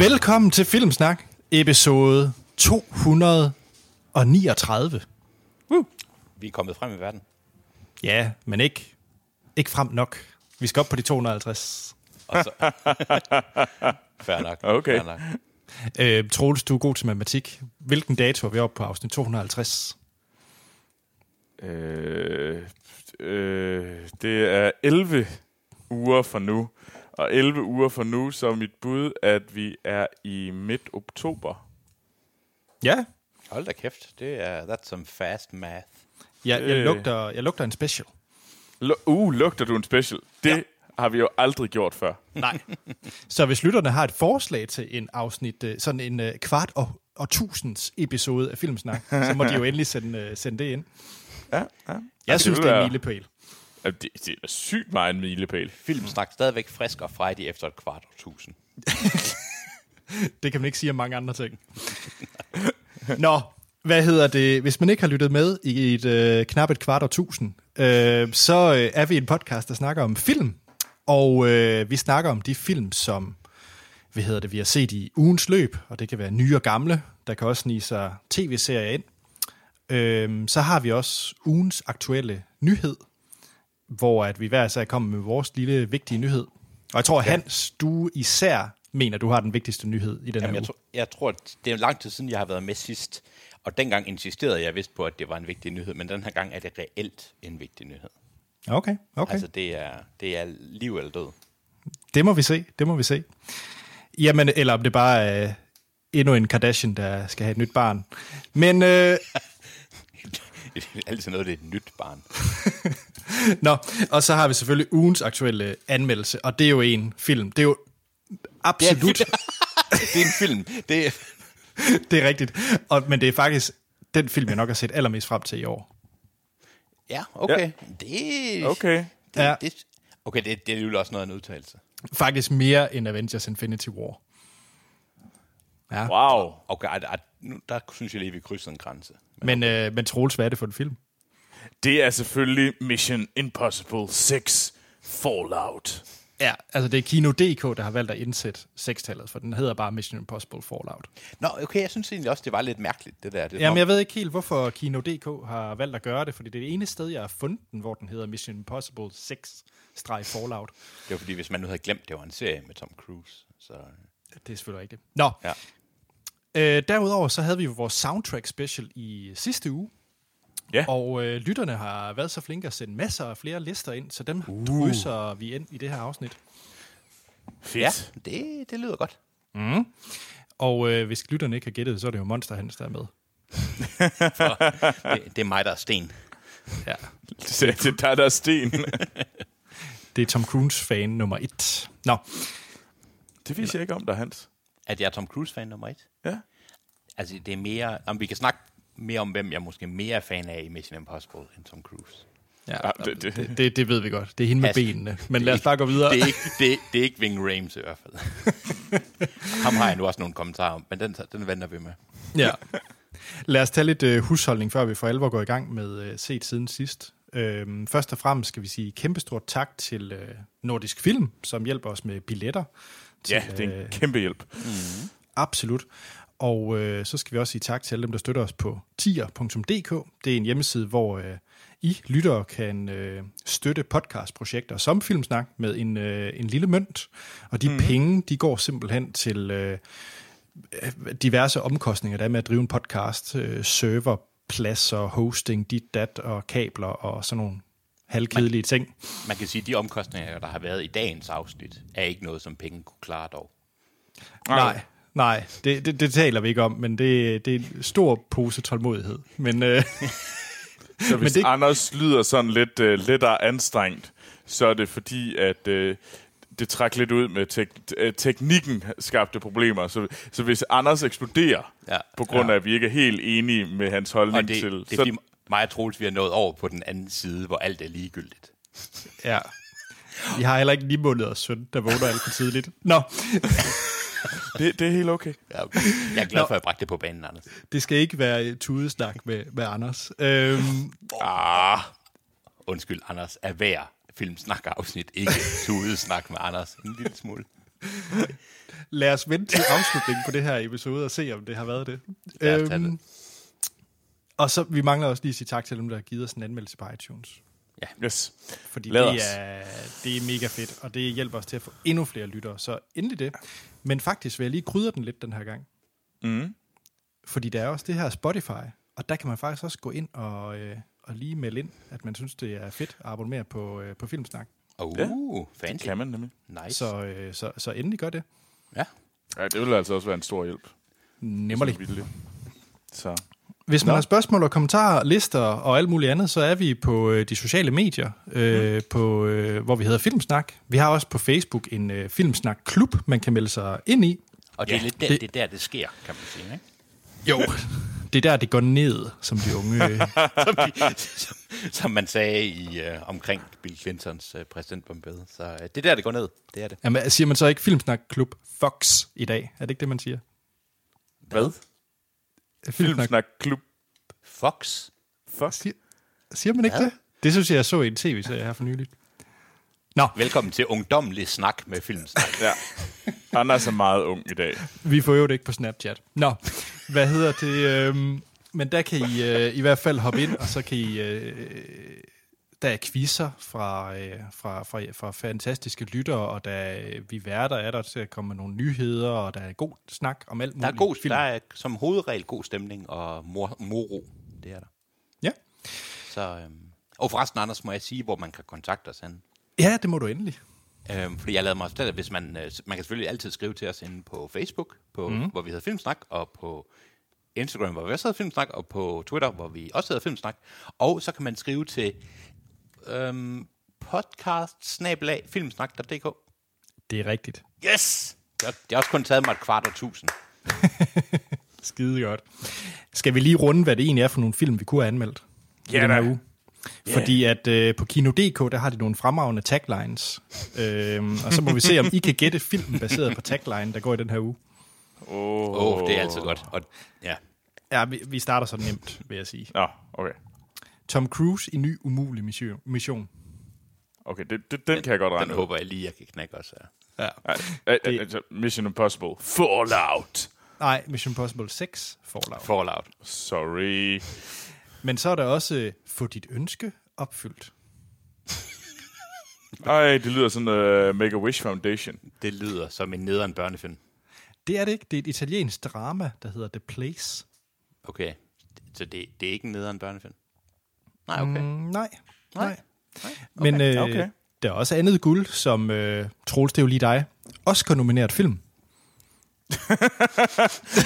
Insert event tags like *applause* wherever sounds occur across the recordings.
Velkommen til Filmsnak, episode 239. Woo. Vi er kommet frem i verden. Ja, men ikke, ikke frem nok. Vi skal op på de 250. Og så... *laughs* fair nok. Okay. Fair nok. Øh, Troels, du er god til matematik. Hvilken dato er vi oppe på afsnit 250? Øh, øh, det er 11 uger fra nu. Og 11 uger fra nu, så er mit bud, at vi er i midt oktober. Ja, Hold da kæft. Det er, that's some fast math. jeg, jeg, Øh. lugter, jeg lugter en special. Lu- uh, lugter du en special? Det ja. har vi jo aldrig gjort før. Nej. Så hvis lytterne har et forslag til en afsnit, øh, sådan en øh, kvart og, og tusinds episode af Filmsnak, så må de jo *laughs* endelig sende, øh, sende det ind. Ja, ja. Jeg synes, vil det er en milepæl. Det, det er sygt meget en milepæl. Filmsnak stadigvæk frisk og frejdig efter et kvart årtusind. *laughs* Det kan man ikke sige om mange andre ting. *laughs* Nå, hvad hedder det? Hvis man ikke har lyttet med i et øh, knap et kvart og tusind, øh, så øh, er vi en podcast, der snakker om film. Og øh, vi snakker om de film, som hvad hedder det, vi har set i ugens løb, og det kan være nye og gamle. Der kan også snige sig tv-serier ind. Øh, så har vi også ugens aktuelle nyhed, hvor at vi hver især kommer med vores lille vigtige nyhed. Og jeg tror, Hans, du især mener, du har den vigtigste nyhed i den Jamen, her jeg, uge. tror, jeg tror, at det er lang tid siden, jeg har været med sidst. Og dengang insisterede jeg vist på, at det var en vigtig nyhed, men den her gang er det reelt en vigtig nyhed. Okay, okay. Altså, det er, det er liv eller død. Det må vi se, det må vi se. Jamen, eller om det bare er endnu en Kardashian, der skal have et nyt barn. Men, øh, *laughs* Altid noget, det er et nyt barn. *laughs* nå, og så har vi selvfølgelig ugens aktuelle anmeldelse, og det er jo en film. Det er jo absolut, Det er en film. *laughs* Det er, det er rigtigt. Og, men det er faktisk den film, jeg nok har set allermest frem til i år. ja, okay. Ja. Det, Okay. det, Ja. det, okay, det, det er jo også noget af en udtalelse. Faktisk mere end Avengers Infinity War. Ja, Wow. Okay, nu, der synes jeg lige, vi krydser en grænse. men, øh, men Troels, hvad er det for en film? Det er selvfølgelig Mission Impossible 6 Fallout. Ja, altså det er Kino.dk, der har valgt at indsætte sekstallet, for den hedder bare Mission Impossible Fallout. Nå, okay, jeg synes egentlig også, det var lidt mærkeligt, det der. Det Jamen, som- jeg ved ikke helt, hvorfor Kino.dk har valgt at gøre det, fordi det er det ene sted, jeg har fundet den, hvor den hedder Mission Impossible 6 Fallout. Det var fordi, hvis man nu havde glemt, det var en serie med Tom Cruise. Så, Det er selvfølgelig rigtigt. Nå, ja. Øh, derudover så havde vi jo vores soundtrack special i sidste uge, Ja. og øh, lytterne har været så flinke at sende masser af flere lister ind, så dem uh. drysser vi ind i det her afsnit. Fedt. ja, det, det lyder godt. Og øh, hvis lytterne ikke har gættet, så er det jo Monster Hans, der er med. *laughs* Det, det er mig, der er sten. Ja. *laughs* Det er det der, der er sten. *laughs* Det er Tom Cruise-fan nummer et. Nå, Det viser jeg ikke om dig, Hans. At jeg er Tom Cruise-fan nummer et. Ja. Altså, det er mere... Om vi kan snakke mere om, hvem jeg måske mere er fan af i Mission Impossible end Tom Cruise. ja, Ja, det- det- det, det, det ved vi godt. Det er hende med Altså, benene. Men lad os bare gå videre. Det er ikke, det, det er ikke Ving Rames i hvert fald. *laughs* Ham har jeg nu også nogle kommentarer om, men den, den venter vi med. Ja. Lad os tage lidt øh, husholdning, før vi for alvor går i gang med øh, set siden sidst. Øhm, først og fremmest skal vi sige kæmpestort tak til øh, Nordisk Film, som hjælper os med billetter. Til, Ja, det er øh, en kæmpe hjælp. Absolut. Og øh, så skal vi også sige tak til alle dem, der støtter os på tier.dk. Det er en hjemmeside, hvor øh, I lyttere kan øh, støtte podcastprojekter som Filmsnak med en, øh, en lille mønt. Og de mm. penge, de går simpelthen til øh, diverse omkostninger, der er med at drive en podcast. Øh, server, pladser, hosting, dit, dat og kabler og sådan nogle halvkedelige ting. Man kan sige, at de omkostninger, der har været i dagens afsnit, er ikke noget, som penge kunne klare dog. Nej, nej, det, det, det taler vi ikke om, men det, det er en stor pose tålmodighed. Men øh, *laughs* Så hvis det- det... Anders lyder sådan lidt uh, lettere anstrengt, så er det fordi, at uh, det træk lidt ud med tek- øh, teknikken skabte problemer. Så, så hvis Anders eksploderer, Ja. på grund af, at vi ikke er helt enige med hans holdning Og det, til... det er så, fordi mig og Troels, vi har nået over på den anden side, hvor alt er ligegyldigt. Ja. Vi har heller ikke ni måneders søn, der vågner alt for tidligt. Nå, *laughs* det, det er helt okay. Ja, okay. Jeg er glad for, at jeg bragte det på banen, Anders. det skal ikke være tudesnak med, med Anders. Øhm, Ah, undskyld, Anders. Er hver filmsnak-afsnit ikke tudesnak med Anders? En lille smule. Lad os vente til afslutningen på det her episode og se, om det har været det. Ja, tag det. og så, vi mangler også lige at sige tak til dem, der har givet os en anmeldelse på iTunes. Yes. Fordi Lad det os. er, det er mega fedt, og det hjælper os til at få endnu flere lyttere. Så endelig det. Men faktisk vil jeg lige krydre den lidt den her gang. Mm. Fordi der er også det her Spotify, og der kan man faktisk også gå ind og, øh, og lige melde ind, at man synes, det er fedt at abonnere på, øh, på Filmsnak. Oh, Ja. fancy. Kan man nemlig. Nice. Så, øh, så, så endelig gør det. Ja. Ja, det vil altså også være en stor hjælp. Det. Så. Hvis man Nå. har spørgsmål og kommentarer, lister og alt muligt andet, så er vi på øh, de sociale medier, øh, Mm. på, øh, hvor vi hedder Filmsnak. Vi har også på Facebook en øh, Filmsnak-klub, man kan melde sig ind i. Og det er Ja, lidt der, det- det, er der, det sker, kan man sige. Ikke? Jo. Det er der, det går ned, som de unge... Øh, *laughs* som, de, som, som man sagde i øh, omkring Bill Clintons øh, præsidentbombede. Så øh, det er der, det går ned. Det er det. jamen, siger man så ikke Filmsnak-klub Fox i dag? Er det ikke det, man siger? Hvad? Filmsnak Klub Fox? Fuck. Siger, siger man ikke Hvad? det? Det synes jeg, jeg så i en tv-serie her for nylig. Nå, Velkommen til ungdommelig snak med filmsnak. Ja. Anders er meget ung i dag. vi får jo det ikke på Snapchat. Nå, hvad hedder det? Øhm, men der kan I øh, i hvert fald hoppe ind, og så kan I... Øh, der er quizzer fra, øh, fra, fra, fra fantastiske lyttere, og der er, vi værter er der til at komme med nogle nyheder, og der er god snak om alt Der muligt. er, god, film. der er som hovedregel god stemning og mor, moro. Det er der. Ja. Så, øhm, og forresten, Anders, må jeg sige, hvor man kan kontakte os hen. ja, det må du endelig. Øhm, fordi jeg lavede mig fortælle, hvis man, øh, man kan selvfølgelig altid skrive til os inde på Facebook, på, mm. hvor vi hedder Filmsnak, og på Instagram, hvor vi også hedder Filmsnak, og på Twitter, hvor vi også hedder Filmsnak. Og så kan man skrive til øhm, podcast filmsnak.dk. Det er rigtigt. Yes! Det har, også kun taget mig et kvart og tusind. *laughs* Skide godt. Skal vi lige runde, hvad det egentlig er for nogle film, vi kunne have anmeldt i Ja den her uge? Fordi at øh, på Kino.dk, der har de nogle fremragende taglines. Øhm, og så må vi se, om I kan gætte filmen baseret på tagline, der går i den her uge. Åh, Åh, oh, det er altid godt. Og, ja. Ja, vi, vi starter så nemt, vil jeg sige. Nå, okay. Tom Cruise i ny umulig mission. Okay, det, det, den kan jeg godt Den regne ud. håber jeg lige, jeg kan knække også her. Ja. Ej, ej, ej, altså, Mission Impossible. Fallout. Nej, Mission Impossible 6 Fallout. Fallout. Sorry. Men så er der også øh, Få dit ønske opfyldt. *laughs* Ej, det lyder sådan uh, Make-A-Wish Foundation. Det lyder som en nederen børnefilm. Det er det ikke. Det er et italiensk drama, der hedder The Place. Okay. Så det, det er ikke en nederen børnefilm? Nej, okay. Mm, nej. Nej. nej. Men øh, okay. der er også andet guld, som øh, Troels, det er jo lige dig. Oscar-nomineret film. *laughs*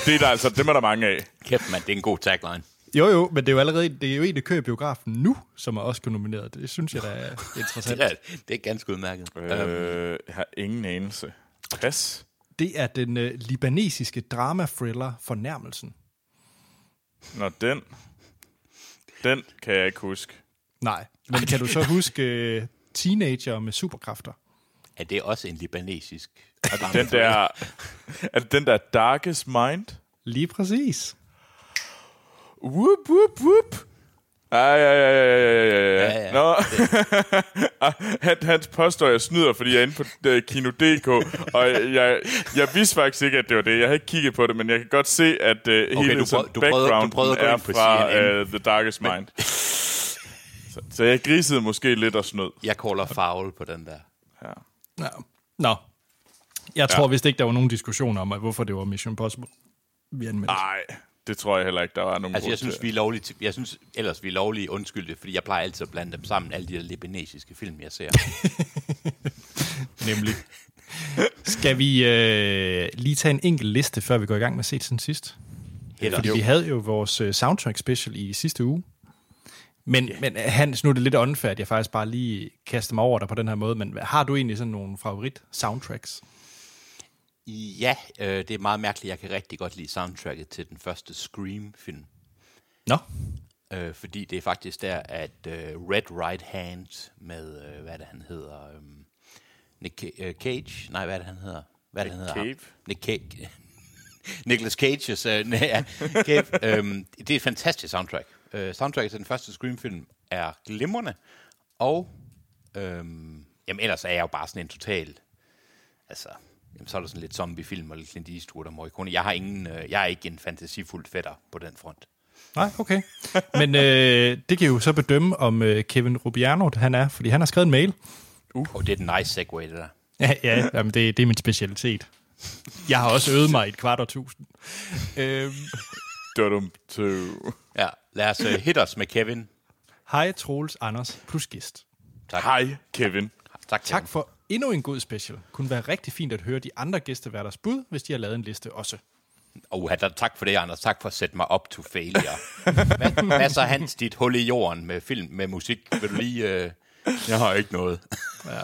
Det er der altså, dem er der mange af. Kæft, mand, det er en god tagline. Jo, jo, men det er jo allerede det er jo en, der kører i biografen nu, som er Oscar-nomineret. Det synes jeg, der *laughs* er interessant. Det er, det er ganske udmærket. Øh, jeg har ingen anelse. Pas. Det er den øh, libanesiske drama-thriller Fornærmelsen. Nå, den. Den kan jeg ikke huske. Nej, men kan du så huske øh, teenager med superkræfter? er det også en libanesisk? Den der, er det den der Darkest Mind? Lige præcis. Whoop, whoop, whoop. Ej, ja, ja, ja, ja, ja, ja. Ja, ja. Nå. *laughs* han, hans påstår, jeg snyder, fordi jeg er inde på uh, Kino.dk, og jeg, jeg vidste faktisk ikke, at det var det. Jeg har ikke kigget på det, men jeg kan godt se, at uh, hele du prøv- du prøvede- du background prøvede at gå er fra CNN. uh, The Darkest Mind. Så, så jeg grisede måske lidt og snød. Jeg caller foul på den der. Ja. Ja. Nå. Jeg tror ja. vist ikke, der var nogen diskussion om, at hvorfor det var Mission Impossible, vi anmeldte. Nej, det tror jeg heller ikke, der var nogen Altså, jeg synes, vi er lovlige, jeg synes ellers, vi er lovlige undskyldte, fordi jeg plejer altid at blande dem sammen, alle de der libanesiske film, jeg ser. *laughs* Nemlig. Skal vi øh, lige tage en enkelt liste, før vi går i gang med at se til den sidst? Heller. Fordi vi havde jo vores øh, soundtrack special i sidste uge. Men, yeah. men Hans, nu er det lidt unfair, at jeg faktisk bare lige kaster mig over dig på den her måde, men har du egentlig sådan nogle favorit soundtracks? Ja, øh, det er meget mærkeligt. Jeg kan rigtig godt lide soundtracket til den første Scream-film. Nå, Øh, fordi det er faktisk der, at øh, Red Right Hand med, øh, hvad er det han hedder? Øh, Nick øh, Cage? Nej, hvad er det han hedder? Hvad er det, han hedder? Cave? Nick *laughs* Cage. Nicolas Cage's, øh, nej, ja, Cave. øhm, det er et fantastisk soundtrack. Øh, soundtracket til den første Scream-film er glimrende, og øhm, jamen ellers er jeg jo bare sådan en total, altså, jamen, så er der sådan lidt zombiefilm og lidt Clint Eastwood og Morricone. Jeg har ingen, øh, jeg er ikke en fantasifuld fætter på den front. Nej, okay. Men øh, det kan jo så bedømme, om øh, Kevin Rubiano han er, fordi han har skrevet en mail. Uh. Og det er den nice segway, det der. Ja, ja jamen det, det er min specialitet. Jeg har også øvet mig i et kvart år tusind. Øhm, Dum to. Ja, lad os uh, hit os med Kevin. Hej Troels, Anders plus gæst. Tak. Hej, Kevin. Tak, Kevin. Tak for endnu en god special. Kunne være rigtig fint at høre de andre gæsteværters bud, hvis de har lavet en liste også. Oh, tak for det, Anders. Tak for at sætte mig op to failure. hvad, hvad så Hans, dit hul i jorden med film, med musik? Vil du lige... Uh... Jeg har ikke noget. Ja.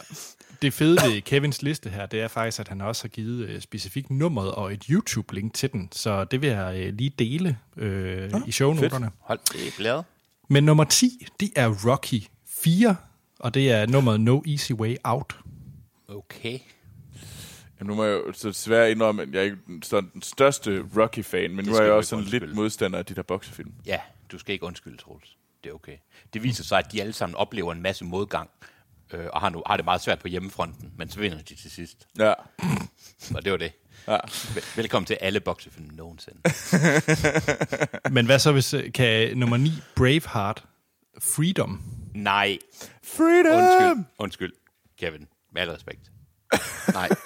Det fede ved Kevins liste her, det er faktisk, at han også har givet øh, specifikt nummeret og et YouTube-link til den. Så det vil jeg øh, lige dele øh, i shownoterne. Hold det bladet. Men nummer 10, det er Rocky 4, og det er nummeret No Easy Way Out. Okay. Jamen, nu må jeg jo så desværre indrømme, at jeg er ikke sådan den største Rocky-fan, men nu er jeg også sådan lidt modstander af de der boksefilm. Ja, du skal ikke undskylde, Troels. Det er okay. Det viser sig, at de alle sammen oplever en masse modgang, øh, og har, nu, har det meget svært på hjemmefronten, men så vinder de til sidst. Ja. Og det var det. ja. Vel- Velkommen til alle boksefilm nogensinde. *laughs* Men hvad så hvis, øh, kan nummer 9, Braveheart, Freedom? Nej, Freedom! undskyld, undskyld, Kevin. Med al respekt. *laughs* Nej. *laughs*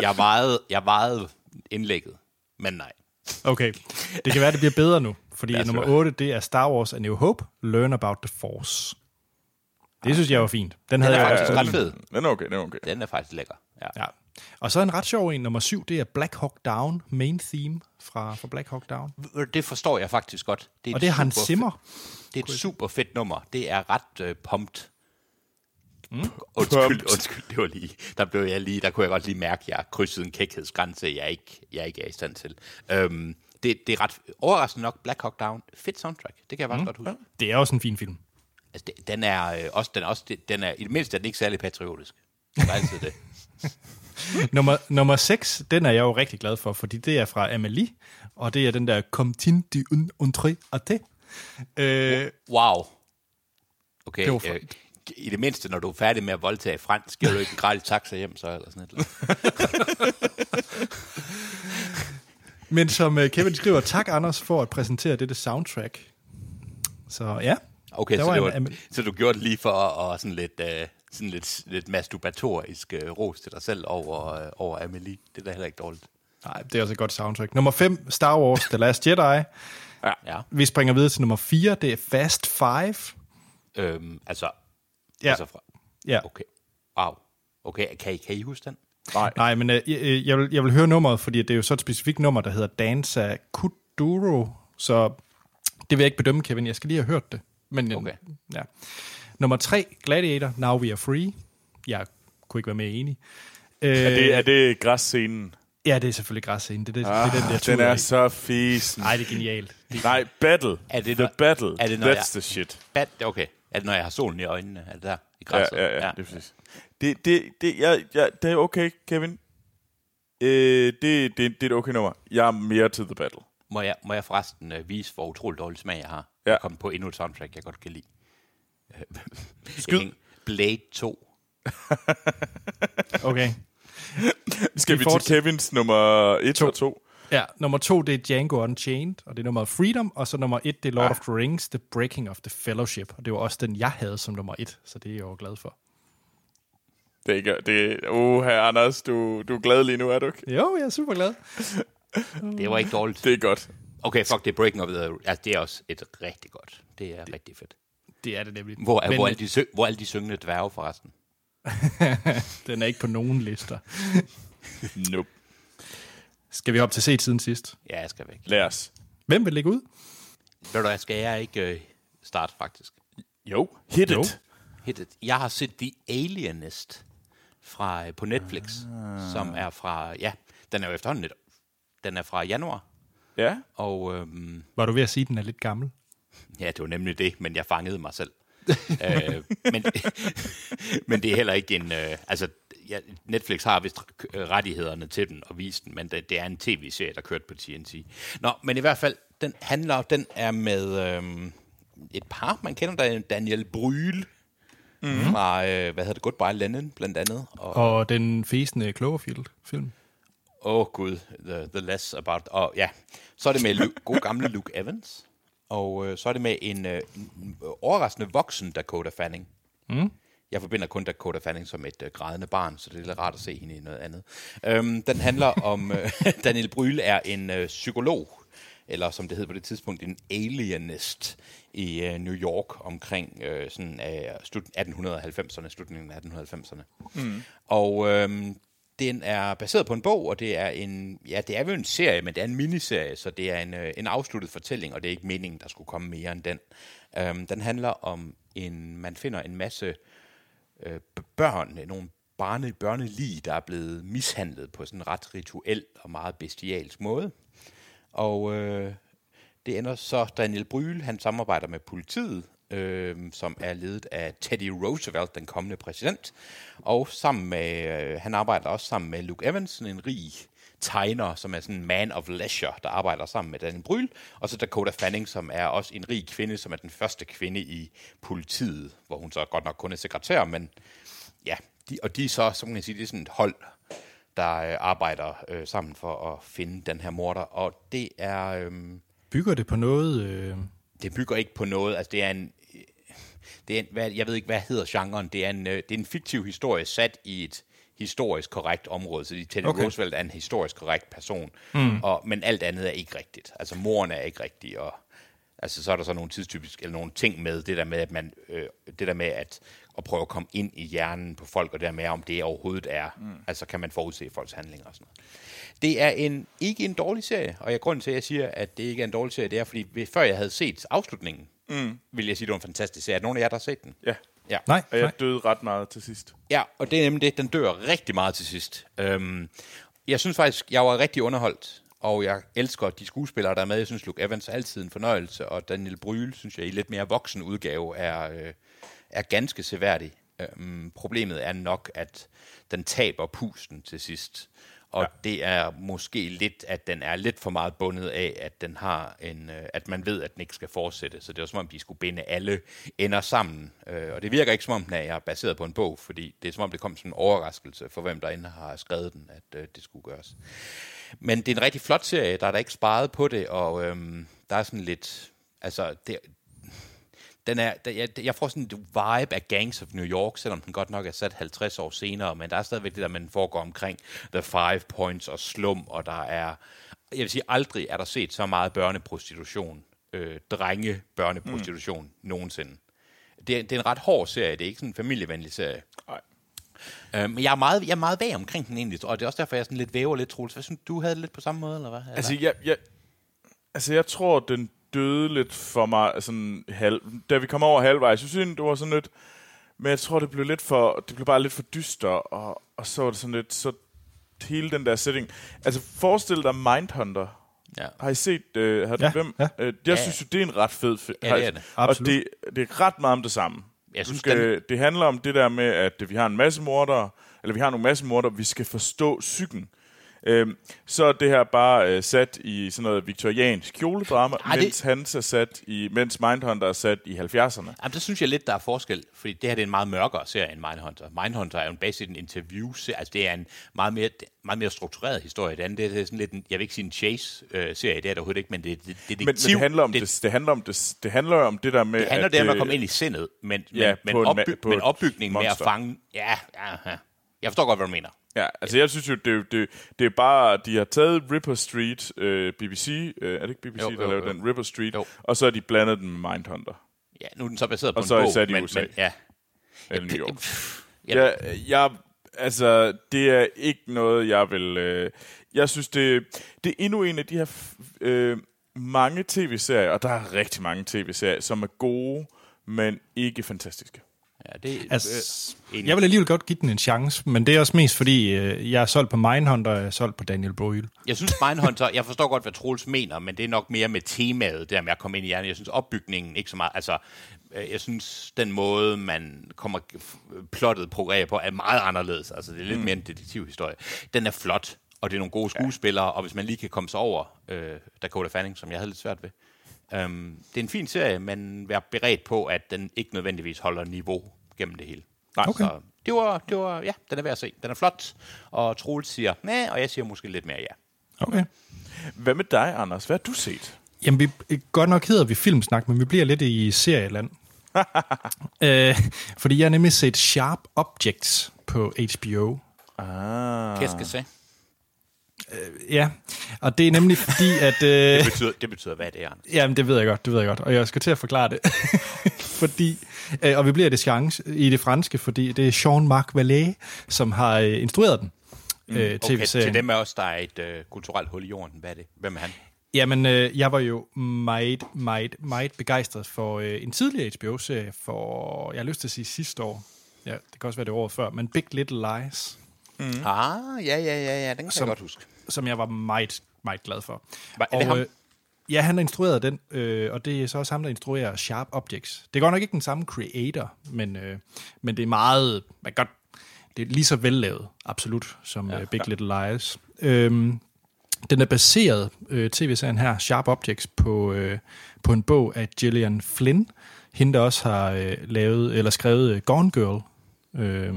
Jeg vejede, jeg vejede indlægget, men nej. Okay, det kan være, det bliver bedre nu, fordi nummer høre. 8, det er Star Wars A New Hope, Learn About the Force. Det synes jeg var fint. Den havde er jeg faktisk også ret fed. Den er okay, den er okay. Den er faktisk lækker. Ja. Ja. Og så en ret sjov en, nummer 7, det er Black Hawk Down, main theme fra, fra Black Hawk Down. Det forstår jeg faktisk godt. Det er Og et det er Hans Zimmer. fedt- Det er et super fedt nummer. Det er ret uh, pumped. Mm. Undskyld, undskyld, det var lige, der blev jeg lige, der kunne jeg godt lige mærke, at jeg krydsede en kækhedsgrænse, jeg ikke, jeg ikke er i stand til. Um, det, det er ret overraskende nok, Black Hawk Down, fedt soundtrack, det kan jeg faktisk mm. godt huske. Det er også en fin film. Altså, det, den er øh, også, den er også, den er, i det mindste er den ikke særlig patriotisk. Det er altid det. *laughs* Nummer, nummer 6, den er jeg jo rigtig glad for, fordi det er fra Amélie, og det er den der Comme tin du un, entré à te. Øh, Wow. Okay, Det var øh, i det mindste, når du er færdig med at voldtage fransk, giver du ikke en gratis taxa hjem, så eller sådan et eller *laughs* men som øh, Kevin skriver, tak Anders for at præsentere dette soundtrack. Så ja, Okay, så, var det var, en- så du gjorde det lige for at og sådan lidt, øh, sådan lidt, lidt masturbatorisk øh, ros til dig selv over, øh, over Amelie. Det er da heller ikke dårligt. nej, det er også et godt soundtrack. Nummer 5, Star Wars The Last Jedi. Ja. Vi springer videre til nummer 4, det er Fast Five. Øhm, altså, Ja. altså fra, Ja. okay. Wow. Okay, kan I, kan I huske den? Nej. Nej, men øh, jeg, jeg, vil, jeg vil høre nummeret, fordi det er jo så et specifikt nummer, der hedder Danza Kuduro, så det vil jeg ikke bedømme, Kevin. Jeg skal lige have hørt det. Men, øh, Okay. Ja. Nummer 3, Gladiator, Now We Are Free. Jeg kunne ikke være mere enig. Øh, Er det, er det græsscenen? Ja, det er selvfølgelig græsscenen. Det det, Ah, det er den, der den er så fisen. Nej, det er genialt. Nej, battle. Er det The battle. er det når That's jeg- the shit. Bad, okay. Er det, når jeg har solen i øjnene? Er det der i Ja, græsset? ja, ja, det er præcis. Det, det, det, jeg, jeg, det er okay, Kevin. Øh, det, det, det er et okay nummer. Jeg er mere til The Battle. Må, jeg, må jeg forresten øh, vise, hvor utrolig dårlig smag jeg har? Ja. Jeg kom på endnu et soundtrack, jeg godt kan lide. Skyd. Blade 2. okay. *laughs* Skal vi vi til? Kevins nummer 1 og 2? Ja, nummer 2, det er Django Unchained, og det er nummer Freedom, og så nummer 1, det er Lord Ah. of the Rings, The Breaking of the Fellowship, og det var også den, jeg havde som nummer 1, så det er jeg jo glad for. Det er ikke... Det, uh, her, Anders, du, du er glad lige nu, er du ikke? Jo, jeg er super glad. *laughs* Det var ikke dårligt. Det er godt. Okay, fuck, det er Breaking of the... Altså, det er også et rigtig godt. Det er det. rigtig fedt. Det er det nemlig. Hvor er, Men hvor er, alle de, sø- hvor er alle de syngende dværge forresten? *laughs* den er ikke på nogen lister. Nope. Skal vi op til set siden sidst? Ja, jeg skal væk. Lad os. Hvem vil ligge ud? Ved du hvad, skal jeg ikke øh, starte faktisk? Jo. Hit Jo. it. Hit it. Jeg har set The Alienist fra, øh, på Netflix, ah. som er fra... Ja, den er jo efterhånden lidt... Den er fra januar, Ja. og... Øhm, Var du ved at sige, at den er lidt gammel? Ja, det var nemlig det, men jeg fangede mig selv. *laughs* øh, men, *laughs* men det er heller ikke en... Øh, altså, ja, Netflix har vist rettighederne til den og vist den, men det, det er en tv-serie, der kørte på TNT. Nå, men i hvert fald, den handler, den er med øh, et par, man kender, der er Daniel Bryl, mm-hmm. fra, øh, hvad hedder det, Goodbye Lenin, blandt andet. Og, Og den fæsende Cloverfield-film. Åh oh, gud, the, the less about... Og ja, så er det med Luke, god gamle Luke Evans. Og øh, så er det med en, øh, en overraskende voksen Dakota Fanning. Mm. Jeg forbinder kun Dakota Fanning som et øh, grædende barn, så det er lidt rart at se hende i noget andet. Øhm, den handler om... Øh, *laughs* Daniel Bryl er en øh, psykolog, eller som det hed på det tidspunkt, en alienist i øh, New York omkring øh, sådan, øh, slut 1890'erne, slutningen af 1890'erne. Mm. Og øhm, den er baseret på en bog, og det er en, ja, det er jo en serie, men det er en miniserie, så det er en, øh, en afsluttet fortælling, og det er ikke meningen, der skulle komme mere end den. Øhm, den handler om en, man finder en masse øh, børn, øh, nogle barne, børnelige, der er blevet mishandlet på sådan en ret rituel og meget bestialsk måde. Og øh, det ender så, Daniel Bryl, han samarbejder med politiet, øh, som er ledet af Teddy Roosevelt, den kommende præsident. Og sammen med, øh, han arbejder også sammen med Luke Evans, en rig tegner, som er sådan en man of leisure, der arbejder sammen med Daniel Bryl. Og så Dakota Fanning, som er også en rig kvinde, som er den første kvinde i politiet, hvor hun så godt nok kun er sekretær, men ja, de, og de er så, kan man sige, det er sådan et hold, der øh, arbejder øh, sammen for at finde den her morder. Og det er... Øh, Bygger det på noget... Øh... det bygger ikke på noget. Altså, det er en... Det er en hvad, jeg ved ikke, hvad hedder genren. Det er, en, øh, det er en fiktiv historie sat i et historisk korrekt område. Så Teddy Okay. Roosevelt er en historisk korrekt person. Mm. Og, men alt andet er ikke rigtigt. Altså, moren er ikke rigtig, og altså, så er der så nogle tidstypiske, eller nogle ting med det der med, at man, øh, det der med at, at prøve at komme ind i hjernen på folk, og det der med, om det overhovedet er, mm. altså kan man forudse folks handlinger og sådan noget. Det er en, ikke en dårlig serie, og jeg grunden til, at jeg siger, at det ikke er en dårlig serie, det er, fordi før jeg havde set afslutningen, mm. vil jeg sige, at det var en fantastisk serie. Er der nogen af jer, der har set den? Ja, Ja. Nej, og nej. jeg døde ret meget til sidst. Ja, og det er nemlig det, den dør rigtig meget til sidst. Øhm, jeg synes faktisk, jeg var rigtig underholdt, og jeg elsker de skuespillere, der er med. Jeg synes, Luke Evans er altid en fornøjelse, og Daniel Bryl, synes jeg, i lidt mere voksen udgave, er, øh, er ganske seværdig. Øhm, problemet er nok, at den taber pusten til sidst. Og ja. det er måske lidt, at den er lidt for meget bundet af, at den har en, øh, at man ved, at den ikke skal fortsætte. Så det er som om, de skulle binde alle ender sammen. Øh, og det virker ikke som om, den er baseret på en bog, fordi det er som om, det kom som en overraskelse for hvem derinde har skrevet den, at øh, det skulle gøres. Men det er en rigtig flot serie, der er der ikke sparet på det, og øhm, der er sådan lidt, altså, det, den er, jeg, jeg får sådan en vibe af Gangs of New York, selvom den godt nok er sat 50 år senere, men der er stadigvæk det der, man foregår omkring The Five Points og slum, og der er, jeg vil sige, aldrig er der set så meget børneprostitution, øh, drenge børneprostitution mm. nogensinde. Det er, det er en ret hård serie, det er ikke sådan en familievenlig serie. Nej. Øh, men jeg er, meget, jeg er meget vag omkring den egentlig, og det er også derfor, jeg er sådan lidt væver lidt, Troels. Hvad synes du, du havde det lidt på samme måde, eller hvad? Eller? Altså, jeg, jeg, altså, jeg tror, den døde lidt for mig, sådan halv, da vi kom over halvvejs. Jeg synes, det var sådan lidt, men jeg tror, det blev lidt for, det blev bare lidt for dyster, og, og så var det sådan lidt, så hele den der setting. Altså, forestil dig Mindhunter. ja. Har I set, øh, har du Ja, hvem? ja. Øh, jeg Ja. synes jo, det er en ret fed film. Ja, det er det. Og Absolut. det, det er ret meget om det samme. Jeg Du synes, skal, den- Det handler om det der med, at vi har en masse mordere, eller vi har nogle masse mordere, vi skal forstå psyken. Øhm, så er det her bare øh, sat i sådan noget viktoriansk kjoledrama, Ej, det- mens hans er sat i, mens Mindhunter er sat i 70'erne. Jamen, der synes jeg lidt, der er forskel, fordi det her det er en meget mørkere serie end Mindhunter. Mindhunter er jo en basic en interview altså det er en meget mere, meget mere struktureret historie. Det andet det er sådan lidt, en, jeg vil ikke sige en chase-serie, det er det overhovedet ikke, men det er det, det, Men, men det handler om det, det, det handler om det, det handler om det der med det handler at, det om at øh, komme ind i sindet, men, ja, men, men, en ma- opby, på men opbygningen med at fange... Ja, ja, ja. Jeg forstår godt, hvad du mener. Ja, altså jeg synes jo, det, det, det er bare, de har taget Ripper Street, øh, BBC, øh, er det ikke BBC, Jo, der jo, lavede jo. den, Ripper Street, Jo. og så har de blandet den med Mindhunter, Ja, nu er den så baseret på Og en så er bog, sat i men, USA. men ja. eller New York. Ja. Ja, jeg, altså, det er ikke noget, jeg vil... Øh, jeg synes, det, det er endnu en af de her øh, mange tv-serier, og der er rigtig mange tv-serier, som er gode, men ikke fantastiske. Ja, det, Altså, øh, jeg vil alligevel godt give den en chance, men det er også mest fordi, øh, jeg er solgt på Mindhunter, og jeg er solgt på Daniel Boyle. Jeg synes, Mindhunter, jeg forstår godt, hvad Troels mener, men det er nok mere med temaet, der med at komme ind i hjernen. Jeg synes, opbygningen ikke så meget, altså, øh, jeg synes, den måde, man kommer plottet progrerer på, er meget anderledes. Altså, det er lidt mm. mere en detektivhistorie. Den er flot, og det er nogle gode skuespillere, ja. og hvis man lige kan komme sig over øh, Dakota Fanning, som jeg havde lidt svært ved. Um, det er en fin serie, men vær beredt på, at den ikke nødvendigvis holder niveau gennem det hele. Nej. Okay. Så det var, det var, ja, den er værd at se. Den er flot, og Troels siger, nej, og jeg siger måske lidt mere ja. Okay. Hvad med dig, Anders? Hvad har du set? Jamen, vi, godt nok hedder vi filmsnak, men vi bliver lidt i serieland. *laughs* øh, fordi jeg har nemlig set Sharp Objects på HBO. Ah. Hvad skal jeg sige? Ja, og det er nemlig fordi, *laughs* at... Øh, Det betyder, det betyder hvad det er. Jamen, det ved jeg godt, det ved jeg godt. Og jeg skal til at forklare det. *laughs* fordi, øh, og vi bliver det, chance, i det franske, fordi det er Jean-Marc Vallée, som har øh, instrueret den. Mm, øh, Okay, til dem af os, der er et øh, kulturelt hul i jorden, hvad er det? Hvem er han? Jamen, øh, jeg var jo meget, meget, meget begejstret for øh, en tidligere HBO-serie for, jeg har lyst til at sige sidste år. Ja, det kan også være det året før, men Big Little Lies, Mm. Ah, ja, ja, ja, ja, den kan Som- jeg godt huske. Som jeg var meget, meget glad for. Var- er det ham? øh, ja, han har instrueret den, øh, og det er så også ham, der instruerer Sharp Objects. Det er godt nok ikke den samme creator, men, øh, men det er meget, man godt, det er lige så vellavet, absolut, som ja, Big Little Lies. Øhm, den er baseret, øh, tv-serien her, Sharp Objects, på, øh, på en bog af Gillian Flynn, hende der også har øh, lavet, eller skrevet øh, Gone Girl. Ja.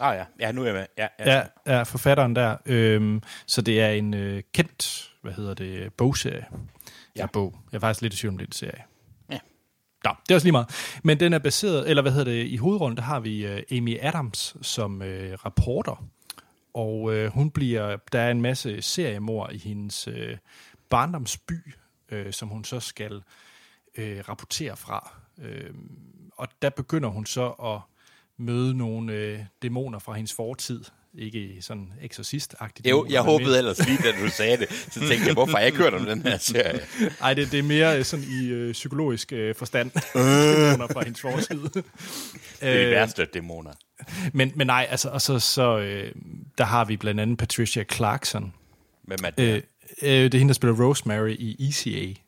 Ah ja, ja, nu er jeg med. Ja, ja. Ja, ja forfatteren der. Øhm, så det er en øh, kendt, hvad hedder det, bogserie. Ja. Ja. bog. Jeg er faktisk lidt i tvivl om det er en serie. Ja. Nå, det er også lige meget. Men den er baseret, eller hvad hedder det, i hovedrollen, der har vi øh, Amy Adams som øh, rapporter. Og øh, hun bliver, der er en masse seriemor i hendes øh, barndomsby, øh, som hun så skal øh, rapportere fra. Øh, og der begynder hun så at møde nogle øh, dæmoner fra hendes fortid. Ikke sådan eksorcist-agtigt. Jo, jeg håbede ellers lige, da du sagde det. Så tænkte jeg, hvorfor har jeg ikke hørt om den her serie? *laughs* Nej, det, det er mere øh, sådan i øh, psykologisk øh, forstand. *laughs* *laughs* dæmoner fra hendes fortid. Det er de værste dæmoner. men, men nej, altså, og så, så øh, der har vi blandt andet Patricia Clarkson. Hvem er det? Øh, øh, det er hende, der spiller Rosemary i ECA.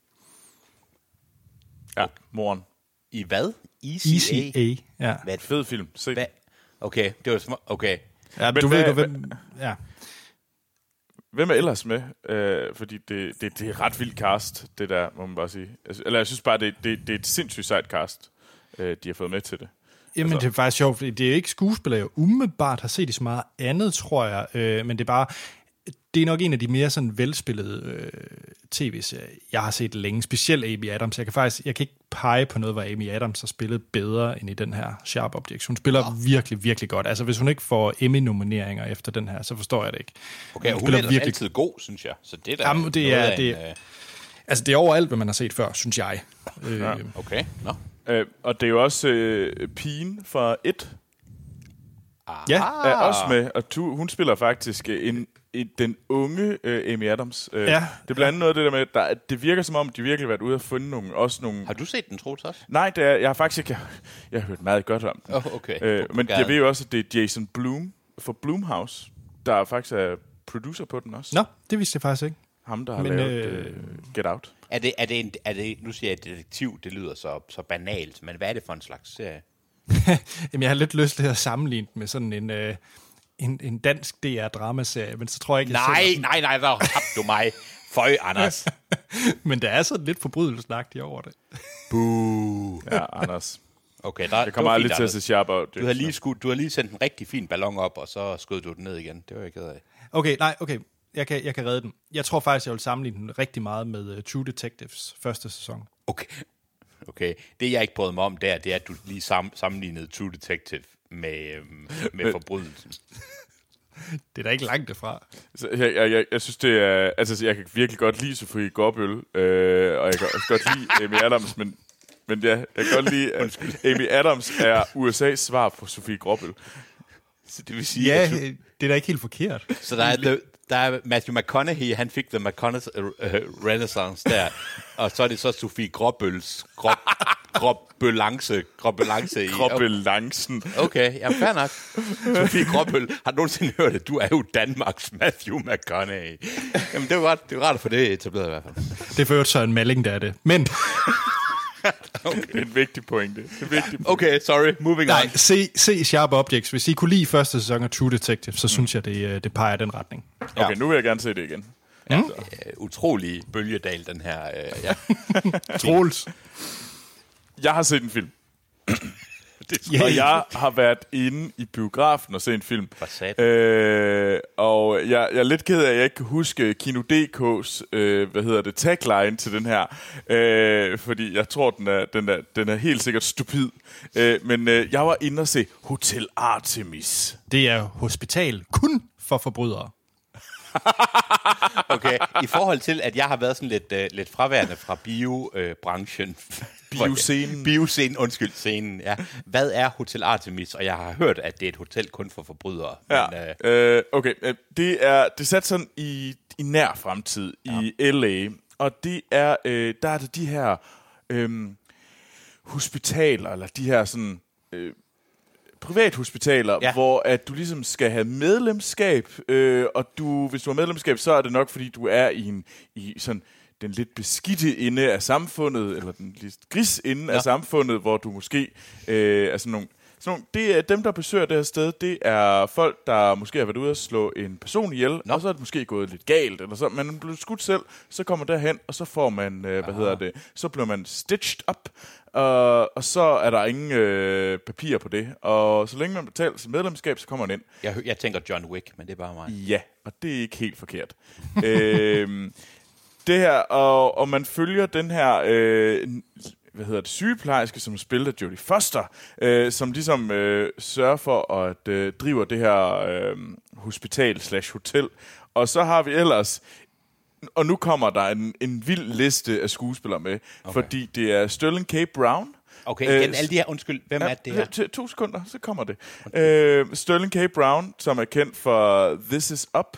Ja, moren. I hvad? ECA? ECA, ja. Hvad? Fed film. Se. hvad? Okay, det var små... Okay. ja Men du ved hvad- godt, hvem... Ja. Hvem er ellers med? Øh, fordi det, det, det er ret vildt cast, det der, må man bare sige. Altså, Eller jeg synes bare, det, det, det er et sindssygt sejt cast, øh, de har fået med til det. Jamen, Altså- det er faktisk sjovt, fordi det er ikke skuespillere, jeg umiddelbart har set i så meget andet, tror jeg. Øh, men det er bare, det er nok en af de mere sådan velspillede øh, tv-serier, jeg har set længe. Specielt Amy Adams. Jeg kan faktisk, jeg kan ikke pege på noget, hvor Amy Adams har spillet bedre end i den her Sharp Objects. Hun spiller oh. virkelig, virkelig godt. Altså, hvis hun ikke får Emmy-nomineringer efter den her, så forstår jeg det ikke. Okay, hun, hun er ellers altid god, synes jeg. Så det er da Jamen, det er- det- en, øh, Altså, det er overalt, hvad man har set før, synes jeg. Øh, Ja. Okay, nå. Øh, og det er jo også øh, pigen fra et Ah, Ja. er også med, og tu, hun spiller faktisk en, en, den unge øh, Amy Adams. Øh, Ja. Det er blandt andet noget af det der med, at der, det virker som om, de virkelig har været ude og fundet nogle, også nogle... Har du set den, Troels, også? Nej, det er, jeg har faktisk ikke... Jeg, jeg har hørt meget godt om den. Oh, okay. Øh, men jeg ved jo også, at det er Jason Bloom fra Bloomhouse, der faktisk er producer på den også. Nå, det vidste jeg faktisk ikke. Ham, der har Men, lavet øh, øh, Get Out. Er det, er det, en, er det, nu siger jeg detektiv, det lyder så, så banalt, men hvad er det for en slags serie? *laughs* Jamen, jeg har lidt lyst til at sammenligne med sådan en, øh, en, en dansk DR-dramaserie, men så tror jeg ikke, jeg Nej, sætter nej, nej, der tabte du mig. Føj, Anders. *laughs* Men der er sådan lidt forbrydelsesnagtigt over det. Buh. Ja, Anders. Okay, der, Jeg kommer aldrig fint, til at se Sharp Out. Du har, lige skud, du har lige sendt en rigtig fin ballon op, og så skød du den ned igen. Det var jeg ked af. Okay, nej, okay. Jeg kan, jeg kan redde den. Jeg tror faktisk, jeg vil sammenligne den rigtig meget med uh, True Detectives første sæson. Okay. Okay, det jeg ikke brød mig om der, det er, at du lige sam, sammenlignede True Detective med, øhm, med forbrydelsen. Det er da ikke langt derfra. Så Jeg, jeg, jeg, jeg synes, det er... Altså, jeg kan virkelig godt lide Sofie Gråbøl, øh, og jeg kan også godt lide Amy Adams, men, men ja, jeg kan godt lide, at Amy Adams er USA's svar på Sofie Gråbøl. Så det vil sige, Ja, at du, det er da ikke helt forkert. så der er, der er Matthew McConaughey, han fik The McConaughey uh, Renaissance der, *laughs* og så er det så Sofie Gråbøls Grå, Gråbølance, Gråbølance i. Gråbelancen. Okay, ja, fair nok. Sofie Gråbøl, har du nogensinde hørt, at du er jo Danmarks Matthew McConaughey? Jamen, det var det var rart at få det etableret i hvert fald. Det er for øvrigt så en melding, der er det. Men *laughs* Det er en vigtig pointe. Det er en vigtig pointe. Okay, sorry, moving nej, on. se, se Sharp Objects. Hvis I kunne lide første sæson af True Detective, så synes jeg, det, øh, det peger den retning. Okay, nu vil jeg gerne se det igen. Uh, utrolig bølgedal, den her. Uh, ja. *laughs* Troels. Jeg har set en film. Ja, og jeg har været inde i biografen og set en film. Øh, og jeg, jeg er lidt ked af, at jeg ikke kan huske Kino.dk's øh, hvad hedder det, tagline til den her. Øh, fordi jeg tror, den er, den er, den er helt sikkert stupid. Øh, men øh, jeg var inde og se Hotel Artemis. Det er hospital kun for forbrydere. *laughs* Okay, i forhold til, at jeg har været sådan lidt, uh, lidt fraværende fra biobranchen. *laughs* Bioscenen. Bioscenen, undskyld, scenen, ja. Hvad er Hotel Artemis? Og jeg har hørt, at det er et hotel kun for forbrydere. Ja, Men, uh, øh, okay. øh, Det er, det er sat sådan i, i nær fremtid i L.A., og det er, øh, der er det de her øh, hospitaler, eller de her sådan... Øh, privathospitaler, Ja. hvor at du ligesom skal have medlemskab, øh, og du, hvis du har medlemskab, så er det nok, fordi du er i, en, i sådan den lidt beskidte ende af samfundet, eller den lidt gris ende ja. Ja. af samfundet, hvor du måske øh, er sådan nogle nogle, det er dem, der besøger det her sted, det er folk, der måske har været ude at slå en person ihjel, Nå. og så er det måske gået lidt galt, eller så, man er blevet skudt selv, så kommer derhen, og så får man, øh, hvad hedder det, så bliver man stitched up, og, og så er der ingen øh, papir på det, og så længe man betaler sit medlemskab, så kommer man ind. jeg, jeg tænker John Wick, men det er bare mig. Ja, og det er ikke helt forkert. *laughs* øhm, det her, og, og man følger den her, øh, hvad hedder det, sygeplejerske, som spiller Jodie Foster, øh, som ligesom øh, sørger for at øh, drive det her øh, hospital slash hotel. Og så har vi ellers, og nu kommer der en, en vild liste af skuespillere med, okay. fordi det er Sterling K. Brown, Okay, igen, Øh, alle de her, undskyld, hvem er det her? to, to sekunder, så kommer det. Okay. Øh, Sterling K. Brown, som er kendt for This Is Up,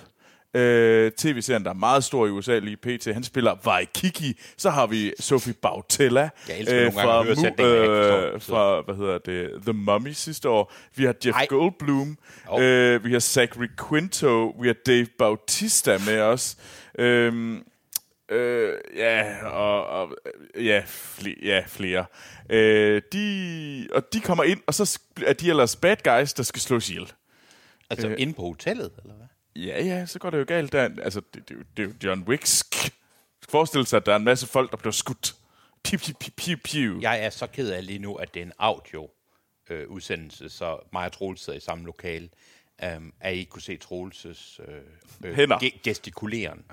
øh, tv-serien, der er meget stor i USA lige pt. Han spiller Waikiki. Så har vi Sophie Bautella. Jeg elsker nogle gange at høre Mu- øh, fra, hvad hedder det, The Mummy sidste år. Vi har Jeff Ej. Goldblum. Hov. Øh, vi har Zachary Quinto. Vi har Dave Bautista med os. Øhm, Øh, ja, og, og ja, flere, ja, flere. Øh, de, og de kommer ind, og så er de ellers bad guys, der skal slås ihjel. Altså, inde på hotellet, eller hvad? Ja, ja, så går det jo galt der. Altså, det, det, det er jo John Wicks. Forestil sig, at der er en masse folk, der bliver skudt. Piu, piu, piu, piu, piu. Jeg er så ked af lige nu, at det er en audio øh, udsendelse, så mig og Troels sidder i samme lokale, um, at I ikke kunne se Troelses øh, øh, Hænder. ge- gestikuleren.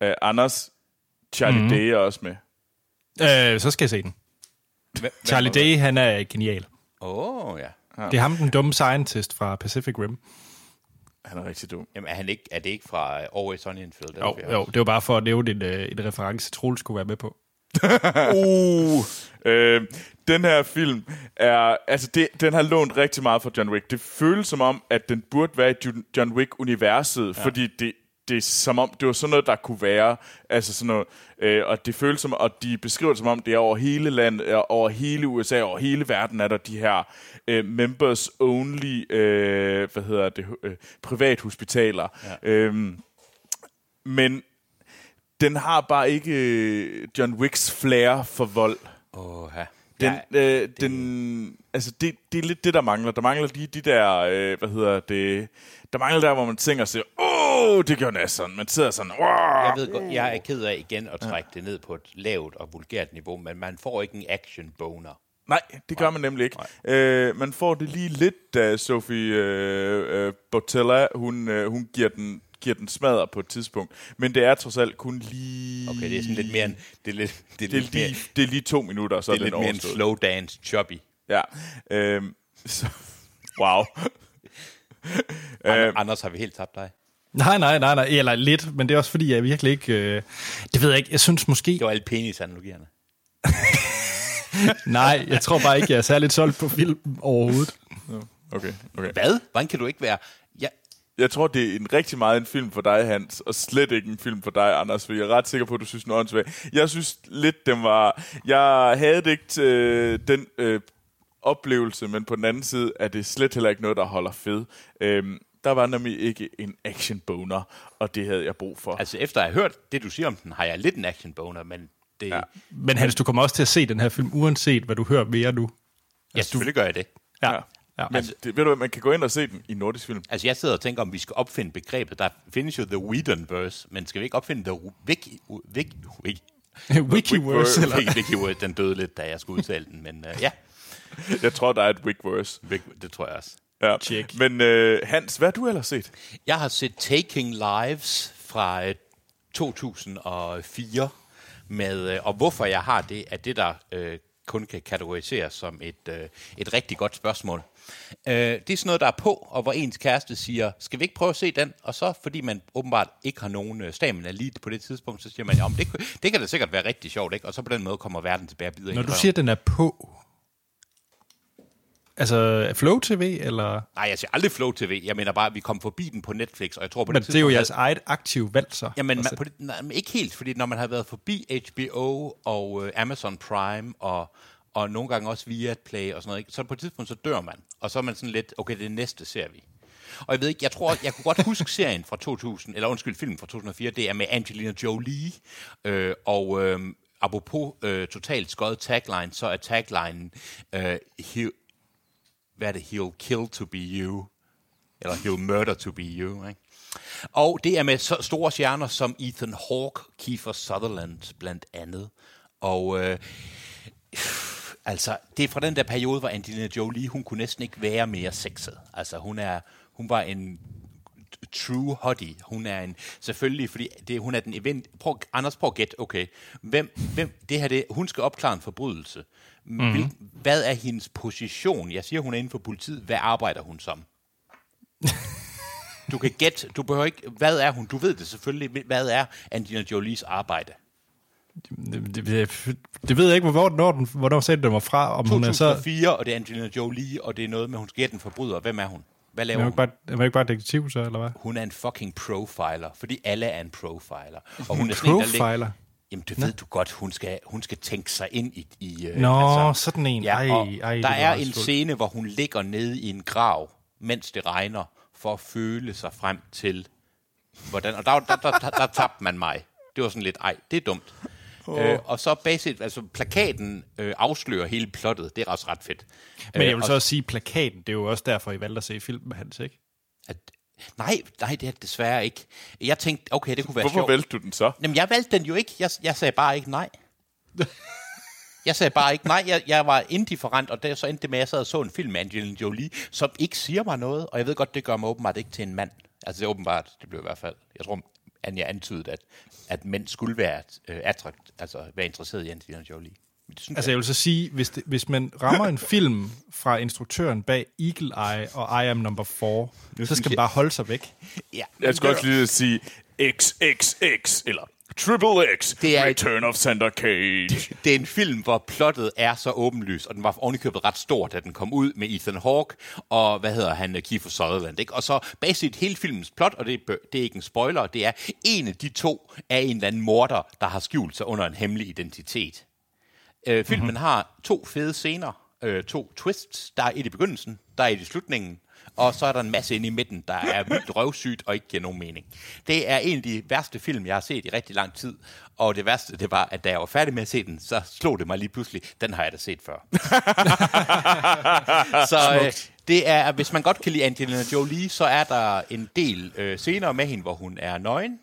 Øh, Anders, Charlie mm-hmm. Day er også med. Øh, så skal jeg se den. Charlie Day, han er genial. Åh, oh, ja. Det er ham, den dumme scientist fra Pacific Rim. Han er rigtig dum. Jamen, er, han ikke, er det ikke fra uh, Always Sunny in Philadelphia? Jo, jo, det var bare for at nævne en, øh, en reference, Troels skulle være med på. *laughs* Uh, øh, den her film er, altså det, den har lånt rigtig meget fra John Wick. Det føles som om, at den burde være i John Wick-universet, ja. fordi det, det er som om, det var sådan noget, der kunne være, altså sådan noget, øh, og det føles som, og de beskriver det som om, det er over hele landet, øh, over hele USA, over hele verden er der de her øh, members only, øh, hvad hedder det, øh, privathospitaler. Ja. Øhm, men den har bare ikke øh, John Wicks flair for vold. Åh, ja. Den, ja, øh, den, altså det, det er lidt det, der mangler. Der mangler lige de der, øh, hvad hedder det, der mangler der, hvor man tænker sig, åh, oh, det gjorde næsten. Man sidder sådan, åh. jeg ved godt, jeg er ked af igen at trække ja. det ned på et lavt og vulgært niveau, men man får ikke en action boner. Nej, det gør man nemlig ikke. Øh, man får det lige lidt, da Sophie øh, øh, Botella, hun, øh, hun giver den giver den smadre på et tidspunkt. Men det er trods alt kun lige... Okay, det er sådan lidt mere en, det er lidt, det er Det er lidt mere, lige, det er lige to minutter, så det er er lidt den mere en overstået. slow dance choppy. Ja. Øhm, så, wow. *laughs* Ander, Anders, har vi helt tabt dig? Nej, nej, nej, nej, eller lidt, men det er også fordi, jeg virkelig ikke... Øh, det ved jeg ikke, jeg synes måske... Det var alle penisanalogierne. *laughs* Nej, jeg tror bare ikke, jeg er særligt solgt på film overhovedet. Okay, okay. Hvad? Hvordan kan du ikke være... Jeg tror, det er en rigtig meget en film for dig, Hans, og slet ikke en film for dig, Anders, for jeg er ret sikker på, at du synes, den er åndssvag. Jeg synes lidt, den var... Jeg havde det ikke øh, den øh, oplevelse, men på den anden side er det slet heller ikke noget, der holder fed. Øhm, der var nemlig ikke en action boner, og det havde jeg brug for. altså efter at have hørt det, du siger om den, har jeg lidt en action boner, men det... Ja. Men Hans, du kommer også til at se den her film, uanset hvad du hører mere nu. ja selvfølgelig gør jeg det. Ja. Ja. Ja. Men det, ved du man kan gå ind og se den i nordisk film. Altså, jeg sidder og tænker, om vi skal opfinde begrebet. Der findes jo The Whedonverse, men skal vi ikke opfinde The Wiki... Wiki... Wiki... Wikiverse, eller... Wiki, Wiki, den døde lidt, da jeg skulle udtale den, men uh, ja. *laughs* Jeg tror, der er et Wigverse. Det tror jeg også. Ja. Check. Men øh, Hans, hvad har du ellers set? Jeg har set Taking Lives fra øh, 2004, med, øh, og hvorfor jeg har det, er det, der øh, kun kan kategoriseres som et, øh, et rigtig godt spørgsmål. Øh, det er sådan noget, der er på, og hvor ens kæreste siger, skal vi ikke prøve at se den? Og så, fordi man åbenbart ikke har nogen øh, stamina lige på det tidspunkt, så siger man, ja, om det, det kan da sikkert være rigtig sjovt, ikke? Og så på den måde kommer verden tilbage bider Når du siger, at den er på, altså Flow TV, eller... Nej, jeg siger aldrig Flow TV. Jeg mener bare, at vi kom forbi den på Netflix, og jeg tror på Men det det er jo jeres havde- eget aktive valg, så. Jamen, man, på det, nej, ikke helt, fordi når man har været forbi HBO og øh, Amazon Prime og, og nogle gange også via et play og sådan noget, ikke? så på et tidspunkt så dør man, og så er man sådan lidt, okay, det næste ser vi. Og jeg ved ikke, jeg tror, jeg kunne godt huske serien fra 2000, eller undskyld, filmen fra 2004, det er med Angelina Jolie, øh, og øh, apropos øh, totalt skøjet tagline, så er taglinen, øh, he, hvad er det, he'll kill to be you, eller he'll murder to be you, ikke? Og det er med så store stjerner som Ethan Hawke, Kiefer Sutherland blandt andet. Og øh, altså, det er fra den der periode, hvor Angelina Jolie, hun kunne næsten ikke være mere sexet. Altså, hun er, hun var en true hottie. Hun er en, selvfølgelig, fordi det, hun er den event. Prøv, Anders, prøv at gætte, okay. Hvem, hvem, det her, det, hun skal opklare en forbrydelse. Mm-hmm. Hvil, hvad er hendes position? Jeg siger, hun er inden for politiet. Hvad arbejder hun som? *laughs* Du kan gætte, du behøver ikke, hvad er hun? Du ved det selvfølgelig. Hvad er Angelina Jolies arbejde? Det, det, det, ved jeg ikke, hvor, når den, hvornår sagde den var fra, om hun er så... 2004, og det er Angelina Jolie, og det er noget med, hun skal gætte en forbryder. Hvem er hun? Hvad Er laver hun hun? ikke bare, er ikke bare detektiv, så, eller hvad? Hun er en fucking profiler, fordi alle er en profiler. Og hun er sådan en, Profiler? Jamen, det ved du godt. Hun skal, hun skal tænke sig ind i... i øh, Nå, sådan en. Ja, Ej, ej, der er en fuldt. scene, hvor hun ligger nede i en grav, mens det regner, for at føle sig frem til, hvordan... Og der, der, der, der, der tabte man mig. Det var sådan lidt, ej, det er dumt. Oh. Øh, og så basic, altså plakaten øh, afslører hele plottet. Det er også ret fedt. Men jeg Øh, vil og- så også sige, plakaten, det er jo også derfor, I valgte at se filmen med hans, ikke? At, nej, nej, det er det desværre ikke. Jeg tænkte, okay, det kunne være Hvorfor sjovt. valgte du den så? Jamen, jeg valgte den jo ikke. Jeg, jeg sagde bare ikke nej. *laughs* Jeg sagde bare ikke nej. Jeg, jeg var indifferent, og det, så endte det med, at jeg sad og så en film med Angelina Jolie, som ikke siger mig noget. Og jeg ved godt, det gør mig åbenbart ikke til en mand. Altså, det er åbenbart, det blev i hvert fald. Jeg tror, Anja antydede, at, at mænd skulle være øh, attrakt, altså være interesseret i Angelina Jolie. Synes Altså jeg vil så sige, hvis, det, hvis man rammer en film fra instruktøren bag Eagle Eye og I Am Number 4, så skal man bare holde sig væk. jeg, ja, Jeg skulle også lige sige XXX, eller Triple X, Det er et- Return of Sandra Cage. det er en film, hvor plottet er så åbenlyst, og den var ovenikøbet ret stor, da den kom ud med Ethan Hawke og, hvad hedder han, Kiefer Sutherland. Ikke? Og så basic hele filmens plot, og det er, det er ikke en spoiler, det er, en af de to er en eller anden morder, der har skjult sig under en hemmelig identitet. Øh, filmen mm-hmm. har to fede scener, øh, to twists. Der er et i begyndelsen, der er et i slutningen, og så er der en masse inde i midten, der er vildt røvsygt og ikke giver nogen mening. Det er en af de værste film, jeg har set i rigtig lang tid, og det værste, det var, at da jeg var færdig med at se den, så slog det mig lige pludselig, den har jeg da set før. *laughs* så øh, det er, hvis man godt kan lide Angelina Jolie, så er der en del øh, scener med hende, hvor hun er nøgen,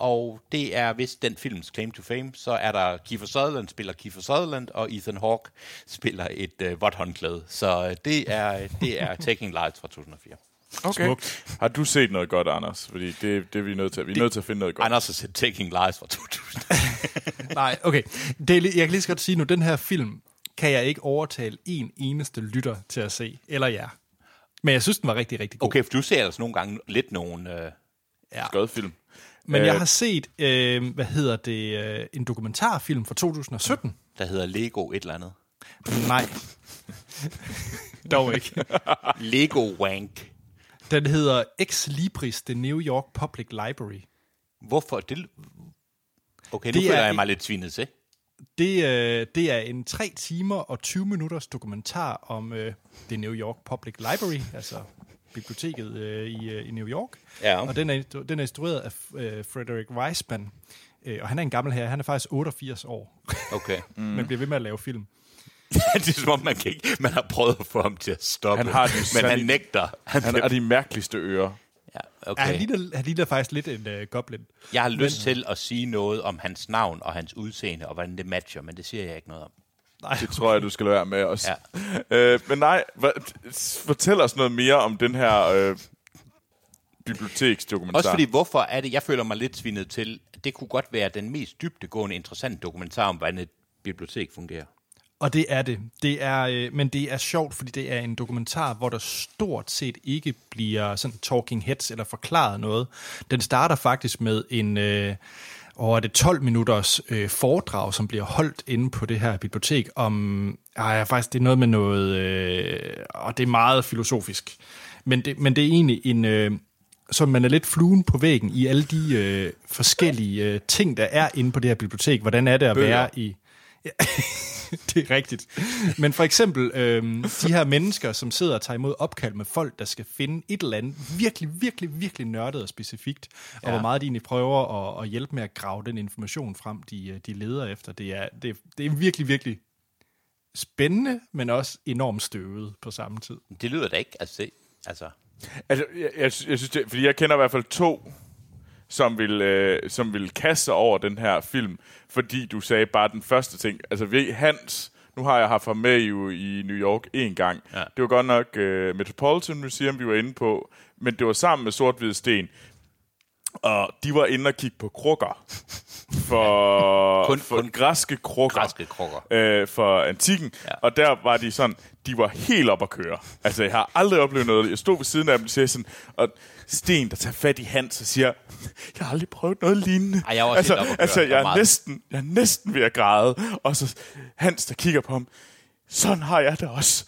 og det er vist den films claim to fame. Så er der Kiefer Sutherland spiller Kiefer Sutherland, og Ethan Hawke spiller et øh, vådt håndklæde. Så øh, det er, det er Taking Lights fra 2004. Okay. Smukt. Har du set noget godt, Anders? Fordi det, det er vi nødt til. Vi er nødt til at finde noget godt. Anders har set Taking Lights fra 2000. *laughs* Nej, okay. Det er, jeg kan lige så godt sige nu, den her film kan jeg ikke overtale en eneste lytter til at se, eller jer. Men jeg synes, den var rigtig, rigtig god. Okay, for du ser altså nogle gange lidt nogle... Øh, Ja. Godt film. Men Øh, jeg har set, øh, hvad hedder det, øh, en dokumentarfilm fra 2017. der hedder Lego et eller andet. Nej. Dog ikke. Lego Wank. Den hedder Ex Libris, The New York Public Library. Hvorfor? Det, okay, nu Det føler er jeg mig lidt svinet til. Det, øh, det er en 3 timer og 20 minutters dokumentar om øh, The New York Public Library, altså biblioteket øh, i, øh, i New York. Ja. Og den er, den er instrueret af øh, Frederick Weisman. Øh, og han er en gammel her. Han er faktisk 88 år, Okay. mm. *laughs* men bliver ved med at lave film. det er som om, man, kan ikke, man har prøvet at få ham til at stoppe. Han har de men han nægter. Han, Han har de mærkeligste ører. ja, Okay. Ja, han, ligner, han ligner faktisk lidt en øh, goblin. Jeg har lyst til at sige noget om hans navn og hans udseende, og hvordan det matcher, men det siger jeg ikke noget om. Nej, Det tror jeg, du skal lade være med også. Ja. *laughs* Øh, men nej, fortæl os noget mere om den her øh, biblioteksdokumentar. Også fordi, hvorfor er det, jeg føler mig lidt svinet til, det kunne godt være den mest dybdegående, interessante dokumentar om, hvordan et bibliotek fungerer. Og det er det. det er, øh, men det er sjovt, fordi det er en dokumentar, hvor der stort set ikke bliver sådan talking heads eller forklaret noget. Den starter faktisk med en... Øh, og er det 12 minutters øh, foredrag, som bliver holdt inde på det her bibliotek om, ej, faktisk det er noget med noget, øh, og det er meget filosofisk, men det, men det er egentlig en, øh, så man er lidt fluen på væggen i alle de øh, forskellige øh, ting, der er inde på det her bibliotek. Hvordan er det at Bøger. være i... Ja, *laughs* *laughs* det er rigtigt. Men for eksempel øh, de her mennesker, som sidder og tager imod opkald med folk, der skal finde et eller andet virkelig, virkelig, virkelig nørdet og specifikt, og Ja. hvor meget de egentlig prøver at, at hjælpe med at grave den information frem, de, øh, de leder efter. Det er, det, det er virkelig, virkelig spændende, men også enormt støvet på samme tid. Det lyder da ikke, altså, det, altså Altså, jeg, jeg, jeg synes det, fordi jeg kender i hvert fald to, som vil, øh, som vil kaste sig over den her film, fordi du sagde bare den første ting. Altså, ved Hans, nu har jeg haft ham med jo i New York en gang. Ja. Det var godt nok øh, Metropolitan Museum, vi var inde på, men det var sammen med Sort Sten. Og de var inde og kigge på krukker. For, *laughs* Kun- for kun græske krukker. græske krukker. øh, for antikken, Ja. og der var de sådan, de var helt op at køre. Altså, jeg har aldrig oplevet noget. Jeg stod ved siden af dem, og siger sådan, og Sten, der tager fat i Hans og siger, *laughs* jeg har aldrig prøvet noget lignende. Ej, jeg var altså, helt oppe at køre. altså, jeg er, næsten, jeg er næsten ved at græde. Og så Hans, der kigger på ham, sådan har jeg det også.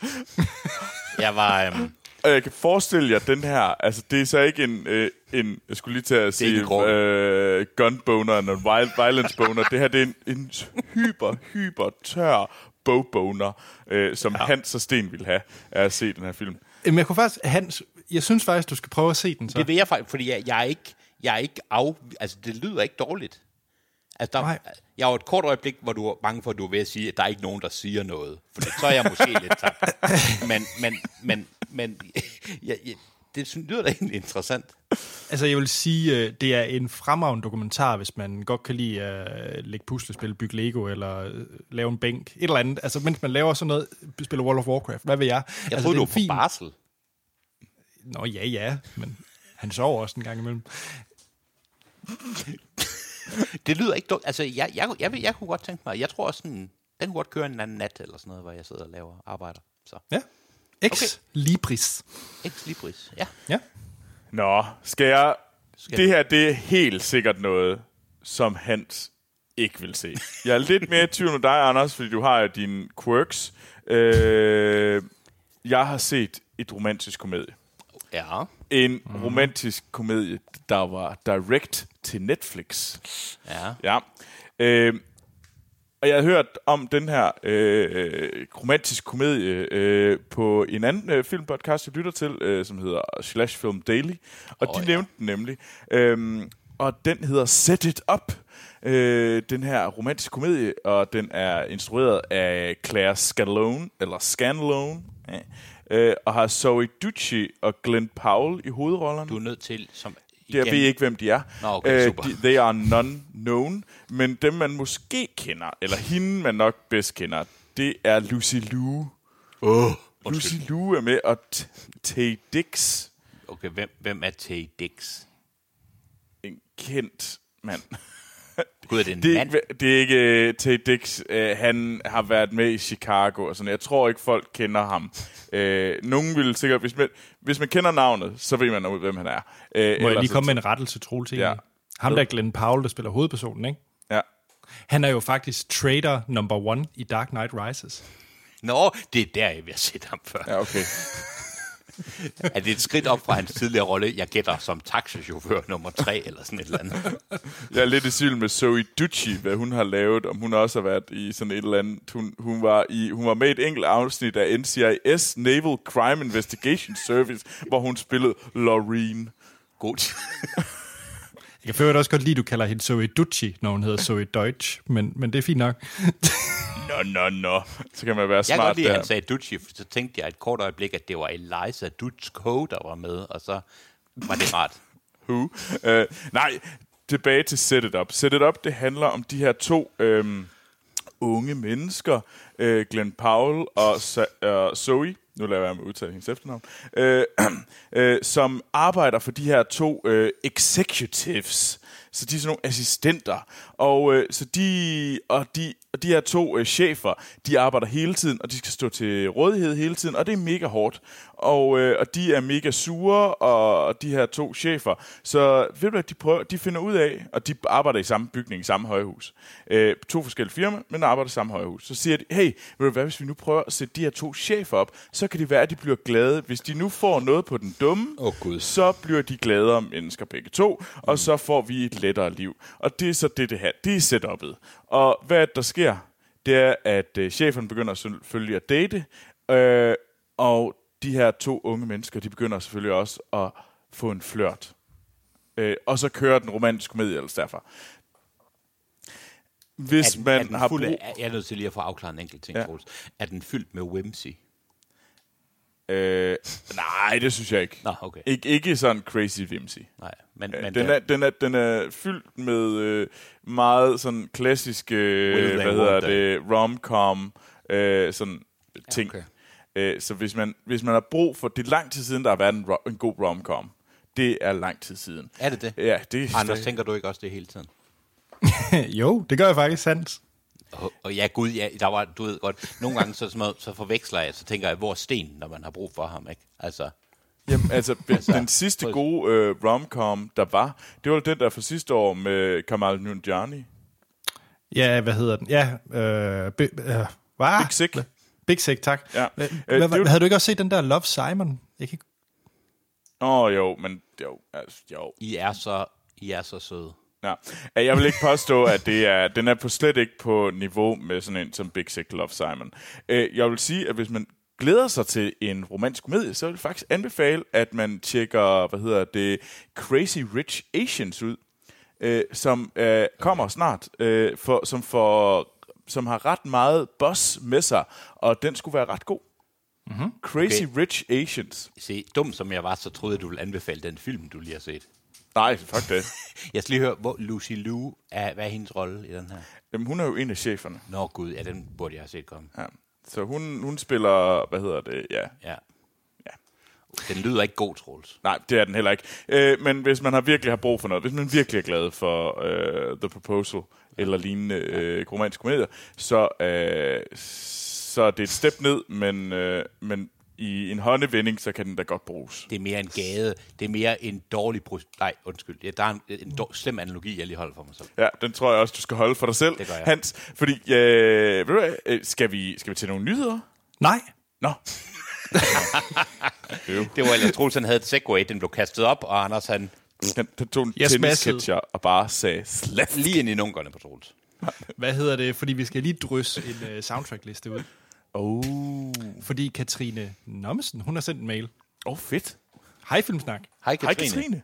*laughs* Jeg var, øhm, Og jeg kan forestille jer den her, altså det er så ikke en, øh, en jeg skulle lige til at sige, øh, gunboner eller en wild, violence boner. det her det er en, en hyper, hyper tør bogboner, øh, som ja. Hans og Sten ville have af at se den her film. Men jeg kunne faktisk, Hans, jeg synes faktisk, du skal prøve at se den så. det vil jeg faktisk, fordi jeg, jeg er ikke, jeg er ikke af, altså det lyder ikke dårligt. Altså, der, Nej. jeg har et kort øjeblik, hvor du er bange for, at du er ved at sige, at der er ikke nogen, der siger noget. For så er jeg måske lidt tabt. *laughs* Men, men, men, men *laughs* jeg, jeg, det lyder da egentlig interessant. Altså, jeg vil sige, øh, det er en fremragende dokumentar, hvis man godt kan lide at lægge puslespil, bygge Lego, eller øh, lave en bænk. Et eller andet. Altså, mens man laver sådan noget, spiller World of Warcraft. Hvad ved jeg? Jeg altså, troede, det du var en på barsel. Nå, ja, ja, men han sover også en gang imellem. *laughs* Det lyder ikke dumt. Altså, jeg, jeg, jeg, jeg, jeg kunne godt tænke mig, jeg tror også sådan, den kunne godt køre en anden nat eller sådan noget, hvor jeg sidder og laver arbejder. Så, Ja. Ex Okay. Libris. ex libris. Ja. Nå, skal jeg... Skal Skal det her, det er helt sikkert noget, som Hans ikke vil se. Jeg er lidt mere i tvivl med dig, Anders, fordi du har jo dine quirks. Øh, jeg har set et romantisk komedie. Ja. En mm. romantisk komedie, der var direct til Netflix. Ja. Ja. Øh, og jeg har hørt om den her øh, romantisk komedie øh, på en anden øh, filmpodcast, jeg lytter til, øh, som hedder Slash Film Daily. Og Åh, de ja. nævnte den nemlig. Øh, og den hedder Set It Up. Øh, den her romantiske komedie, og den er instrueret af Claire Scanlone, eller Scanlone, øh, og har Zoe Ducci og Glenn Powell i hovedrollerne. Du er nødt til, som Jeg ved ikke, hvem de er. Nå, okay, super. de, they are non-known. Men dem, man måske kender, eller hende, man nok bedst kender, det er Lucy Liu. Oh, Lucy Liu er med, og T- Tay Dix, Okay, hvem, hvem er Tay Dix? en kendt mand. *laughs* Gud, er det en Det, mand? er ikke- det er ikke uh, Tay Dix. Uh, han har været med i Chicago og sådan. Jeg tror ikke, folk kender ham. Uh, nogen vil sikkert... Hvis man, hvis man kender navnet, så ved man, hvem han er. Uh, Må jeg lige komme med en rettelse, Troels? Ja. Ja. Ham der er Glenn Powell, der spiller hovedpersonen, ikke? Ja. Han er jo faktisk trader number one i Dark Knight Rises. Nå, det er der, jeg vil have set ham før. ja, okay. *laughs* Er det et skridt op fra hans tidligere rolle, jeg gætter som taxichauffør nummer tre, eller sådan et eller andet? Jeg er lidt i tvivl med Zoe Ducci, hvad hun har lavet, om hun også har været i sådan et eller andet. Hun, hun, var, i, hun var med i et enkelt afsnit af NCIS, Naval Crime Investigation Service, hvor hun spillede Loreen. God. Jeg kan også godt lide, at du kalder hende Zoe Ducci, når hun hedder Zoe Deutsch, men, men det er fint nok. *laughs* Nå, nå, nå. Så kan man være Jeg kan smart godt lide, at der. han sagde Ducci, for så tænkte jeg et kort øjeblik, at det var Eliza Dutschko, der var med, og så var det rart. *laughs* Who? Uh, nej, tilbage til Set It Up. Set It Up, det handler om de her to øhm, unge mennesker, øh, Glenn Powell og Sa- øh, Zoe, nu lader jeg være med at udtale hendes efternavn, øh, *clears throat* øh, som arbejder for de her to øh, executives, så de er sådan nogle assistenter, og øh, så de og de og de her to øh, chefer, de arbejder hele tiden, og de skal stå til rådighed hele tiden, og det er mega hårdt. Og, øh, og de er mega sure, og de her to chefer, så ved du de, prøver, de finder ud af, og de arbejder i samme bygning, i samme højhus. Øh, to forskellige firmaer, men arbejder i samme højhus. Så siger de, hey, ved du hvad, hvis vi nu prøver at sætte de her to chefer op, så kan det være, at de bliver glade. Hvis de nu får noget på den dumme, Åh, Gud. så bliver de gladere mennesker begge to, og så får vi et lettere liv. Og det er så det, det her. Det er setup'et. Og hvad er der sker? Det er, at øh, chefen begynder selvfølgelig at date, øh, og de her to unge mennesker, de begynder selvfølgelig også at få en flørt. Øh, og så kører den romantiske komedie ellers derfra. Hvis er den, man er den har fuld brug... af, jeg er nødt til lige at få afklaret en enkelt ting, Ja. ja. Troels. Er den fyldt med whimsy? Øh, nej, det synes jeg ikke. Nå, okay. Ik- ikke sådan crazy whimsy. Nej, men, Øh, men den, er, den, er, den er fyldt med øh, meget sådan klassiske, øh, hvad hedder det, rom-com, øh, sådan ting. okay. Øh, så hvis man, hvis man har brug for, det er lang tid siden, der har været en, ro- en god rom-com. Det er lang tid siden. er det det? Ja, det Anders, det, tænker du ikke også det hele tiden? *laughs* jo, det gør jeg faktisk sandt. Og, og ja, gud, ja, der var, du ved godt, nogle gange så, så, så forveksler jeg, så tænker jeg, hvor er Sten, når man har brug for ham, ikke? Altså, Jamen, altså, *laughs* Altså, den sidste gode øh, rom-com, der var, det var den der fra sidste år med Kamal Nanjiani. Ja, hvad hedder den? Ja, øh, bi, øh, hvad? Big Sick. Big Sick, tak. Ja. Hvad, Øh, hvad, det var- havde du ikke også set den der Love Simon? Jeg kan ikke... Åh, oh, jo, men jo, altså, jo. I er så, I er så søde. Ja. Jeg vil ikke påstå, at det er, den er på slet ikke på niveau med sådan en som Big Sick Love Simon. Øh, Jeg vil sige, at hvis man glæder sig til en romantisk komedie, så vil jeg faktisk anbefale, at man tjekker, hvad hedder det, Crazy Rich Asians ud, øh, som øh, kommer snart, øh, for, som, for, som har ret meget boss med sig, og den skulle være ret god. Mm-hmm. Crazy Okay. Rich Asians. Se, dum som jeg var, så troede jeg, du ville anbefale den film, du lige har set. Nej, fuck det. *laughs* Jeg skal lige høre, hvor Lucy Liu er, hvad er hendes rolle i den her? Jamen, hun er jo en af cheferne. Nå gud, ja, den burde jeg have set komme. Ja. Så hun, hun spiller, hvad hedder det, ja. Ja. Ja. Den lyder ikke god, Troels. Nej, det er den heller ikke. Øh, men hvis man har virkelig har brug for noget, hvis man virkelig er glad for øh, The Proposal eller lignende øh, romantisk komedier, så, øh, så er det et step ned, men, øh, men i en håndevending, så kan den da godt bruges. Det er mere en gade. Det er mere en dårlig... Pro- Nej, undskyld. Ja, der er en, en dår- slem analogi, jeg lige holder for mig selv. Ja, den tror jeg også, du skal holde for dig selv, Det gør jeg. Hans. Fordi, øh, ved du hvad, øh, skal vi, skal vi til nogle nyheder? Nej. Nå. *laughs* Det var ellers, Troels han havde et segway, den blev kastet op, og Anders han Den, den tog en Jeg tennisketcher og bare sagde slat. lige ind i nunkerne på Troels. Hvad hedder det? Fordi vi skal lige drysse en uh, soundtrackliste ud. Oh. Fordi Katrine Nommesen, hun har sendt en mail. oh, fedt. Hej Filmsnak. Hej Hej Katrine. Katrine.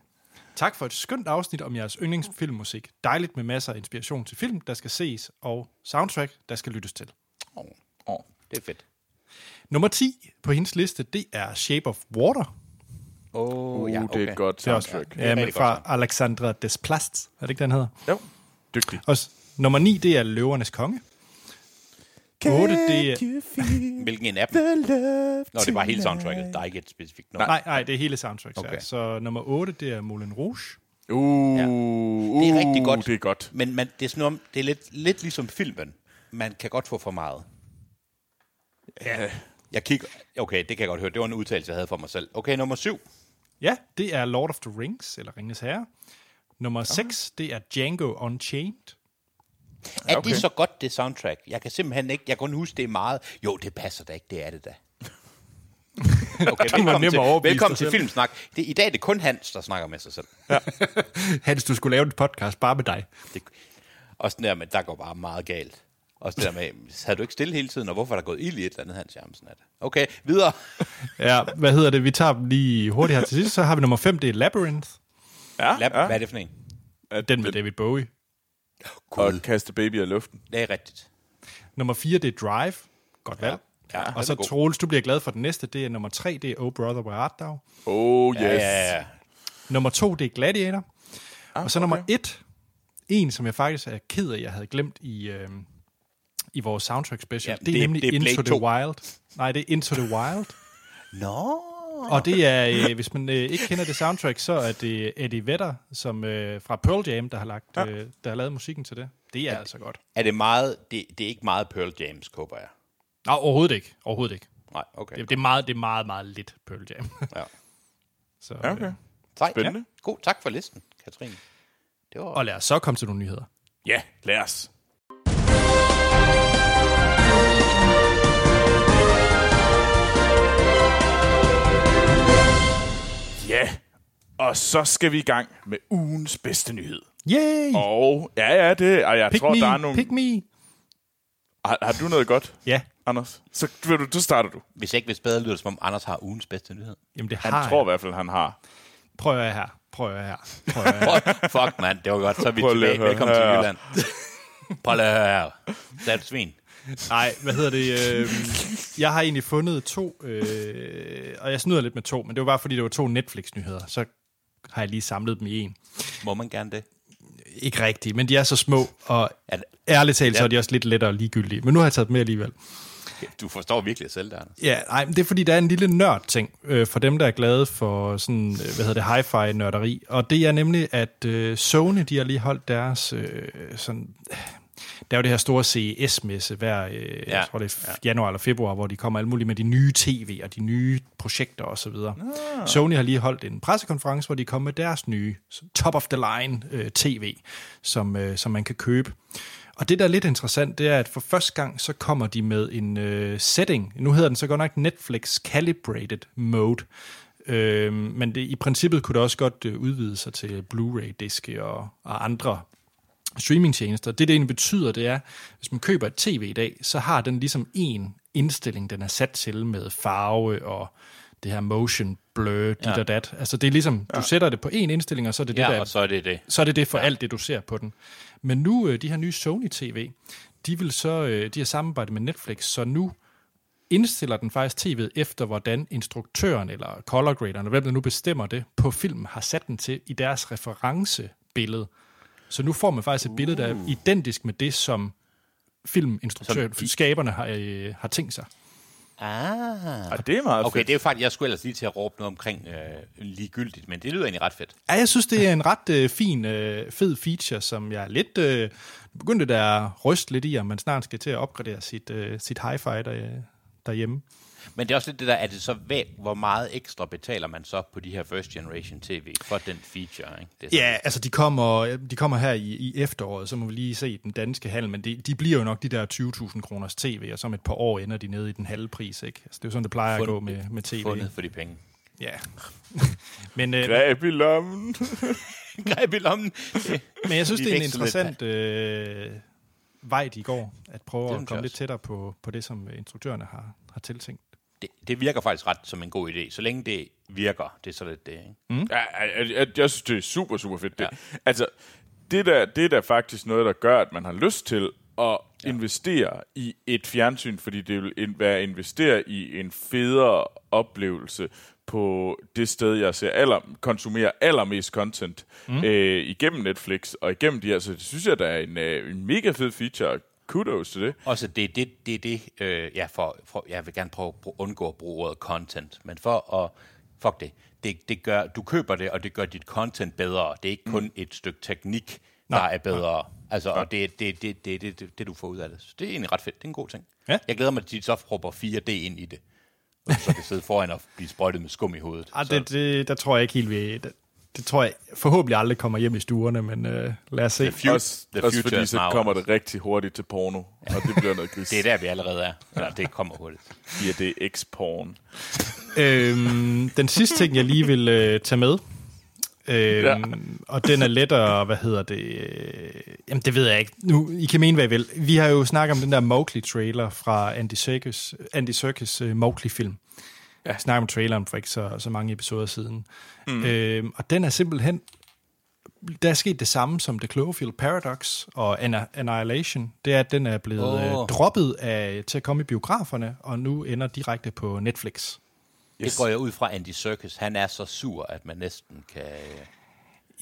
Tak for et skønt afsnit om jeres yndlingsfilmmusik. Dejligt med masser af inspiration til film, der skal ses, og soundtrack, der skal lyttes til. Oh, Oh. det er fedt. Nummer 10 på hendes liste, det er Shape of Water. Oh, Uh, ja, det er et godt Det er også, soundtrack. er ja, men fra godt Alexandra Desplat. Er det ikke, den hedder? Jo, dygtig. Og nummer 9, det er Løvernes Konge. 8, det er... Hvilken en dem? Nå, det var hele soundtracket. Der er ikke et specifikt nummer. Nej, nej, det er hele soundtrack. Okay. Okay. Så nummer 8, det er Moulin Rouge. Uh, Ja. Det er rigtig godt. Det er godt. Men man, det er, sådan, noget- det er lidt, lidt ligesom filmen. Man kan godt få for meget. Ja. Jeg kigger... Okay, det kan jeg godt høre. Det var en udtalelse, jeg havde for mig selv. Okay, nummer syv. Ja, det er Lord of the Rings, eller Ringens Herre. Nummer 6, det er Django Unchained. Er okay. det så godt, det soundtrack? Jeg kan simpelthen ikke... Jeg kan huske, det er meget... Jo, det passer da ikke. Det er det da. *laughs* Okay, *laughs* velkommen, til, velkommen til. Filmsnak. Det, I dag er det kun Hans, der snakker med sig selv. *laughs* Hans, du skulle lave en podcast bare med dig. Det, også den der med, der går bare meget galt. Også det der med, havde du ikke stille hele tiden, og hvorfor er der gået ild i et eller andet, Hans Jamsen? Er det? Okay, videre. Ja, hvad hedder det? Vi tager dem lige hurtigt her til sidst. Så har vi nummer 5, det er Labyrinth. Ja, Lab, ja. Hvad er det for en? Den med David Bowie. Og kaste baby i luften. Det er rigtigt. Nummer 4, det er Drive. Godt valg. Ja, og den så er god. Troels, du bliver glad for den næste. Det er nummer 3, det er Oh Brother Where Art Thou. Oh, yes. Ja, ja, ja. Nummer 2, det er Gladiator. Ah, Og så nummer 1, en som jeg faktisk er ked af, jeg havde glemt i, øh, i vores soundtrack special. Ja, det, er det- nemlig det er Into Blade the 2. Wild. Nej, det er Into the Wild. Nå. Og det er, øh, hvis man øh, ikke kender det soundtrack, så er det Eddie Vedder som, øh, fra Pearl Jam, der har, lagt, Ja. øh, der har lavet musikken til det. Det er altså godt. Er det meget... Det, det er ikke meget Pearl James, håber jeg. Nej, overhovedet ikke. Overhovedet ikke. Nej, okay. Det, det, er meget, det er meget, meget lidt Pearl Jam. Ja. *laughs* så, Ja, okay. øh, Sej, Spændende. Ja. God, tak for listen, Katrine. Det var... og lad os så komme til nogle nyheder. Ja, lad os. Og så skal vi i gang med ugens bedste nyhed. Yay! Og ja, ja, det, og jeg pick tror, me, der er nogle... pick me. Har, har du noget godt, Ja, Anders? Så vil du, du starter du. Hvis ikke hvis bedre lyder det, som om Anders har ugens bedste nyhed. jamen det Han har tror i jeg. hvert fald, han har. Prøv at her. Prøv at her. Prøv at her. *laughs* Fuck, mand, det var godt. Så er vi Prøv tilbage. Velkommen til her. Jylland. Prøv lige at høre her. Så er du svin. Nej, hvad hedder det? Øh, jeg har egentlig fundet to, øh, og jeg snyder lidt med to, men det var bare fordi, det var to Netflix-nyheder. Så har jeg lige samlet dem i en. Må man gerne det? Ikke rigtigt, men de er så små, og det ærligt talt, så Ja. er de også lidt lettere ligegyldige. Men nu har jeg taget dem med alligevel. du forstår virkelig selv, der, Anders. Ja, nej, men det er fordi, der er en lille nørd-ting øh, for dem, der er glade for sådan, øh, hvad hedder det, hi-fi-nørderi. Og det er nemlig, at øh, Sony, de har lige holdt deres øh, sådan... Der er jo det her store CES-messe hver, øh, ja, jeg tror det er januar eller februar, hvor de kommer alle mulige med de nye tv og de nye projekter osv. Ah. Sony har lige holdt en pressekonference, hvor de kom med deres nye top-of-the-line øh, tv, som, øh, som man kan købe. Og det, der er lidt interessant, det er, at for første gang, så kommer de med en øh, setting. Nu hedder den så godt nok Netflix Calibrated Mode. Øh, men det, i princippet kunne det også godt øh, udvide sig til Blu-ray-diske og, og andre streamingtjenester. Det, det egentlig betyder, det er, hvis man køber et tv i dag, så har den ligesom en indstilling, den er sat til med farve og det her motion blur, dit Ja. og dat. Altså det er ligesom, du sætter det på en indstilling, og så er det det, Ja, der og så er det det. så er det det for ja. alt det, du ser på den. Men nu, øh, de her nye Sony TV, de vil så, øh, de har samarbejdet med Netflix, så nu indstiller den faktisk tv'et efter, hvordan instruktøren eller color graderen, hvem der nu bestemmer det, på filmen har sat den til i deres referencebillede. Så nu får man faktisk et billede, der er identisk med det, som filminstruktøren, Som de- skaberne har, øh, har tænkt sig. Ah. Og det er meget Okay, fedt. det er jo faktisk, jeg skulle ellers lige til at råbe noget omkring øh, ligegyldigt, men det lyder egentlig ret fedt. Ja, jeg synes, det er en ret øh, fin, øh, fed feature, som jeg er lidt øh, begyndte der ryste lidt i, om man snart skal til at opgradere sit, øh, sit hi-fi der, derhjemme. Men det er også lidt det der, er det så hvad, hvor meget ekstra betaler man så på de her first generation tv for den feature? Ikke? Det er sådan- Ja, altså de kommer, de kommer her i, i efteråret, så må vi lige se den danske handel, men de, de bliver jo nok de der 20.000 kroners tv, og så om et par år ender de nede i den halve pris, ikke? Altså, det er jo sådan, det plejer at Fund- gå med, med tv. Fundet for de penge. Ja. *laughs* men, øh, Greb i lommen. *laughs* Greb i lommen. Men jeg synes, de det er en interessant øh, vej, de går, at prøve at komme lidt tættere på, på det, som instruktørerne har, har tiltænkt. Det, det virker faktisk ret som en god idé. Så længe det virker, det er så lidt det. Ikke? Ja, jeg, jeg, jeg synes, det er super, super fedt. Det. Altså, det der, det er da faktisk noget, der gør, at man har lyst til at ja. investere i et fjernsyn, fordi det vil være at investere i en federe oplevelse på det sted, jeg ser aller, konsumerer allermest content mm. øh, igennem Netflix og igennem de her. Så det synes jeg, der er en, øh, en mega fed feature. Kudos til det. Det er det, det, er det øh, ja, for, for, jeg vil gerne prøve at undgå at bruge ordet content, men for at, fuck det, det, det gør, du køber det, og det gør dit content bedre. Det er ikke kun et stykke teknik, der Nej, er bedre. Altså, og det er det, det, det, det, det, det, du får ud af det. Så det er egentlig ret fedt. Det er en god ting. Ja. Jeg glæder mig til, at de så propper 4D ind i det. Og så kan sidde foran og blive sprøjtet med skum i hovedet. Ah, Så- det, det, der tror jeg ikke helt, vi... Det, det tror jeg forhåbentlig aldrig kommer hjem i stuerne, men øh, lad os se. The future- Også, the også fordi så now. kommer det rigtig hurtigt til porno, og det bliver noget gris. *laughs* Det er der, vi allerede er. Eller det kommer hurtigt. 4D X-porn. Øhm, den sidste ting, jeg lige vil øh, tage med, øhm, ja. og den er lettere, hvad hedder det, øh, jamen det ved jeg ikke, nu, I kan mene, hvad I vil. Vi har jo snakket om den der Mowgli-trailer fra Andy Serkis, Andy Serkis uh, Mowgli-film. Ja. Jeg snakkede om traileren for ikke så, så mange episoder siden. Mm. Øhm, og den er simpelthen, der er sket det samme som The Cloverfield Paradox og Annihilation. Det er, at den er blevet oh. Øh, droppet af, til at komme i biograferne, og nu ender direkte på Netflix. Yes. Det går jeg ud fra Andy Serkis. Han er så sur, at man næsten kan...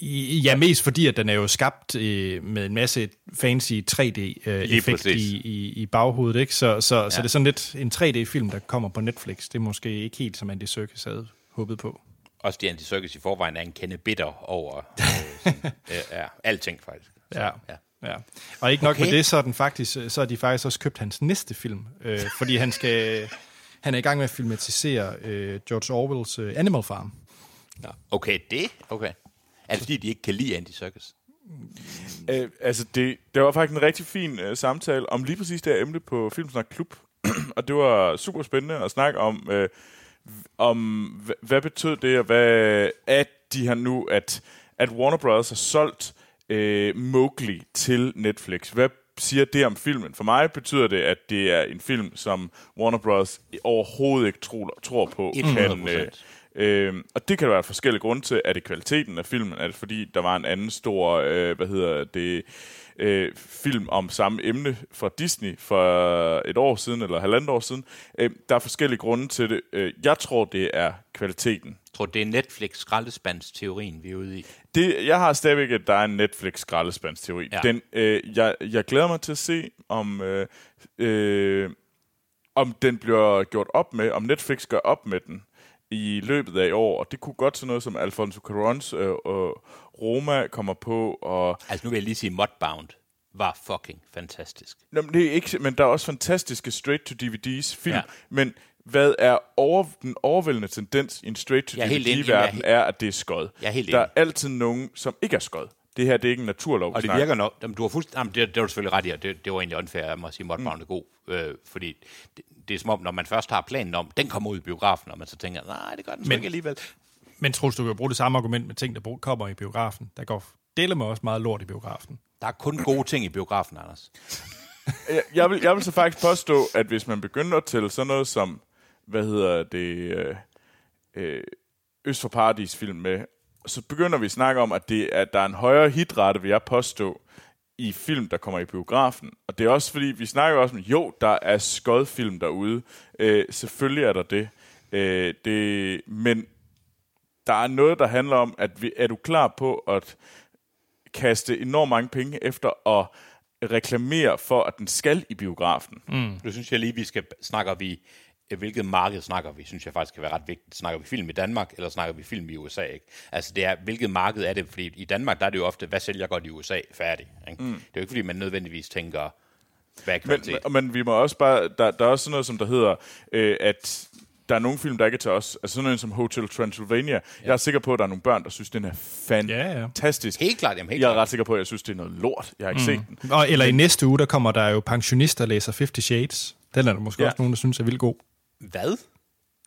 Ja, mest fordi, at den er jo skabt øh, med en masse fancy 3D-effekt præcis. i, i, i baghovedet, ikke? Så, så, ja. så det er sådan lidt en 3D-film, der kommer på Netflix. Det er måske ikke helt, som Andy Serkis havde håbet på. Også de Andy Serkis i forvejen er en kende bitter over øh, *laughs* sådan, øh, ja, alting faktisk. Så, Ja. ja. Ja. Og ikke nok okay. Okay. med det, så er, den faktisk, så er de faktisk også købt hans næste film, øh, fordi han skal... *laughs* Han er i gang med at filmatisere øh, George Orwells øh, Animal Farm. Ja. Okay, det? Okay. Er det fordi, de ikke kan lide Andy Serkis? Øh, altså, det, det var faktisk en rigtig fin øh, samtale om lige præcis det her emne på Filmsnak Klub. *clears throat* og det var super spændende at snakke om, øh, om hva- hvad betød det, og hvad, at de har nu, at, at Warner Bros. har solgt øh, Mowgli til Netflix. Hvad siger det om filmen? For mig betyder det, at det er en film, som Warner Bros. overhovedet ikke tror, tror på. 100%. øh, Øhm, og det kan der være forskellige grunde til. Er det kvaliteten af filmen? Er det fordi, der var en anden stor, øh, hvad hedder det, øh, film om samme emne fra Disney for et år siden, eller halvandet år siden? Øh, der er forskellige grunde til det. Øh, jeg tror, det er kvaliteten. Jeg tror, det er Netflix skraldespandsteorien, vi er ude i. Det, jeg har stadigvæk, at der er en Netflix skraldespandsteori. Ja. Den, øh, jeg, jeg glæder mig til at se, om, øh, øh, om den bliver gjort op med, om Netflix gør op med den i løbet af i år. Og det kunne godt sådan noget som Alfonso Cuarons øh, og Roma kommer på. Og, Altså, nu vil jeg lige sige, Mudbound var fucking fantastisk. Nå, men, det er ikke, men der er også fantastiske straight-to-DVD's film. Ja. Men hvad er over, den overvældende tendens i en er straight-to-DVD-verden, er er, at det er skød. Jeg er helt Der er altid nogen, som ikke er skød. Det her det er ikke en naturlov. Og det virker nok. Jamen, du har fuldstændig, jamen, det, det var du selvfølgelig ret i, og det, det var egentlig unfair af mig at sige, Mudbound er god. Øh, fordi det, det, er som om, når man først har planen om, den kommer ud i biografen, og man så tænker, nej, det gør den sgu Men- ikke alligevel. Men Troels, du kan jo bruge det samme argument med ting, der kommer i biografen. Der går dele med også meget lort i biografen. Der er kun gode ting i biografen, Anders. *laughs* Jeg, jeg, vil, jeg vil så faktisk påstå, at hvis man begynder at tælle sådan noget som, hvad hedder det, øh, øh, Øst for Paradis film med, så begynder vi at snakke om, at, det, at der er en højere hitrate, vil jeg påstå, i film, der kommer i biografen. Og det er også fordi, vi snakker også om, jo, der er skodfilm derude. Øh, selvfølgelig er der det. Øh, det. Men der er noget, der handler om, at vi, er du klar på at kaste enormt mange penge efter at reklamere for, at den skal i biografen. Mm. Nu synes jeg lige, vi skal snakker vi, hvilket marked snakker vi, synes jeg faktisk kan være ret vigtigt. Snakker vi film i Danmark, eller snakker vi film i USA? Ikke? Altså det er, hvilket marked er det? Fordi i Danmark, der er det jo ofte, hvad sælger godt i USA? Færdig. Ikke? Mm. Det er jo ikke, fordi man nødvendigvis tænker, hvad er Men, men, men vi må også bare, der, der er også sådan noget, som der hedder, øh, at der er nogle film, der ikke er til os. Altså sådan noget som Hotel Transylvania. Ja. Jeg er sikker på, at der er nogle børn, der synes, den er Ja, ja. fantastisk. Helt klart, jamen helt Jeg er klart. ret sikker på, at jeg synes, det er noget lort. Jeg har ikke mm. set den. Og, eller i næste uge, der kommer der jo pensionister læser 50 Shades. Den er der måske Ja. ja. også nogen, der synes er vildt god. Hvad?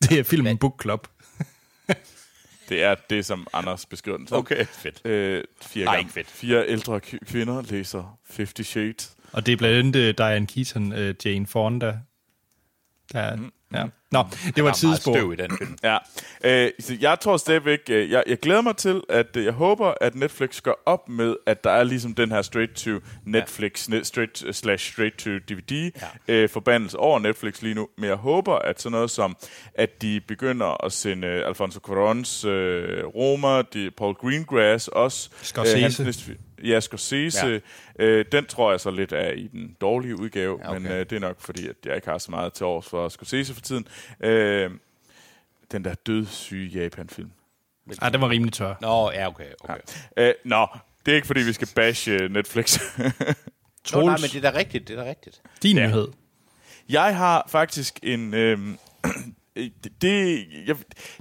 Det er filmen Book Club. Det er det, som Anders beskriver den som. Okay, fedt. Øh, fire, Nej, gamle- ikke fedt. fire ældre kvinder læser 50 Shades. Og det er blandt andet øh, Diane Keaton, øh, Jane Fonda. Der, mm. ja. Nå, det var et sidespor. støv i den film. Ja, øh, så jeg tror stadigvæk, øh, jeg, jeg glæder mig til, at øh, jeg håber, at Netflix går op med, at der er ligesom den her straight to Netflix, ja. straight uh, slash straight to DVD ja. øh, forbandelse over Netflix lige nu. Men jeg håber, at sådan noget som, at de begynder at sende øh, Alfonso Cuarons øh, Roma, de, Paul Greengrass også. Scorsese. hans næste fi- Ja, Scorsese. Ja. Øh, den tror jeg så lidt er i den dårlige udgave, ja, Ja, okay. men øh, det er nok fordi, at jeg ikke har så meget til års for Scorsese for tiden. Øh, den der dødssyge Japan-film. Ej, den var rimelig tør. Nå, ja, okay. okay. Øh, nå, det er ikke fordi, vi skal bashe øh, Netflix. *laughs* Nå, nej, men det er da rigtigt, det er da rigtigt. din nyhed. jeg har faktisk en... Øh, *clears throat* det, det, jeg,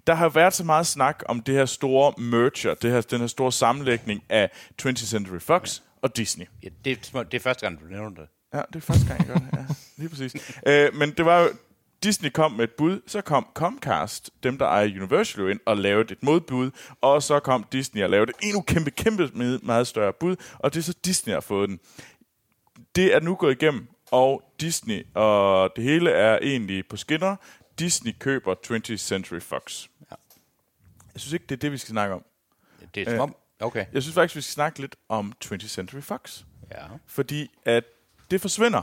der har været så meget snak om det her store merger, det her, den her store sammenlægning af 20th Century Fox ja. og Disney. Ja, det, er, det er første gang, du nævner det. Ja, det er første gang, jeg gør det. Ja, lige præcis. øh, men det var jo, Disney kom med et bud, så kom Comcast, dem der ejer Universal, jo ind og lavede et modbud, og så kom Disney og lavede et endnu kæmpe, kæmpe med- meget større bud, og det er så Disney har fået den. Det er nu gået igennem, og Disney, og det hele er egentlig på skinner. Disney køber 20th Century Fox. Ja. Jeg synes ikke, det er det, vi skal snakke om. Det er som om... Okay. Jeg synes faktisk, vi skal snakke lidt om 20th Century Fox Ja. fordi at det forsvinder.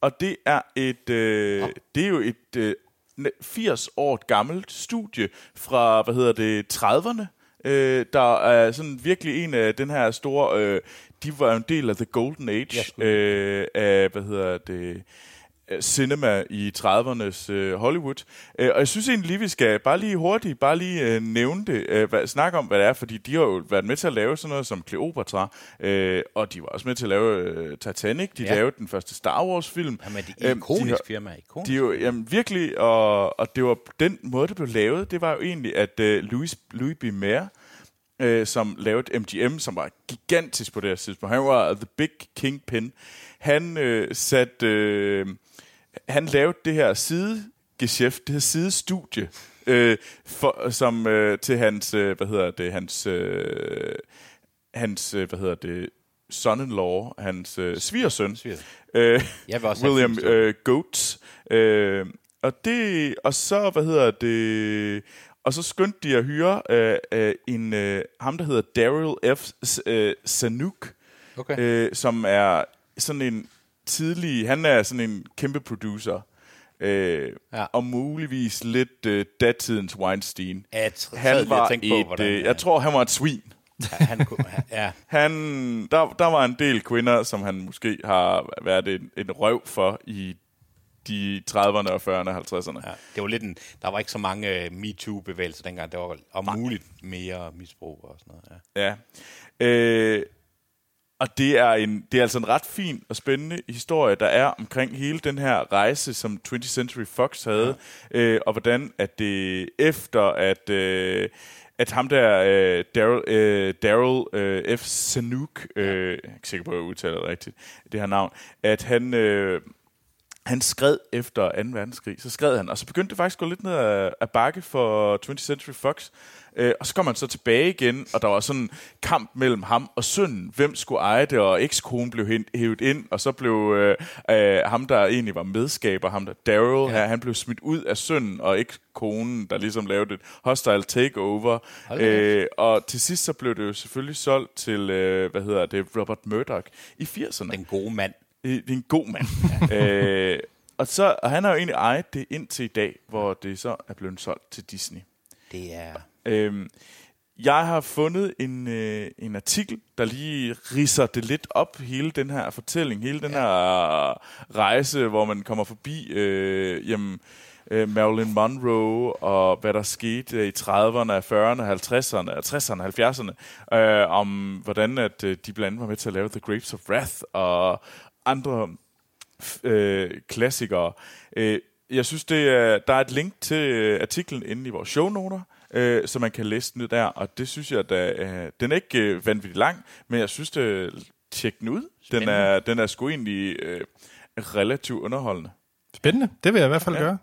Og det er et øh, det er jo et øh, ne- 80 år gammelt studie fra hvad hedder det 30'erne øh, der er sådan virkelig en af den her store... Øh, de var en del af The Golden Age øh, af, hvad hedder det, øh, cinema i 30'ernes øh, Hollywood. Øh, og jeg synes egentlig lige, vi skal bare lige hurtigt, bare lige øh, nævne det, øh, hvad, snakke om, hvad det er, fordi de har jo været med til at lave sådan noget som Cleopatra, øh, og de var også med til at lave øh, Titanic, de Ja. lavede den første Star Wars-film. Jamen, det er Øhm, et ikonisk de har- firma. Ikonisk. de er jo jamen, virkelig, og, og det var den måde, det blev lavet, det var jo egentlig, at øh, Louis, Louis B. Mayer, øh, som lavede MGM, som var gigantisk på det her tidspunkt, han var The Big Kingpin, han øh, satte, øh, han lavede det her sidegeschæft, det her sidestudie, øh, for, som øh, til hans, øh, hvad hedder det, hans, øh, hans, øh, hvad hedder det, son-in-law, hans øh, svigersøn, øh, Jeg vil også William øh, Goats. Øh, og det, og så, hvad hedder det, og så skyndte de at hyre øh, øh, en, øh, ham, der hedder Daryl F. Øh, Sanuk, Okay. øh, som er sådan en tidlig, han er sådan en kæmpe producer, øh, Ja. ja. og muligvis lidt øh, datidens Weinstein. Lige Han var på, et, hvordan, øh, jeg tror, han var et svin. han, han kunne, ja, Han, der, der var en del kvinder, som han måske har været en, en røv for i de 30'erne og 40'erne og 50'erne. ja, det var lidt en, der var ikke så mange uh, MeToo-bevægelser dengang. Der var om muligt mere misbrug og sådan noget. Ja. Ja. Øh, og det er, en, det er altså en ret fin og spændende historie, der er omkring hele den her rejse, som 20th Century Fox havde, ja. øh, og hvordan at det efter, at, øh, at ham der, øh, Daryl, øh, Daryl øh, F. Sanuk, øh, jeg er ikke sikker på, at jeg udtaler det rigtigt, det her navn, at han... Øh, han skred efter 2. verdenskrig, så skred han, og så begyndte det faktisk at gå lidt ned ad, ad bakke for 20th Century Fox, øh, og så kom han så tilbage igen, og der var sådan en kamp mellem ham og sønnen, hvem skulle eje det, og ekskonen blev hævet ind, og så blev øh, øh, ham, der egentlig var medskaber, ham der Daryl, ja. han blev smidt ud af sønnen, og ekskonen, der ligesom lavede et hostile takeover, øh, og til sidst så blev det jo selvfølgelig solgt til, øh, hvad hedder det, Robert Murdoch i 80'erne. Den gode mand. Det det er en god mand. *laughs* øh, og, så, og han har jo egentlig ejet det indtil i dag, hvor det så er blevet solgt til Disney. Det er... Øhm, jeg har fundet en, øh, en artikel, der lige riser det lidt op, hele den her fortælling, hele den her rejse, hvor man kommer forbi øh, jamen, øh, Marilyn Monroe, og hvad der skete i 30'erne, 40'erne, 50'erne, 60'erne, 70'erne, øh, om hvordan at øh, de blandt andet var med til at lave The Grapes of Wrath, og andre øh, klassikere. Øh, jeg synes, det er, der er et link til øh, artiklen inde i vores shownoter, øh, så man kan læse den der, og det synes jeg, da, øh, den er ikke øh, vanvittigt lang, men jeg synes, det tjek den ud. Den er, den er sgu egentlig øh, relativt underholdende. Spændende. Det vil jeg i hvert fald ja. gøre.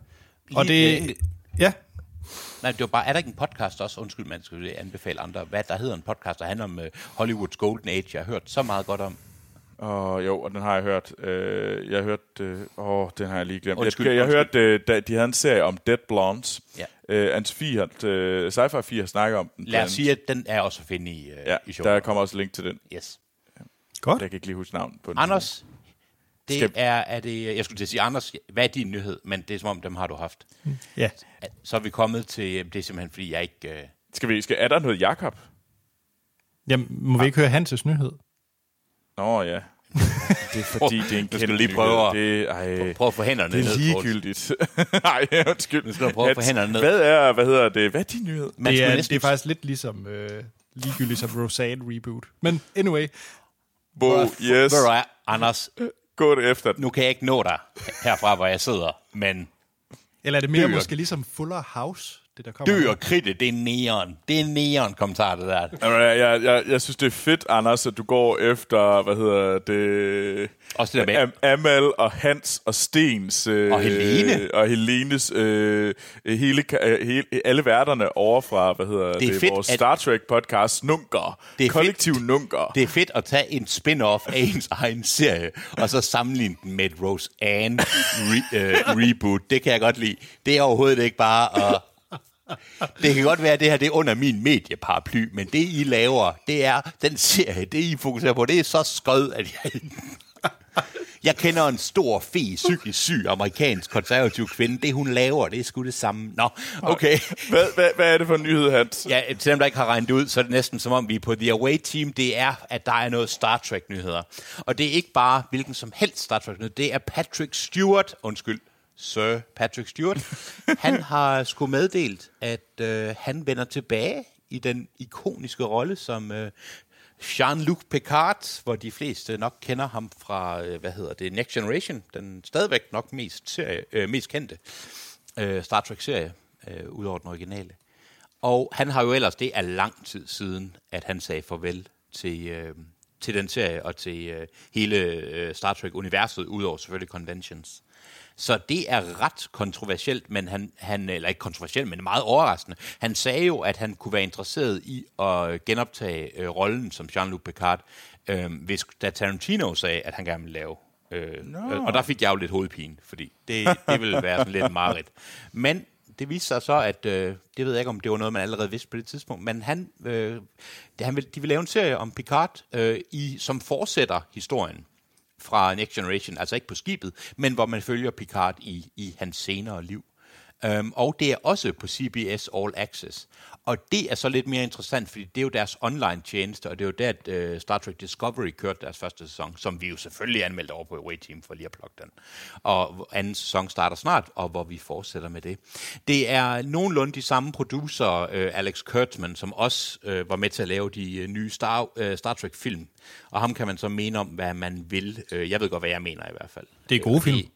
Og Lige- det... Ja. Nej, det var bare, er der ikke en podcast også, undskyld, man skal anbefale andre, hvad der hedder en podcast, der handler om uh, Hollywoods Golden Age, jeg har hørt så meget godt om. Og jo, og den har jeg hørt. Øh, jeg har hørt... Øh, åh, den har jeg lige glemt. Undskyld, jeg, jeg undskyld. hørte, øh, da, de havde en serie om Dead Blondes. Ja. Øh, Ans 4, øh, Sci-Fi 4 snakker om den. Lad os sige, at den er også at finde i, uh, Ja, i showet. der kommer også link til den. Yes. Godt. Jeg kan ikke lige huske navnet på den. Anders, det Skal- er, er det, jeg skulle til at sige, Anders, hvad er din nyhed? Men det er som om, dem har du haft. Ja. Så er vi kommet til, det er simpelthen fordi, jeg ikke... Uh, Skal vi, skal, er der noget Jakob? Jamen, må vi ikke høre Hans' nyhed? Nå ja. *laughs* Det er fordi, det er en skal lige prøve at-. Det, ej, prøv at få hænderne det er ned. Ligegyldigt. *laughs* Nej, undskyld. Nu skal du prøve at få hænderne ned. Hvad er, hvad hedder det? Hvad er din nyhed? Man det, er, næsten- det er faktisk lidt ligesom øh, ligegyldigt som Roseanne reboot. Men anyway, Bo, yes. du hvad, Anders, Gå det efter den. nu kan jeg ikke nå dig herfra, hvor jeg sidder, men eller er det mere Dyr. måske ligesom Fuller House, det der kommer? dø og kridte, det er neon. Det er neon kommentar, det der. Jamen, Jeg, jeg, jeg, jeg synes, det er fedt, Anders, at du går efter, hvad hedder det... Også det der med- Am- Amal og Hans og Stens... Øh, Og Helene. Og Helenes... Øh, hele, øh, hele, alle værterne over fra, hvad hedder det, er fedt, vores Star Trek podcast, Nunker. Det er Kollektiv fedt. Nunker. Det er fedt at tage en spin-off af ens egen serie, og så sammenligne den med et Roseanne re- øh, reboot. Det kan jeg godt lide. Det er overhovedet ikke bare at... *laughs* Det kan godt være, at det her det er under min medieparaply, men det, I laver, det er den serie, det I fokuserer på, det er så skød, at jeg... *laughs* Jeg kender en stor, fe, psykisk syg amerikansk konservativ kvinde. Det, hun laver, det er sgu det samme. Nå, okay. *laughs* Hvad, hvad, hvad er det for en nyhed, Hans? Ja, til dem, der ikke har regnet ud, så er det næsten som om, vi er på The Away Team. Det er, at der er noget Star Trek-nyheder. Og det er ikke bare hvilken som helst Star Trek-nyhed. Det er Patrick Stewart, undskyld, Sir Patrick Stewart. *laughs* Han har sgu meddelt, at øh, han vender tilbage i den ikoniske rolle som øh, Jean-Luc Picard, hvor de fleste nok kender ham fra, øh, hvad hedder det, Next Generation, den stadigvæk nok mest, serie, øh, mest kendte øh, Star Trek-serie, øh, udover den originale. Og han har jo ellers, det er lang tid siden, at han sagde farvel til, øh, til den serie og til øh, hele øh, Star Trek-universet, udover selvfølgelig Conventions. Så det er ret kontroversielt, men han, han, eller ikke kontroversielt, men meget overraskende. Han sagde jo, at han kunne være interesseret i at genoptage øh, rollen som Jean-Luc Picard, øh, hvis da Tarantino sagde, at han gerne ville lave. Øh, Nå. øh, og der fik jeg jo lidt hovedpine, fordi det, det ville være sådan lidt mareridt. Men det viste sig så, at øh, det ved jeg ikke, om det var noget, man allerede vidste på det tidspunkt, men han, øh, det, han vil, de vil lave en serie om Picard, øh, i, som fortsætter historien fra Next Generation, altså ikke på skibet, men hvor man følger Picard i, i hans senere liv. Um, og det er også på CBS All Access. Og det er så lidt mere interessant, fordi det er jo deres online tjeneste, og det er jo der, at uh, Star Trek Discovery kørte deres første sæson, som vi jo selvfølgelig anmeldte over på Away Team for lige at plukke den. Og anden sæson starter snart, og hvor vi fortsætter med det. Det er nogenlunde de samme producer, uh, Alex Kurtzman, som også uh, var med til at lave de uh, nye Star, uh, Star Trek-film. Og ham kan man så mene om, hvad man vil. Uh, jeg ved godt, hvad jeg mener i hvert fald. Det er gode film.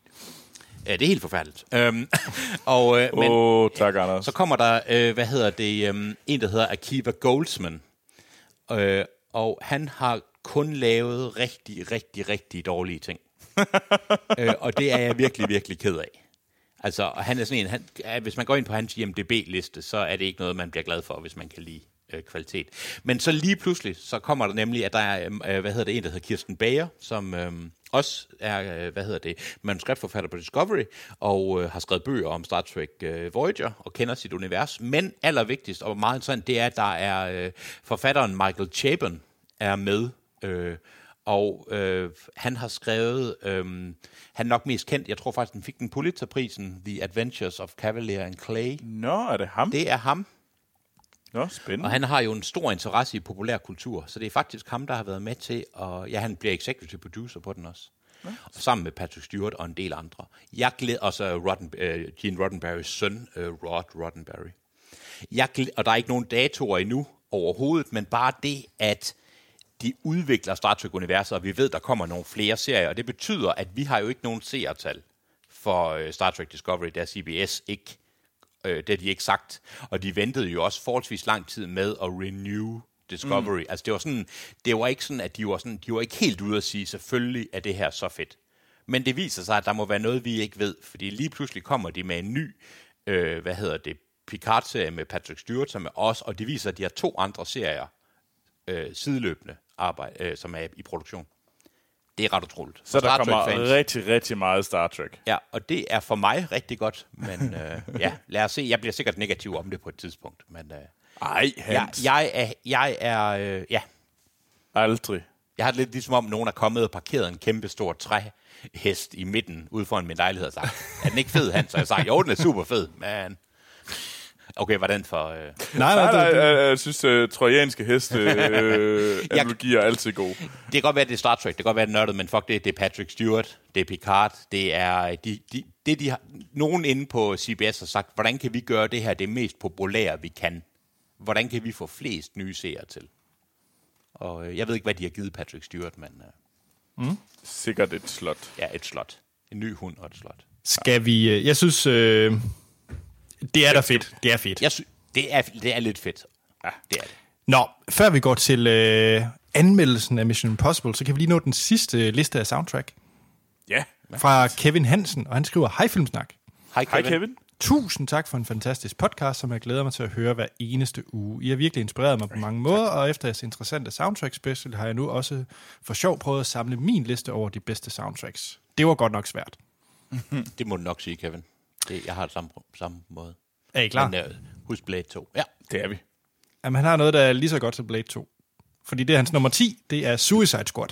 Ja, det er helt forfærdeligt. Øhm, *laughs* og, øh, men, oh, tak, Anders. så kommer der, øh, hvad hedder det, øh, en, der hedder Akiva Goldsman. Øh, og han har kun lavet rigtig, rigtig, rigtig dårlige ting. *laughs* øh, og det er jeg virkelig, virkelig ked af. Altså, og han er sådan en, han, ja, hvis man går ind på hans IMDB-liste, så er det ikke noget, man bliver glad for, hvis man kan lide øh, kvalitet. Men så lige pludselig, så kommer der nemlig, at der er, øh, hvad hedder det, en, der hedder Kirsten Bager, som øh, også er, øh, hvad hedder det, manuskriptforfatter på Discovery, og øh, har skrevet bøger om Star Trek øh, Voyager, og kender sit univers. Men allervigtigst, og meget interessant, det er, at der er øh, forfatteren Michael Chabon er med, øh, og øh, han har skrevet, øh, han er nok mest kendt, jeg tror faktisk, han fik den Pulitzerprisen, The Adventures of Cavalier and Clay. Nå, er det ham? Det er ham, Nå, spændende. og han har jo en stor interesse i populær kultur, så det er faktisk ham, der har været med til, og ja, han bliver executive producer på den også. Ja. Og sammen med Patrick Stewart og en del andre. Jeg glæder, og så Rodden, øh, Gene Roddenberrys søn, øh, Rod Roddenberry. Jeg glæder, og der er ikke nogen datoer endnu overhovedet, men bare det, at de udvikler Star Trek-universet, og vi ved, der kommer nogle flere serier, og det betyder, at vi har jo ikke nogen seertal for øh, Star Trek Discovery, der CBS ikke øh, det har de ikke sagt. Og de ventede jo også forholdsvis lang tid med at renew Discovery. Mm. Altså det var sådan, det var ikke sådan, at de var sådan, de var ikke helt ude at sige, selvfølgelig er det her så fedt. Men det viser sig, at der må være noget, vi ikke ved, fordi lige pludselig kommer de med en ny, øh, hvad hedder det, Picard-serie med Patrick Stewart, som er os, og det viser, at de har to andre serier øh, sideløbende arbejde, øh, som er i produktion. Det er ret utroligt. Så For der Star kommer Trek-fans- rigtig, rigtig meget Star Trek. Ja, og det er for mig rigtig godt, men øh, ja, lad os se. Jeg bliver sikkert negativ om det på et tidspunkt, men øh, Ej, jeg, Hans. jeg er, jeg er øh, ja, Aldrig. jeg har det lidt ligesom om, nogen er kommet og parkeret en kæmpe stor træhest i midten ude foran min lejlighed og sagt, er den ikke fed, Hans? Og jeg sagde, jo, den er super fed, men... Okay, hvordan for... Øh, Nej, Nej, nej, nej, jeg, jeg synes, uh, trojanske heste øh, *laughs* analogier er altid gode. det kan godt være, det er Star Trek, det kan godt være, det er nørdet, men fuck det, det er Patrick Stewart, det er Picard, det er de, de, det, de har, nogen inde på CBS har sagt, hvordan kan vi gøre det her det mest populære, vi kan? Hvordan kan vi få flest nye seere til? Og øh, jeg ved ikke, hvad de har givet Patrick Stewart, men øh, Sikkert et slot. ja, et slot. En ny hund og et slot. skal vi... øh, Jeg synes, øh, det er da fedt. Det er fedt. Jeg sy- det, er, det er lidt fedt. Ja, det er det. Nå, før vi går til øh, anmeldelsen af Mission Impossible, så kan vi lige nå den sidste liste af soundtrack Ja. fra Kevin Hansen, og han skriver, Hej Filmsnak. Hej Hej Kevin. Kevin. Tusind tak for en fantastisk podcast, som jeg glæder mig til at høre hver eneste uge. I har virkelig inspireret mig på mange måder, og efter jeres interessante soundtrack special har jeg nu også for sjov prøvet at samle min liste over de bedste soundtracks. Det var godt nok svært. *laughs* Det må du nok sige, Kevin. Det, jeg har det samme, samme måde. Er I klar? Men øh, husk Blade 2. Ja. Det er vi. Jamen, han har noget, der er lige så godt som Blade 2. Fordi det er hans nummer 10, det er Suicide Squad.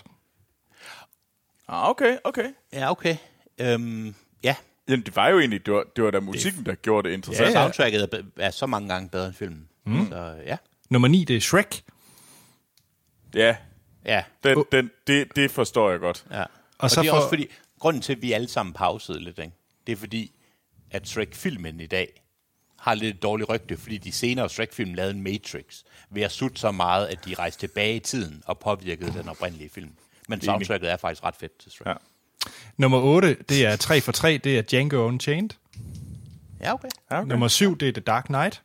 Ah, okay, okay. Ja, okay. Øhm, ja, Jamen, det var jo egentlig, det var, det var da musikken, der gjorde det interessant. så soundtracket er, er så mange gange bedre end filmen. Mm. Så ja. Nummer 9, det er Shrek. Ja, Ja, den, den, det, det forstår jeg godt. ja. Og, Og og så det er for- også fordi, grunden til, at vi alle sammen pausede lidt, ikke? det er fordi, at Shrek-filmen i dag har lidt et dårligt rygte, fordi de senere Shrek-film lavede en Matrix, ved at sutte så meget, at de rejste tilbage i tiden og påvirkede den oprindelige film. Men soundtracket er faktisk ret fedt til Shrek. Ja. Ja, Nummer 8, det er 3 for 3, det er Django Unchained. ja okay. Ja, okay. Nummer 7, det er The Dark Knight.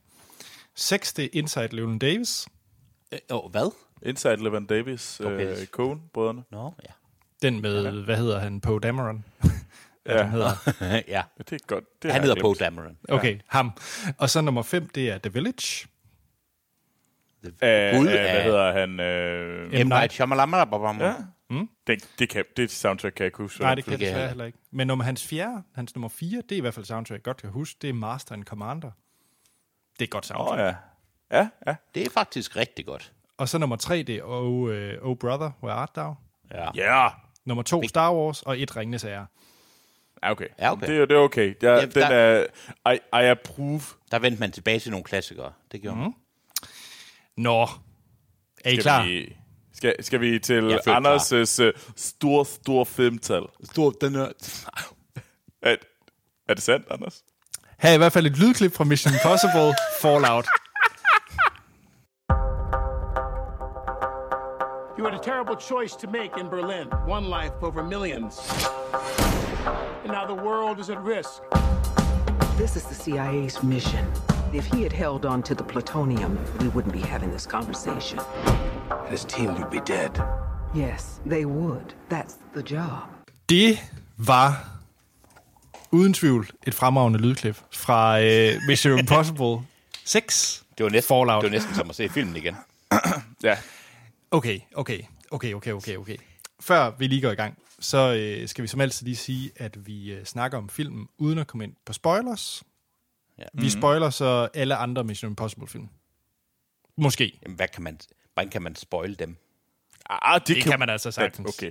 6, det er Inside Llewellyn Davis. Øh, åh, hvad? Inside Levan Davis, Okay. øh, Coen-brødrene. Nå, ja. Den med, hvad hedder han, Poe Dameron. *laughs* Ja, Den hedder. *laughs* ja. det er godt. Det Han hedder. Poe Dameron. Okay, ham. Og så nummer 5, det er The Village. Af, Gud af, hvad hedder han? Øh, M. Night Shyamalan. ja. Mm. Det, det, kan, det soundtrack kan jeg ikke huske. Nej, det kan jeg desværre heller ikke. Men nummer hans fjerde, hans nummer 4, det er i hvert fald soundtrack, jeg godt kan huske, det er Master and Commander. Det er et godt Åh, soundtrack. oh, ja. Ja, ja. Det er faktisk rigtig godt. Og så nummer 3, det er Oh, uh, oh Brother, Where Art Thou? Ja. Ja. Nummer 2, Star Wars, og et Ringenes Ære. Ja, okay. Ja, okay. Det, er- det er okay. Jeg, Ja, den der- er... I, I approve. Der vendte man tilbage til nogle klassikere. Det gjorde mm. Nå, er I Skal klar? vi, skal, skal vi til er Anders' uh, stor, stor filmtal? Stor, den er... *laughs* Er, er det sandt, Anders? Her er i hvert fald et lydklip fra Mission Impossible Fallout. You had a terrible choice to make in Berlin one life over millions. And now the world is at risk. This is the CIA's mission. If he had held on to the plutonium, we wouldn't be having this conversation. His team would be dead. Yes, they would. That's the job. Det var uden tvivl et fremragende lydklip fra uh, Mission *laughs* Impossible 6 Det var, næsten, Fallout. det var næsten som at se filmen igen. *clears throat* Ja. Okay, okay, okay, okay, okay, okay. Før vi lige går i gang, så øh, skal vi som altid lige sige, at vi øh, snakker om filmen uden at komme ind på spoilers. Ja. Vi spoiler så alle andre Mission Impossible-film. Måske. Jamen, hvad kan man, hvordan kan man spoil dem? Ah, det, Det kan man altså sagtens. Okay.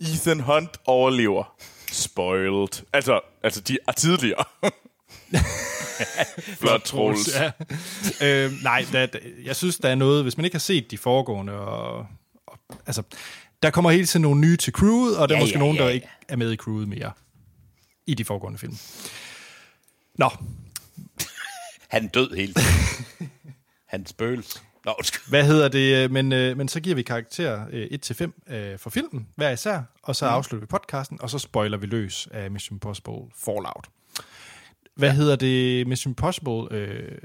Ethan Hunt overlever. Spoiled. Altså, altså de er tidligere. *laughs* Flot, Troels. Ja. øh, nej, der, der, jeg synes, der er noget, hvis man ikke har set de foregående, og, og altså, der kommer hele tiden nogle nye til crewet, og der er Ja, måske ja, nogen, ja, der ja. ikke er med i crewet mere i de foregående film. Nå, *laughs* Han er død tiden. *laughs* Han spøgels. Nå, undskyld. hvad hedder det? Men, øh, men så giver vi karakter øh, 1-5 øh, for filmen, hver især, og så afslutter vi podcasten, og så spoiler vi løs af Mission Impossible Fallout. Hvad ja. hedder det? Mission Impossible øh,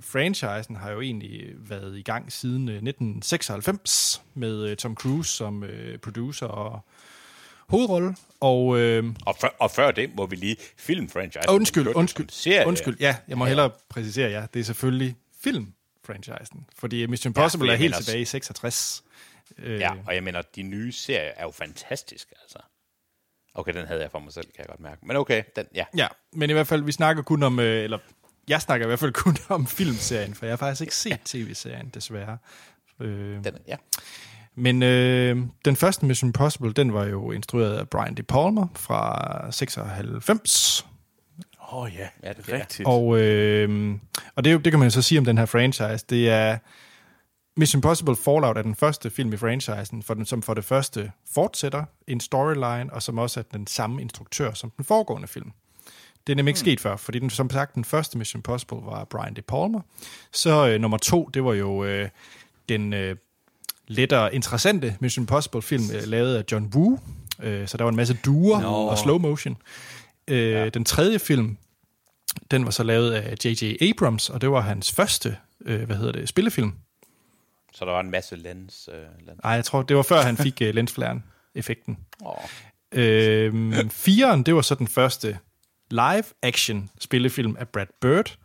franchisen har jo egentlig været i gang siden øh, 1996 med øh, Tom Cruise som øh, producer og hovedrolle. Og øh, Og, før, og før det må vi lige filmfranchise. undskyld, undskyld, Serie. undskyld. Ja, jeg må hellere præcisere, ja, det er selvfølgelig filmfranchisen, fordi Mission Impossible ja, er helt tilbage i 66. Øh, Ja, og jeg mener, de nye serier er jo fantastiske, altså. Okay, den havde jeg for mig selv, kan jeg godt mærke. Men okay, den, ja. Ja, men i hvert fald, vi snakker kun om, øh, eller jeg snakker i hvert fald kun *laughs* om filmserien, for jeg har faktisk ikke set tv-serien, desværre. Øh, Den, ja. men øh, den første Mission Impossible, den var jo instrueret af Brian De Palma fra 96. Åh oh, ja, Ja, det er rigtigt. Og, øh, og det, er jo- det kan man jo så sige om den her franchise. Det er Mission Impossible Fallout er den første film i franchisen, for den, som for det første fortsætter en storyline, og som også er den samme instruktør som den foregående film. Det er nemlig ikke sket før, fordi den, som sagt, den første Mission Impossible var Brian De Palma. Så øh, nummer to, det var jo øh, den øh, lettere interessante Mission Impossible film, øh, lavet af John Woo. Øh, så der var en masse duer Nå. og slow motion. Øh, ja. Den tredje film, den var så lavet af J.J. Abrams, og det var hans første, øh, hvad hedder det, spillefilm. Så der var en masse lens. Øh, lens. Nej, jeg tror, det var før han fik uh, lensflæren effekten. Oh. Øhm, firen, det var så den første live-action spillefilm af Brad Bird.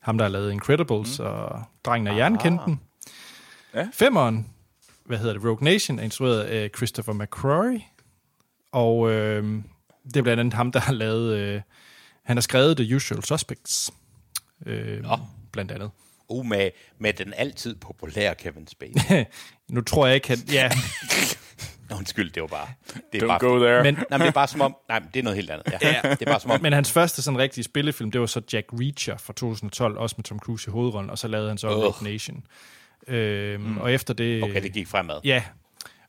Ham, der har lavet Incredibles mm. og Drengen af Jernkenten. Ja. Femeren, hvad hedder det, Rogue Nation, er instrueret af Christopher McQuarrie. Og øhm, det er blandt andet ham, der har lavet... Øh, han har skrevet The Usual Suspects. Øh, Nå. Blandt andet. Uh, med, med den altid populære Kevin Spacey. *laughs* nu tror jeg ikke, han... Ja, *laughs* Nå, Undskyld, det var bare... Det Don't bare, go there. Men, Nej, men det er bare som om... Nej, men det er noget helt andet. Ja. Det er bare som om... men hans første sådan rigtige spillefilm, det var så Jack Reacher fra 2012, også med Tom Cruise i hovedrollen, og så lavede han så. Rogue Nation. Øhm, mm. Og efter det... Okay, det gik fremad. Ja,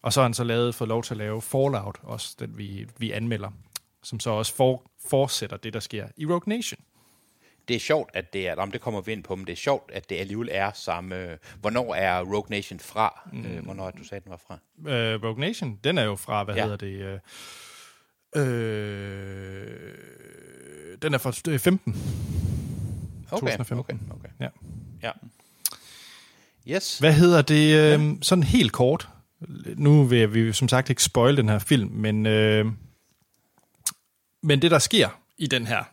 og så har han så lavet, fået lov til at lave Fallout, også den vi, vi anmelder, som så også for, fortsætter det, der sker i Rogue Nation. Det er sjovt, at det er... Om det kommer vi ind på, men det er sjovt, at det alligevel er samme... Hvornår er Rogue Nation fra? Mm. Øh, hvornår er du sagde, den var fra? Øh, Rogue Nation, den er jo fra, hvad Ja. hedder det... Øh, øh, den er fra øh, 15. Okay, 2015. okay, okay. Ja. Ja. Yes. Hvad hedder det? Øh, sådan helt kort. Nu vil vi som sagt ikke spoil den her film, men, øh, men det, der sker i den her,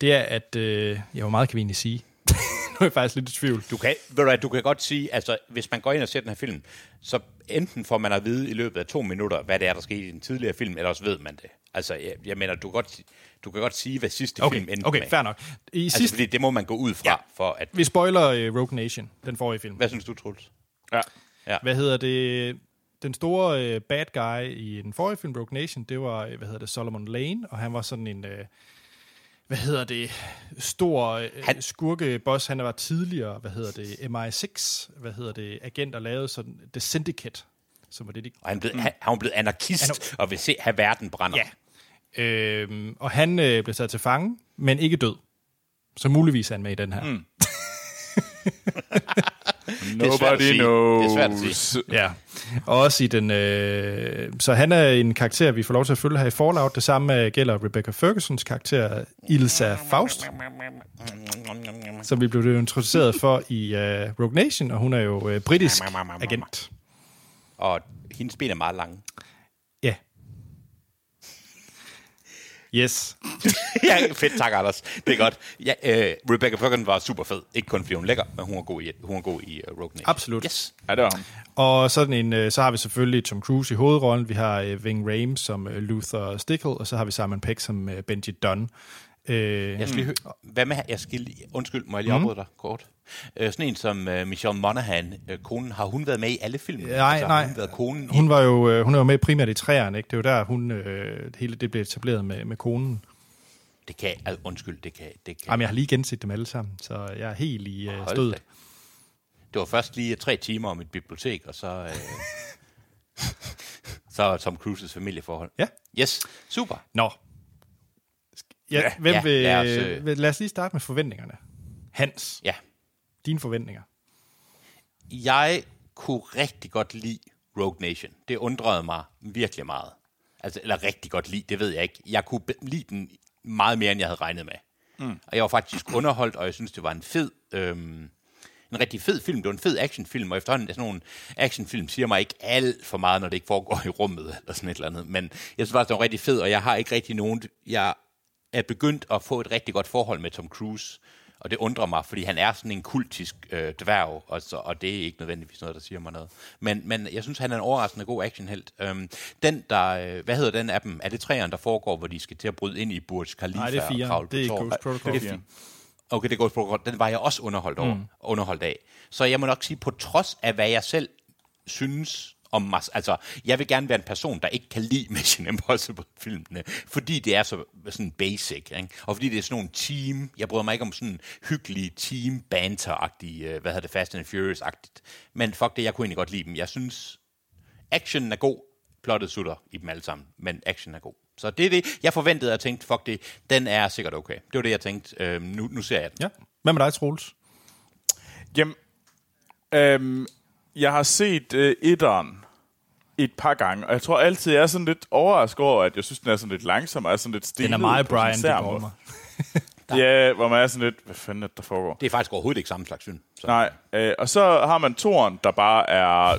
det er, at... Øh, ja, hvor meget kan vi egentlig sige? *laughs* nu er jeg faktisk lidt i tvivl. Du kan, ved du, hvad, du kan godt sige, altså hvis man går ind og ser den her film, så enten får man at vide i løbet af to minutter, hvad det er, der skete i den tidligere film, eller også ved man det. Altså, jeg, jeg mener, du kan, godt, du kan godt sige, hvad sidste Okay, film endte okay med. fair nok. I Altså, sidste, fordi det må man gå ud fra, ja. for at... vi spoiler uh, Rogue Nation, den forrige film. Hvad synes du, Troels? ja. Hvad hedder det? Den store uh, bad guy i den forrige film, Rogue Nation, det var, øh, hvad hedder det, Solomon Lane, og han var sådan en, uh, hvad hedder det, stor uh, Han- han, skurkeboss. Han var tidligere, hvad hedder det, MI6, hvad hedder det, agent og lavede sådan The Syndicate, som var det, de Og han, blev, mm. han, han blevet anarkist Han og vil se, have verden brænder. Ja. Øhm, og han øh, blev taget til fange, men ikke død. Så muligvis er han med i den her. Mm. Nobody knows. *laughs* Det er svært at sige. Ja. Og også i den... Øh, så han er en karakter, vi får lov til at følge her i Fallout. Det samme gælder Rebecca Fergusons karakter, Ilsa Faust, som vi blev introduceret for i øh, Rogue Nation, og hun er jo øh, britisk agent. Og hendes ben er meget lange. Ja. Yes. *laughs* ja, fedt, tak, Anders. Det er godt. Ja, øh, Rebecca Ferguson var super fed. Ikke kun fordi hun er lækker, men hun er god i, hun er god i uh, Rogue Nation. Absolut. Yes. Ja, det var. Og sådan en, øh, så har vi selvfølgelig Tom Cruise i hovedrollen, vi har øh, Ving Rhames som Luther Stickle, og så har vi Simon Pegg som Benji Dunn. Øh, Jeg skal lige høre, hvad med, jeg skal lige, undskyld, må jeg lige afbryde dig kort? Øh, sådan en som øh, Michelle Monaghan, øh, konen, har hun været med i alle film? Nej, altså, nej. Hun været konen i, Hun var jo øh, hun er jo med primært i træerne, ikke? Det er jo der, hun, øh, hele det blev etableret med, med konen. det kan, altså, undskyld, det kan, det kan. Jamen, jeg har lige genset dem alle sammen, så jeg er helt i øh, stødet. Det var først lige tre timer om et bibliotek, og så, øh, *laughs* så Tom Cruises familieforhold. Ja. Yes, super. Nå. Ja, ja, hvem ja, vil, lad os, øh, vil, lad os lige starte med forventningerne. Hans, Ja, dine forventninger. jeg kunne rigtig godt lide Rogue Nation. Det undrede mig virkelig meget. Altså, eller rigtig godt lide, det ved jeg ikke. Jeg kunne lide den meget mere, end jeg havde regnet med. Mm. Og jeg var faktisk underholdt, og jeg synes, det var en fed... Øhm, en rigtig fed film. Det var en fed actionfilm, og efterhånden sådan nogle actionfilm siger mig ikke alt for meget, når det ikke foregår i rummet, eller sådan et eller andet. Men jeg synes faktisk, det var rigtig fed, og jeg har ikke rigtig nogen... Jeg er begyndt at få et rigtig godt forhold med Tom Cruise, og det undrer mig, fordi han er sådan en kultisk øh, dværg, og, så, og det er ikke nødvendigvis noget, der siger mig noget. Men, men jeg synes, han er en overraskende god actionhelt. Øhm, den, der, øh, hvad hedder den af dem? Er det træerne, der foregår, hvor de skal til at bryde ind i Burj Khalifa Nej, det er og fire. på Det er? Ghost Protocol. Det er. Okay, det går på Den var jeg også underholdt over, mm. underholdt af. Så jeg må nok sige, på trods af hvad jeg selv synes om mig, altså jeg vil gerne være en person, der ikke kan lide *laughs* Mission Impossible-filmene, fordi det er så sådan basic, ikke? og fordi det er sådan nogle team, jeg bryder mig ikke om sådan hyggelige team banter-agtige, øh, hvad hedder det, Fast and Furious-agtigt, men fuck det, jeg kunne egentlig godt lide dem. Jeg synes, actionen er god, plottet sutter i dem alle sammen, men action er god. Så det er det, jeg forventede, og tænkte, fuck det, den er sikkert okay. Det var det, jeg tænkte, øh, nu, nu ser jeg den. Ja. Hvad med dig, Troels? Jamen, øhm, jeg har set øh, etteren et par gange, og jeg tror altid, jeg er sådan lidt overrasket over, at jeg synes, den er sådan lidt langsom, og er sådan lidt stilet. Den er meget Brian sær de måde. Palma. Ja, hvor man er sådan lidt, hvad fanden er det, der foregår? Det er faktisk overhovedet ikke samme slags syn. Så. Nej, øh, og så har man toren, der bare er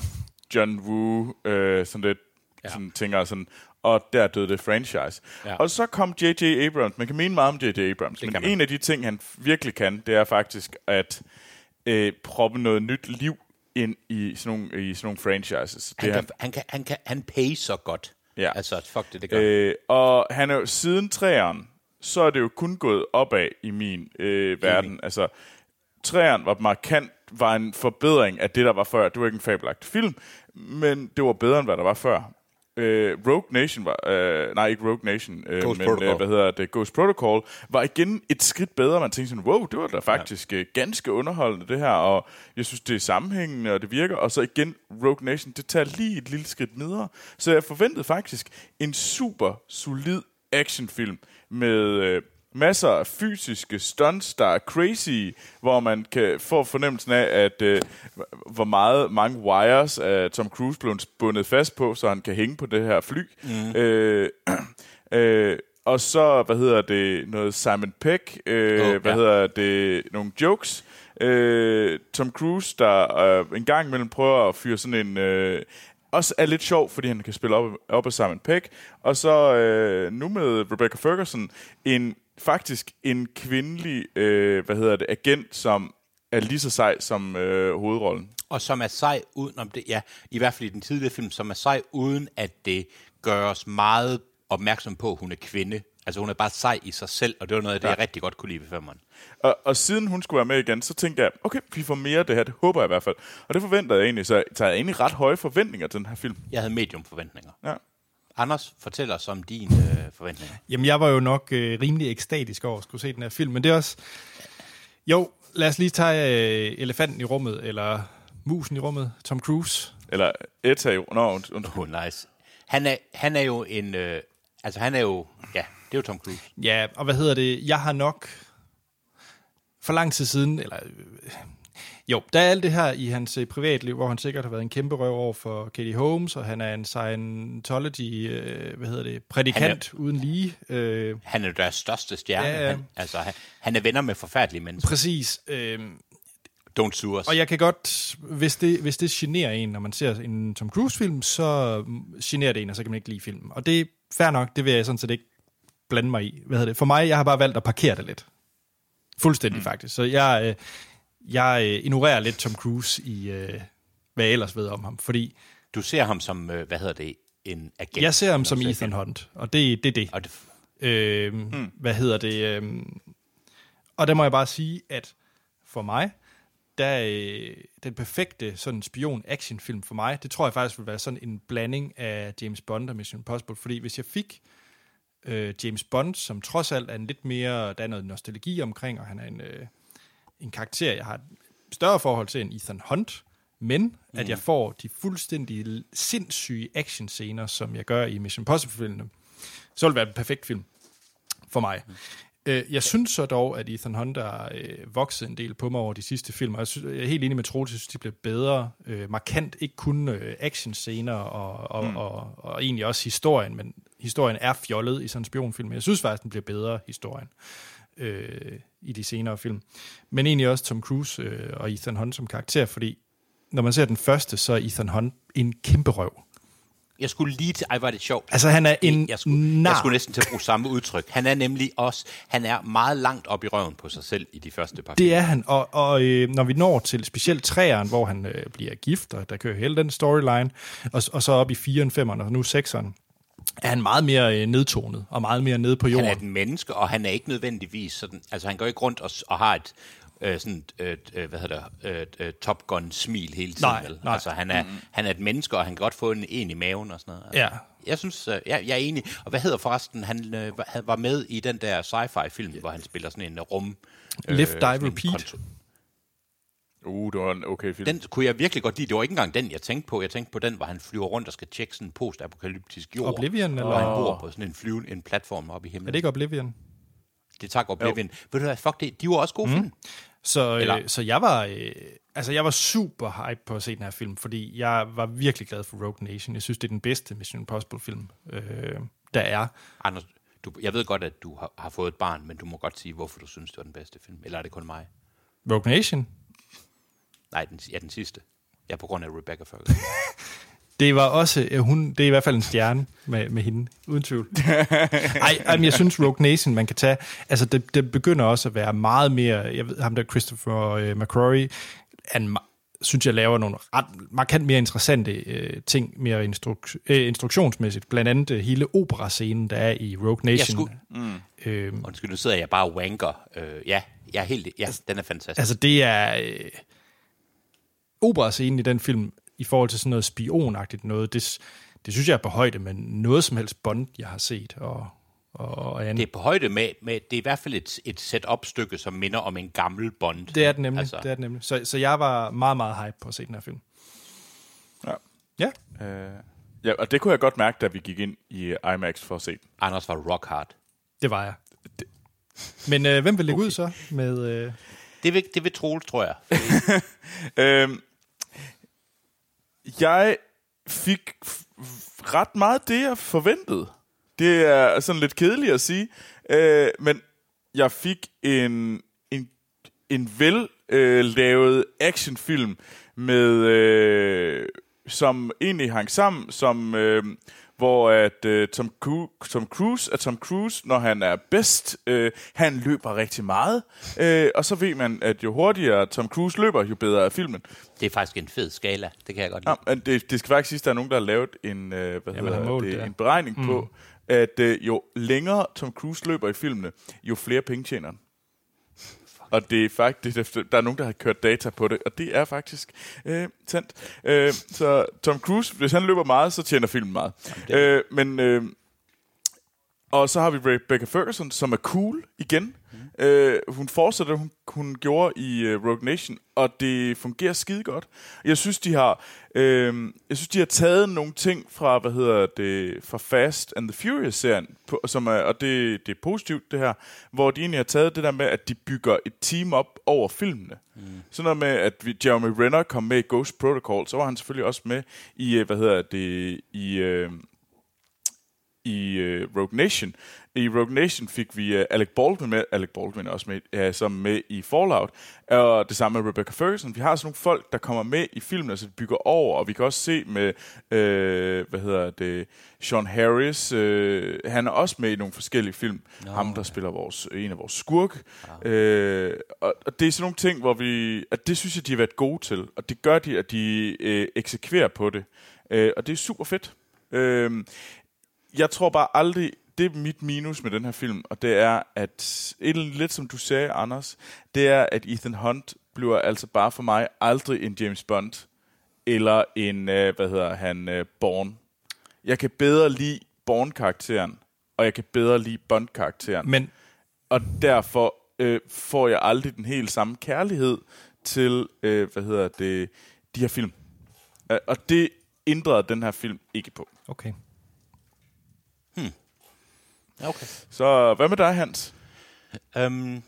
John Woo, øh, sådan lidt, ja. sådan tænker sådan, og der døde det franchise. Ja. Og så kom J.J. Abrams. Man kan mene meget om J.J. Abrams, kan men en af de ting, han virkelig kan, det er faktisk at øh, proppe noget nyt liv ind i sådan nogle, i sådan nogle franchises. Det Han, er kan, han, kan, han, kan, han så godt. Ja. Altså, fuck det, det gør øh, og han er jo siden træeren, så er det jo kun gået opad i min øh, verden. Altså, træeren var markant, var en forbedring af det, der var før. Det var ikke en fabelagtig film, men det var bedre, end hvad der var før. Øh, Rogue Nation var, øh, nej ikke Rogue Nation, øh, Ghost men Protocol. Øh, hvad hedder det, Ghost Protocol, var igen et skridt bedre. Man tænkte sådan, wow, det var da faktisk ja. ganske underholdende det her, og jeg synes, det er sammenhængende, og det virker. Og så igen, Rogue Nation, det tager lige et lille skridt videre. Så jeg forventede faktisk en super solid actionfilm med øh, masser af fysiske stunts, der er crazy, hvor man kan få fornemmelsen af, at øh, hvor meget mange wires er Tom Cruise blevet bundet fast på, så han kan hænge på det her fly. Mm. Øh, *clears throat* øh, og så, hvad hedder det, noget Simon Peck, øh, Oh, hvad ja. hedder det, nogle jokes. Øh, Tom Cruise, der øh, en gang imellem prøver at fyre sådan en... Øh, også er lidt sjov, fordi han kan spille op, op af Simon Peck. Og så øh, nu med Rebecca Ferguson, en faktisk en kvindelig, øh, hvad hedder det, agent, som er lige så sej som øh, hovedrollen. Og som er sej udenom det, ja, i hvert fald i den tidligere film, som er sej uden at det gør os meget opmærksom på, at hun er kvinde. Altså hun er bare sej i sig selv, og det var noget af det, ja. jeg rigtig godt kunne lide ved femmeren. Og, og siden hun skulle være med igen, så tænkte jeg, okay, vi får mere af det her, det håber jeg i hvert fald. Og det forventede jeg egentlig, så jeg havde egentlig ret høje forventninger til den her film. Jeg havde medium forventninger. Ja. Anders, fortæl os om dine øh, forventninger. Jamen, jeg var jo nok øh, rimelig ekstatisk over at skulle se den her film, men det er også... Jo, lad os lige tage øh, elefanten i rummet, eller musen i rummet, Tom Cruise. Eller Etta jo. Nå, und, und, Oh, nice. Han er, han er jo en... Øh, altså han er jo... Ja, det er jo Tom Cruise. Ja, og hvad hedder det? Jeg har nok for lang tid siden, eller øh, jo, der er alt det her i hans øh, privatliv, hvor han sikkert har været en kæmpe røv over for Katie Holmes, og han er en Scientology, øh, hvad hedder det, prædikant uden lige. Øh, Han er jo deres største stjerne. Ja, ja. Han, altså, han, han er venner med forfærdelige mennesker. præcis. Øh, Don't sue us. Og jeg kan godt, hvis det, hvis det generer en, når man ser en Tom Cruise-film, så generer det en, og så kan man ikke lide filmen. Og det er fair nok, det vil jeg sådan set ikke blande mig i. Hvad hedder det? For mig, jeg har bare valgt at parkere det lidt. Fuldstændig mm. faktisk. Så jeg, øh, jeg øh, ignorerer lidt Tom Cruise i, øh, hvad jeg ellers ved om ham. Fordi Du ser ham som, øh, hvad hedder det, en agent. jeg ser ham som Ethan. Hunt, og det, det er det. Og det, Øh, mm. Hvad hedder det? Øh, og der må jeg bare sige, at for mig, der er øh, den perfekte sådan spion-actionfilm for mig, det tror jeg faktisk vil være sådan en blanding af James Bond og Mission Impossible, fordi hvis jeg fik øh, James Bond, som trods alt er en lidt mere, der er noget nostalgi omkring, og han er en, øh, en karakter, jeg har et større forhold til end Ethan Hunt, men mm. at jeg får de fuldstændig sindssyge actionscener, som jeg gør i Mission Impossible-filmene, så vil det være en perfekt film for mig. Øh, Jeg synes så dog, at Ethan Hunt er øh, vokset en del på mig over de sidste film, og jeg, synes, jeg er helt enig med Troels, jeg synes, de blev bedre, øh, markant, ikke kun øh, actionscener og, og, mm. og, og, og egentlig også historien, men historien er fjollet i sådan en spionfilm, jeg synes faktisk, den bliver bedre, historien, øh, i de senere film. Men egentlig også Tom Cruise øh, og Ethan Hunt som karakter, fordi når man ser den første, så er Ethan Hunt en kæmpe røv. jeg skulle lige til... Ej, var det sjovt. Altså, han er en jeg skulle, nar. jeg skulle næsten til at bruge samme udtryk. Han er nemlig også... Han er meget langt op i røven på sig selv i de første par Det er han, og, og øh, når vi når til specielt træeren, hvor han øh, bliver gift, og der kører hele den storyline, og, og så op i 4'eren, 5'eren og nu 6'eren, er han meget mere øh, nedtonet, og meget mere nede på Han jorden. er et menneske, og han er ikke nødvendigvis sådan... Altså, han går ikke rundt og, og har et... Øh, sådan øh, øh, hvad hedder det, øh, øh, Top Gun-smil hele tiden. Nej, vel? nej. Altså, han er, mm-hmm. han er et menneske, og han kan godt få en, en i maven og sådan noget. Altså, Ja. Jeg synes, øh, jeg, jeg er enig. Og hvad hedder forresten, han øh, var- han med i den der sci-fi-film, hvor han spiller sådan en rum... Sådan Die, en Repeat. kontro- Uh, det var en okay film. Den kunne jeg virkelig godt lide. Det var ikke engang den, jeg tænkte på. Jeg tænkte på den, hvor han flyver rundt og skal tjekke sådan en post-apokalyptisk jord. Oblivion, eller? Og han bor på sådan en flyve, en platform oppe i himlen. Er det ikke Oblivion? Det tager Oblivion. Ved du hvad, fuck det, de var også gode mm. film. Så, Eller- øh, så jeg var øh, altså jeg var super hype på at se den her film, fordi jeg var virkelig glad for Rogue Nation. Jeg synes, det er den bedste Mission Impossible film, øh, der er. Anders, du, jeg ved godt, at du har, har fået et barn, men du må godt sige, hvorfor du synes, det var den bedste film. Eller er det kun mig? Rogue Nation, Nej, den, ja, den sidste. Ja, på grund af Rebecca Ferguson. *laughs* det var også, øh, hun, det er i hvert fald en stjerne med, med hende, uden tvivl. *laughs* Ej, ej, men jeg synes Rogue Nation, man kan tage, altså det, det begynder også at være meget mere, jeg ved, ham der Christopher øh, McCrory, han synes jeg laver nogle ret markant mere interessante øh, ting, mere instruk- øh, instruktionsmæssigt, blandt andet øh, hele operascenen, der er i Rogue Nation. skulle- mm. Øhm, Undskyld, nu sidder jeg bare og wanker. Øh, ja, jeg er helt, ja, den er fantastisk. altså, det er... Øh, operascenen i den film, i forhold til sådan noget spionagtigt noget, det, det synes jeg er på højde med noget som helst Bond, jeg har set, og, og, og andet. det er på højde med, med, det er i hvert fald et, et setup-stykke, som minder om en gammel Bond. Det er det nemlig. Altså. Det er det nemlig. Så, så jeg var meget, meget hype på at se den her film. Ja. Ja. Øh, ja, og det kunne jeg godt mærke, da vi gik ind i IMAX for at se den. Anders var rock hard. Det var jeg. Men øh, hvem vil lægge okay. ud så med... Øh, Det vil, det vil Troels, tror jeg. *laughs* Øhm, jeg fik ret meget det, jeg forventede. Det er sådan lidt kedeligt at sige, øh, men jeg fik en, en, en vel øh, lavet actionfilm med øh, som egentlig hang sammen, som øh, hvor at øh, Tom, Cru- Tom Cruise er Tom Cruise, når han er bedst. Øh, han løber rigtig meget, øh, og så ved man, at jo hurtigere Tom Cruise løber, jo bedre er filmen. Det er faktisk en fed skala. Det kan jeg godt lide. Ja, men det, det skal faktisk siges, at der er nogen, der har lavet en, øh, hvad man hedder målt det, det, ja. en beregning mm. på, at øh, jo længere Tom Cruise løber i filmene, jo flere penge tjener han. Og det er faktisk, der er nogen, der har kørt data på det, og det er faktisk øh, sandt. Øh, så Tom Cruise, hvis han løber meget, så tjener filmen meget. Øh, men, øh, og så har vi Rebecca Ferguson, som er cool igen. Øh, hun fortsætter, hun, hun gjorde i uh, Rogue Nation, og det fungerer skide godt. Jeg synes, de har, øh, jeg synes, de har taget nogle ting fra, hvad hedder det, fra Fast and the Furious-serien, på, som er, og det, det er positivt, det her, hvor de egentlig har taget det der med, at de bygger et team op over filmene. Mm. Sådan noget med, at vi, Jeremy Renner kom med i Ghost Protocol, så var han selvfølgelig også med i, øh, hvad hedder det, i... Øh, i uh, Rogue Nation. I Rogue Nation fik vi uh, Alec Baldwin med, Alec Baldwin også med, uh, som med i Fallout, og det samme med Rebecca Ferguson. Vi har sådan nogle folk, der kommer med i filmen, altså bygger over, og vi kan også se med, uh, hvad hedder det, Sean Harris, uh, han er også med i nogle forskellige film, no, ham der spiller vores, en af vores skurke. Uh, og, og det er sådan nogle ting, hvor vi, at det synes jeg, de har været gode til, og det gør de, at de uh, eksekverer på det, uh, og det er super fedt. Uh, jeg tror bare aldrig, det er mit minus med den her film, og det er, at lidt som du sagde, Anders, det er, at Ethan Hunt bliver altså bare for mig aldrig en James Bond, eller en, øh, hvad hedder han, øh, Bourne. Jeg kan bedre lide Bourne-karakteren, og jeg kan bedre lide Bond-karakteren. men Og derfor øh, får jeg aldrig den helt samme kærlighed til, øh, hvad hedder det, de her film. Øh, og det ændrede den her film ikke på. okay. Okay. Så hvad med dig, Hans? Um,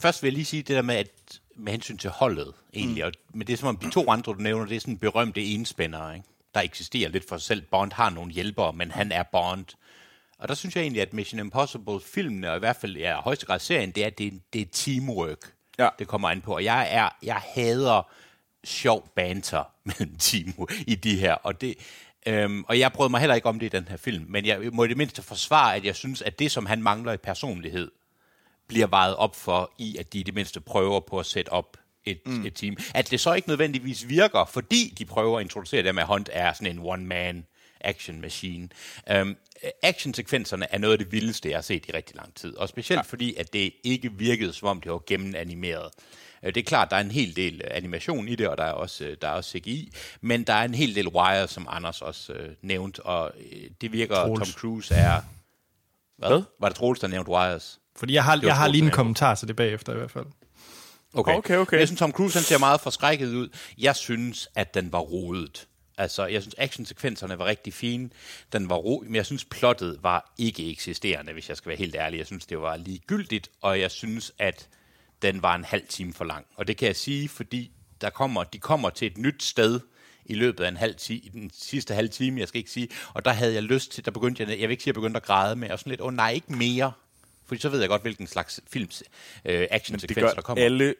først vil jeg lige sige det der med, at med hensyn til holdet, egentlig. Mm. Og, men det er som om de to andre, du nævner, det er sådan berømte enspændere, ikke? der eksisterer lidt for sig selv. Bond har nogle hjælpere, men han er Bond. Og der synes jeg egentlig, at Mission Impossible-filmene, og i hvert fald ja, højeste grad serien, det er, det, det er teamwork, Ja. det kommer an på. Og jeg, er, jeg hader sjov banter *laughs* mellem team i de her. Og, det, øhm, og jeg brød mig heller ikke om det i den her film, men jeg må i det mindste forsvare, at jeg synes, at det, som han mangler i personlighed, bliver vejet op for, i at de i det mindste prøver på at sætte op et, mm. et team. At det så ikke nødvendigvis virker, fordi de prøver at introducere det med, at Hunt er sådan en one-man action machine. Um, actionsekvenserne er noget af det vildeste, jeg har set i rigtig lang tid. Og specielt ja. fordi, at det ikke virkede, som om det var gennemanimeret. Øh, Det er klart, der er en hel del øh, animation i det, og der er også, øh, der er også CGI, men der er en hel del wire, som Anders også øh, nævnte, og det virker, Troels. Tom Cruise er... Hvad? Hvad? Var det Troels, der nævnte wires? Fordi jeg har, jeg har lige en Troels, kommentar til det bagefter i hvert fald. Okay. Okay, okay. Men Jeg synes, Tom Cruise han ser meget forskrækket ud. Jeg synes, at den var rodet. Altså, jeg synes, actionsekvenserne var rigtig fine. Den var ro, men jeg synes, plottet var ikke eksisterende, hvis jeg skal være helt ærlig. Jeg synes, det var ligegyldigt, og jeg synes, at den var en halv time for lang. Og det kan jeg sige, fordi der kommer, de kommer til et nyt sted i løbet af en halv time, i den sidste halv time, jeg skal ikke sige, og der havde jeg lyst til, der begyndte jeg, jeg vil ikke sige, at jeg begyndte at græde med, og sådan lidt, åh oh, nej, ikke mere, fordi så ved jeg godt, hvilken slags films øh, actionsekvenser, der kommer. alle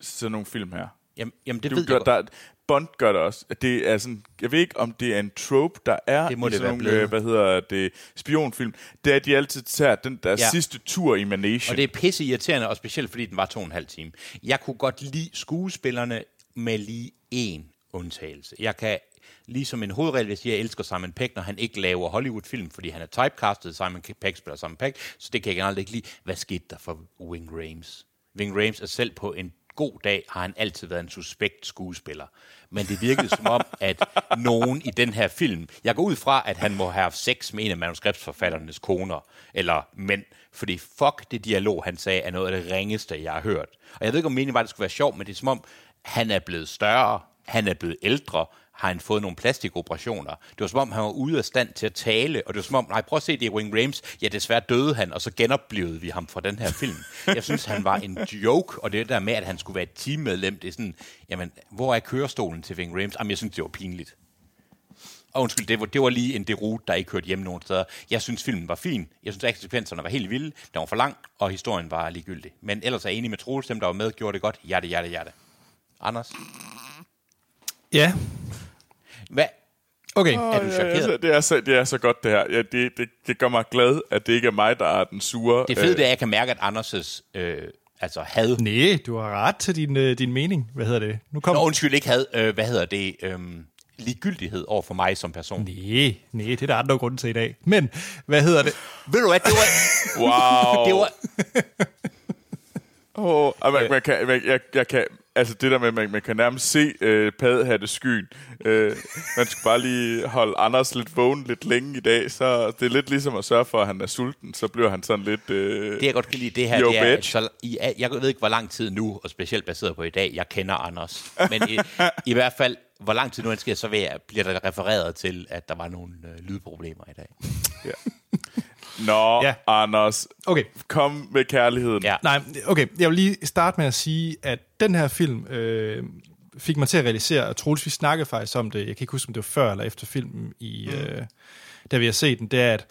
sådan nogle film her. Jamen, jamen det Du ved gør, jeg godt. der, Bond gør det også. Det er sådan, jeg ved ikke, om det er en trope, der er Det må i det sådan være nogle, blevet. øh, hvad hedder det, spionfilm. Det er, at de altid tager den der Ja. sidste tur i Manation. Og det er pisse irriterende, og specielt fordi den var to og en halv time. Jeg kunne godt lide skuespillerne med lige én undtagelse. Jeg kan ligesom en hovedregel, hvis jeg elsker Simon Pegg, når han ikke laver Hollywood-film, fordi han er typecastet, Simon Pegg spiller Simon Pegg, så det kan jeg generelt ikke lide. Hvad skete der for Wing Rames? Wing Rames er selv på en god dag, har han altid været en suspekt skuespiller. Men det virkede som om, at nogen i den her film, jeg går ud fra, at han må have haft sex med en af manuskriptforfatternes koner, eller mænd, fordi fuck det dialog, han sagde, er noget af det ringeste, jeg har hørt. Og jeg ved ikke, om meningen var, at det skulle være sjovt, men det er som om, han er blevet større, han er blevet ældre, har han fået nogle plastikoperationer. Det var som om, han var ude af stand til at tale, og det var som om, nej, prøv at se, det er Wing Rames. Ja, desværre døde han, og så genoplevede vi ham fra den her film. Jeg synes, han var en joke, og det der med, at han skulle være et teammedlem, det er sådan, jamen, hvor er kørestolen til Wing Rames? Jamen, jeg synes, det var pinligt. Og undskyld, det var, det var lige en derute, der ikke hørte hjemme nogen steder. Jeg synes, filmen var fin. Jeg synes, sekvenserne var helt vilde. Den var for lang, og historien var ligegyldig. Men ellers er jeg enig med Troels, dem der var med, gjorde det godt. Hjerte, hjerte, hjerte. Anders? Ja, hvad? okay. Er du Ja, chokeret? altså, det, er så, det er så godt, det her. Ja, det, det, det gør mig glad, at det ikke er mig, der er den sure. Det fede øh, det er, at jeg kan mærke, at Anders' øh, altså had... Nej, du har ret til din, øh, din mening. Hvad hedder det? Nu kom... Nå, undskyld, ikke had. Øh, hvad hedder det? Øh, ligegyldighed over for mig som person. Nej, nej, det er der andre grunde til i dag. Men, hvad hedder det? Ved du hvad, det var... Wow. *laughs* det var Oh, man, man kan, man, jeg, jeg kan, altså det der med, man, man kan nærmest se øh, padhatte skyen. Øh, man skal bare lige holde Anders lidt vågen lidt længe i dag, så det er lidt ligesom at sørge for, at han er sulten, så bliver han sådan lidt... Øh, det, jeg godt kan lide, det her, det er, at så, i, jeg ved ikke, hvor lang tid nu, og specielt baseret på i dag, jeg kender Anders. Men i, i hvert fald, hvor lang tid nu han sker, så vil jeg, bliver der refereret til, at der var nogle øh, lydproblemer i dag. Nå, Ja. ja. Anders, Okay, kom med kærligheden. Ja. Nej, okay. Jeg vil lige starte med at sige, at den her film øh, fik mig til at realisere, og Troels, vi snakkede faktisk om det, jeg kan ikke huske, om det var før eller efter filmen, i, mm. øh, da vi har set den, det er, at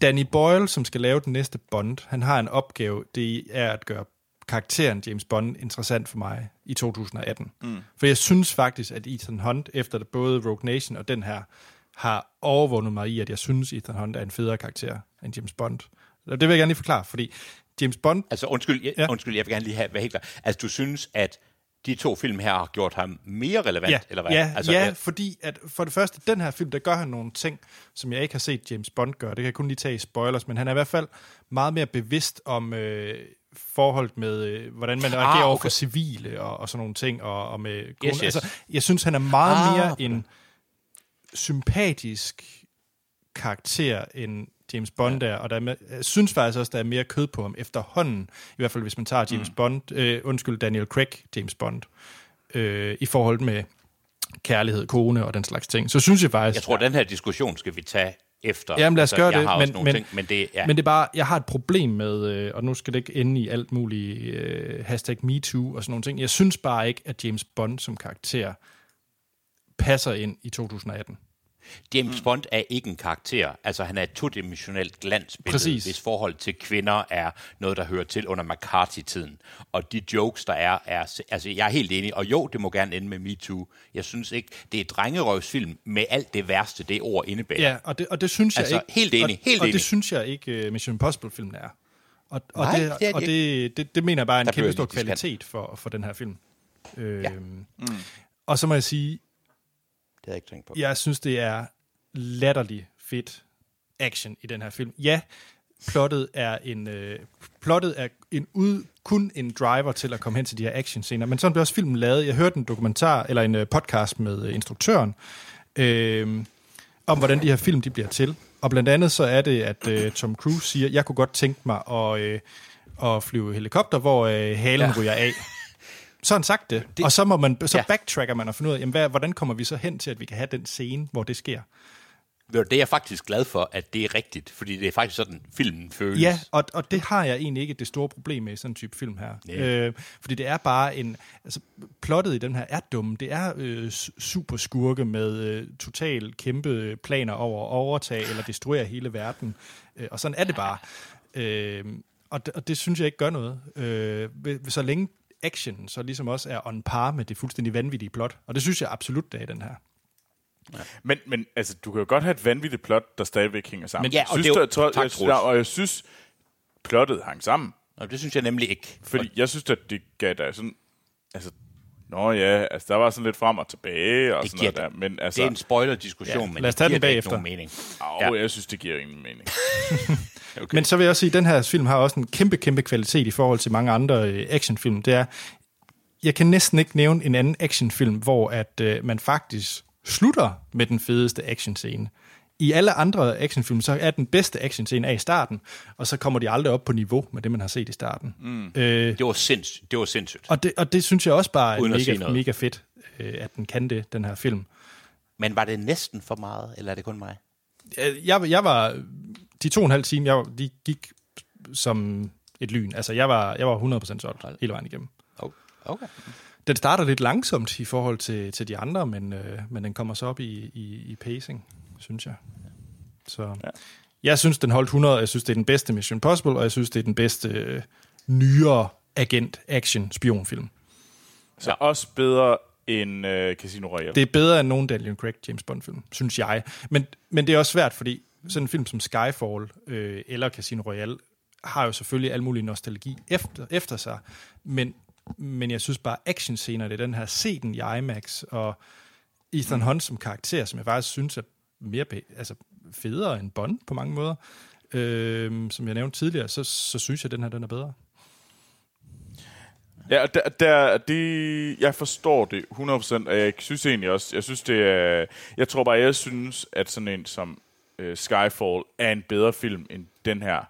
Danny Boyle, som skal lave den næste Bond, han har en opgave, det er at gøre karakteren James Bond interessant for mig i 2018. Mm. For jeg synes faktisk, at Ethan Hunt, efter det, både Rogue Nation og den her, har overvundet mig i, at jeg synes, Ethan Hunt er en federe karakter end James Bond. Og det vil jeg gerne lige forklare, fordi James Bond... Altså, undskyld, jeg, Ja. ja. undskyld, jeg vil gerne lige have, være helt klar. Altså, du synes, at de to film her har gjort ham mere relevant, Ja, eller hvad? ja, altså, ja, fordi at for det første, den her film, der gør han nogle ting, som jeg ikke har set James Bond gøre. Det kan jeg kun lige tage i spoilers, men han er i hvert fald meget mere bevidst om øh, forholdet med, øh, hvordan man reagerer Ah, over okay. for civile og, og sådan nogle ting, og, og med kone. yes. Altså, jeg synes, han er meget Ah, mere okay. en sympatisk karakter, end James Bond ja. er, og der er jeg synes faktisk også, der er mere kød på ham efterhånden, i hvert fald hvis man tager James mm. Bond, øh, undskyld, Daniel Craig, James Bond, øh, i forhold med kærlighed, kone og den slags ting. Så synes jeg faktisk... Jeg tror, den her diskussion skal vi tage efter. Jamen lad os gøre jeg det, men, nogle men, ting, men det ja. men det er bare, jeg har et problem med, øh, og nu skal det ikke ende i alt muligt øh, hashtag MeToo og sådan nogle ting. Jeg synes bare ikke, at James Bond som karakter passer ind i 2018. James Bond er ikke en karakter. Altså, han er et todimensionelt glansbillede, Præcis. hvis forhold til kvinder er noget, der hører til under McCarthy-tiden. Og de jokes, der er, er... Altså, jeg er helt enig. Og jo, det må gerne ende med MeToo. Jeg synes ikke... Det er et drengerøvsfilm med alt det værste, det ord indebærer. Ja, og det, og det synes jeg Altså, ikke... helt enig, og, helt og enig. det synes jeg ikke uh, Mission Impossible-filmen er. Og, og, Nej, det, det er og det, det, det mener jeg bare er en kæmpe stor kvalitet for, for den her film. Øh, Ja. mm. Og så må jeg sige, Det havde jeg ikke tænkt på. jeg synes, det er latterlig fedt action i den her film. Ja, plottet er en øh, plottet er en ud, kun en driver til at komme hen til de her action scener, men sådan blev også filmen lavet. Jeg hørte en dokumentar eller en øh, podcast med øh, instruktøren øh, om hvordan de her film de bliver til. Og blandt andet så er det at øh, Tom Cruise siger, jeg kunne godt tænke mig at øh, at flyve helikopter, hvor øh, halen. Ja. ryger af. Så har han sagt det. det og så, må man, så Ja. backtracker man og finder ud af, jamen, hvad, hvordan kommer vi så hen til, at vi kan have den scene, hvor det sker. Det er jeg faktisk glad for, at det er rigtigt, fordi det er faktisk sådan, filmen føles. Ja, og, og det har jeg egentlig ikke det store problem med i sådan en type film her. Nej. Øh, fordi det er bare en... Altså, plottet i den her er dumme. Det er øh, su- super skurke med øh, totalt kæmpe planer over at overtage eller destruere hele verden. Øh, og sådan er det bare. *laughs* Øh, og, det, og det synes jeg ikke gør noget. Øh, så længe action så ligesom også er on par med det fuldstændig vanvittige plot. Og det synes jeg absolut, det er i den her. Men, men altså, du kan jo godt have et vanvittigt plot, der stadigvæk hænger sammen. Men ja, og synes, det er jo- tror- tak, jeg, ja, og jeg synes, plottet hang sammen. Og det synes jeg nemlig ikke. Fordi jeg synes, at det gav dig sådan... Altså, Nå ja, altså der var sådan lidt frem og tilbage og Det sådan noget der. Men Altså, altså, det er en spoiler-diskussion, Ja, men lad os det tage den giver ikke bagefter. nogen mening. Au, Ja. jeg synes, det giver ingen mening. *laughs* Okay. Men så vil jeg også sige, at den her film har også en kæmpe, kæmpe kvalitet i forhold til mange andre øh, actionfilm. Det er, jeg kan næsten ikke nævne en anden actionfilm, hvor at øh, man faktisk slutter med den fedeste actionscene. I alle andre actionfilm, så er den bedste actionscene af i starten, og så kommer de aldrig op på niveau med det, man har set i starten. Mm. Øh, Det var sindssygt. Det var sindssygt. og, det, og det synes jeg også bare er Uden mega, mega fedt, øh, at den kan det, den her film. Men var det næsten for meget, eller er det kun mig? Øh, jeg, jeg var, de to og en halv time, jeg, de gik som et lyn. Altså, jeg var, jeg var 100% solgt hele vejen igennem. Oh, Okay. Den starter lidt langsomt i forhold til, til de andre, men, øh, men den kommer så op i, i, i pacing, synes jeg. Så ja. jeg synes, den holdt 100. Jeg synes, det er den bedste Mission Impossible, og jeg synes, det er den bedste øh, nyere agent-action-spionfilm. Så ja. også bedre end uh, Casino Royale. Det er bedre end nogen Daniel Craig James Bond-film, synes jeg. Men, men det er også svært, fordi sådan en film som Skyfall øh, eller Casino Royale har jo selvfølgelig al mulig nostalgi efter, efter sig, men, men jeg synes bare actionscener, det er den her, se den i IMAX, og Ethan Hunt som karakter, som jeg faktisk synes er mere altså federe end Bond på mange måder, øh, som jeg nævnte tidligere, så, så synes jeg, at den her den er bedre. Ja, og der, der, det, jeg forstår det 100%, og jeg synes egentlig også, jeg synes det er, jeg tror bare, jeg synes, at sådan en som øh, Skyfall er en bedre film end den her,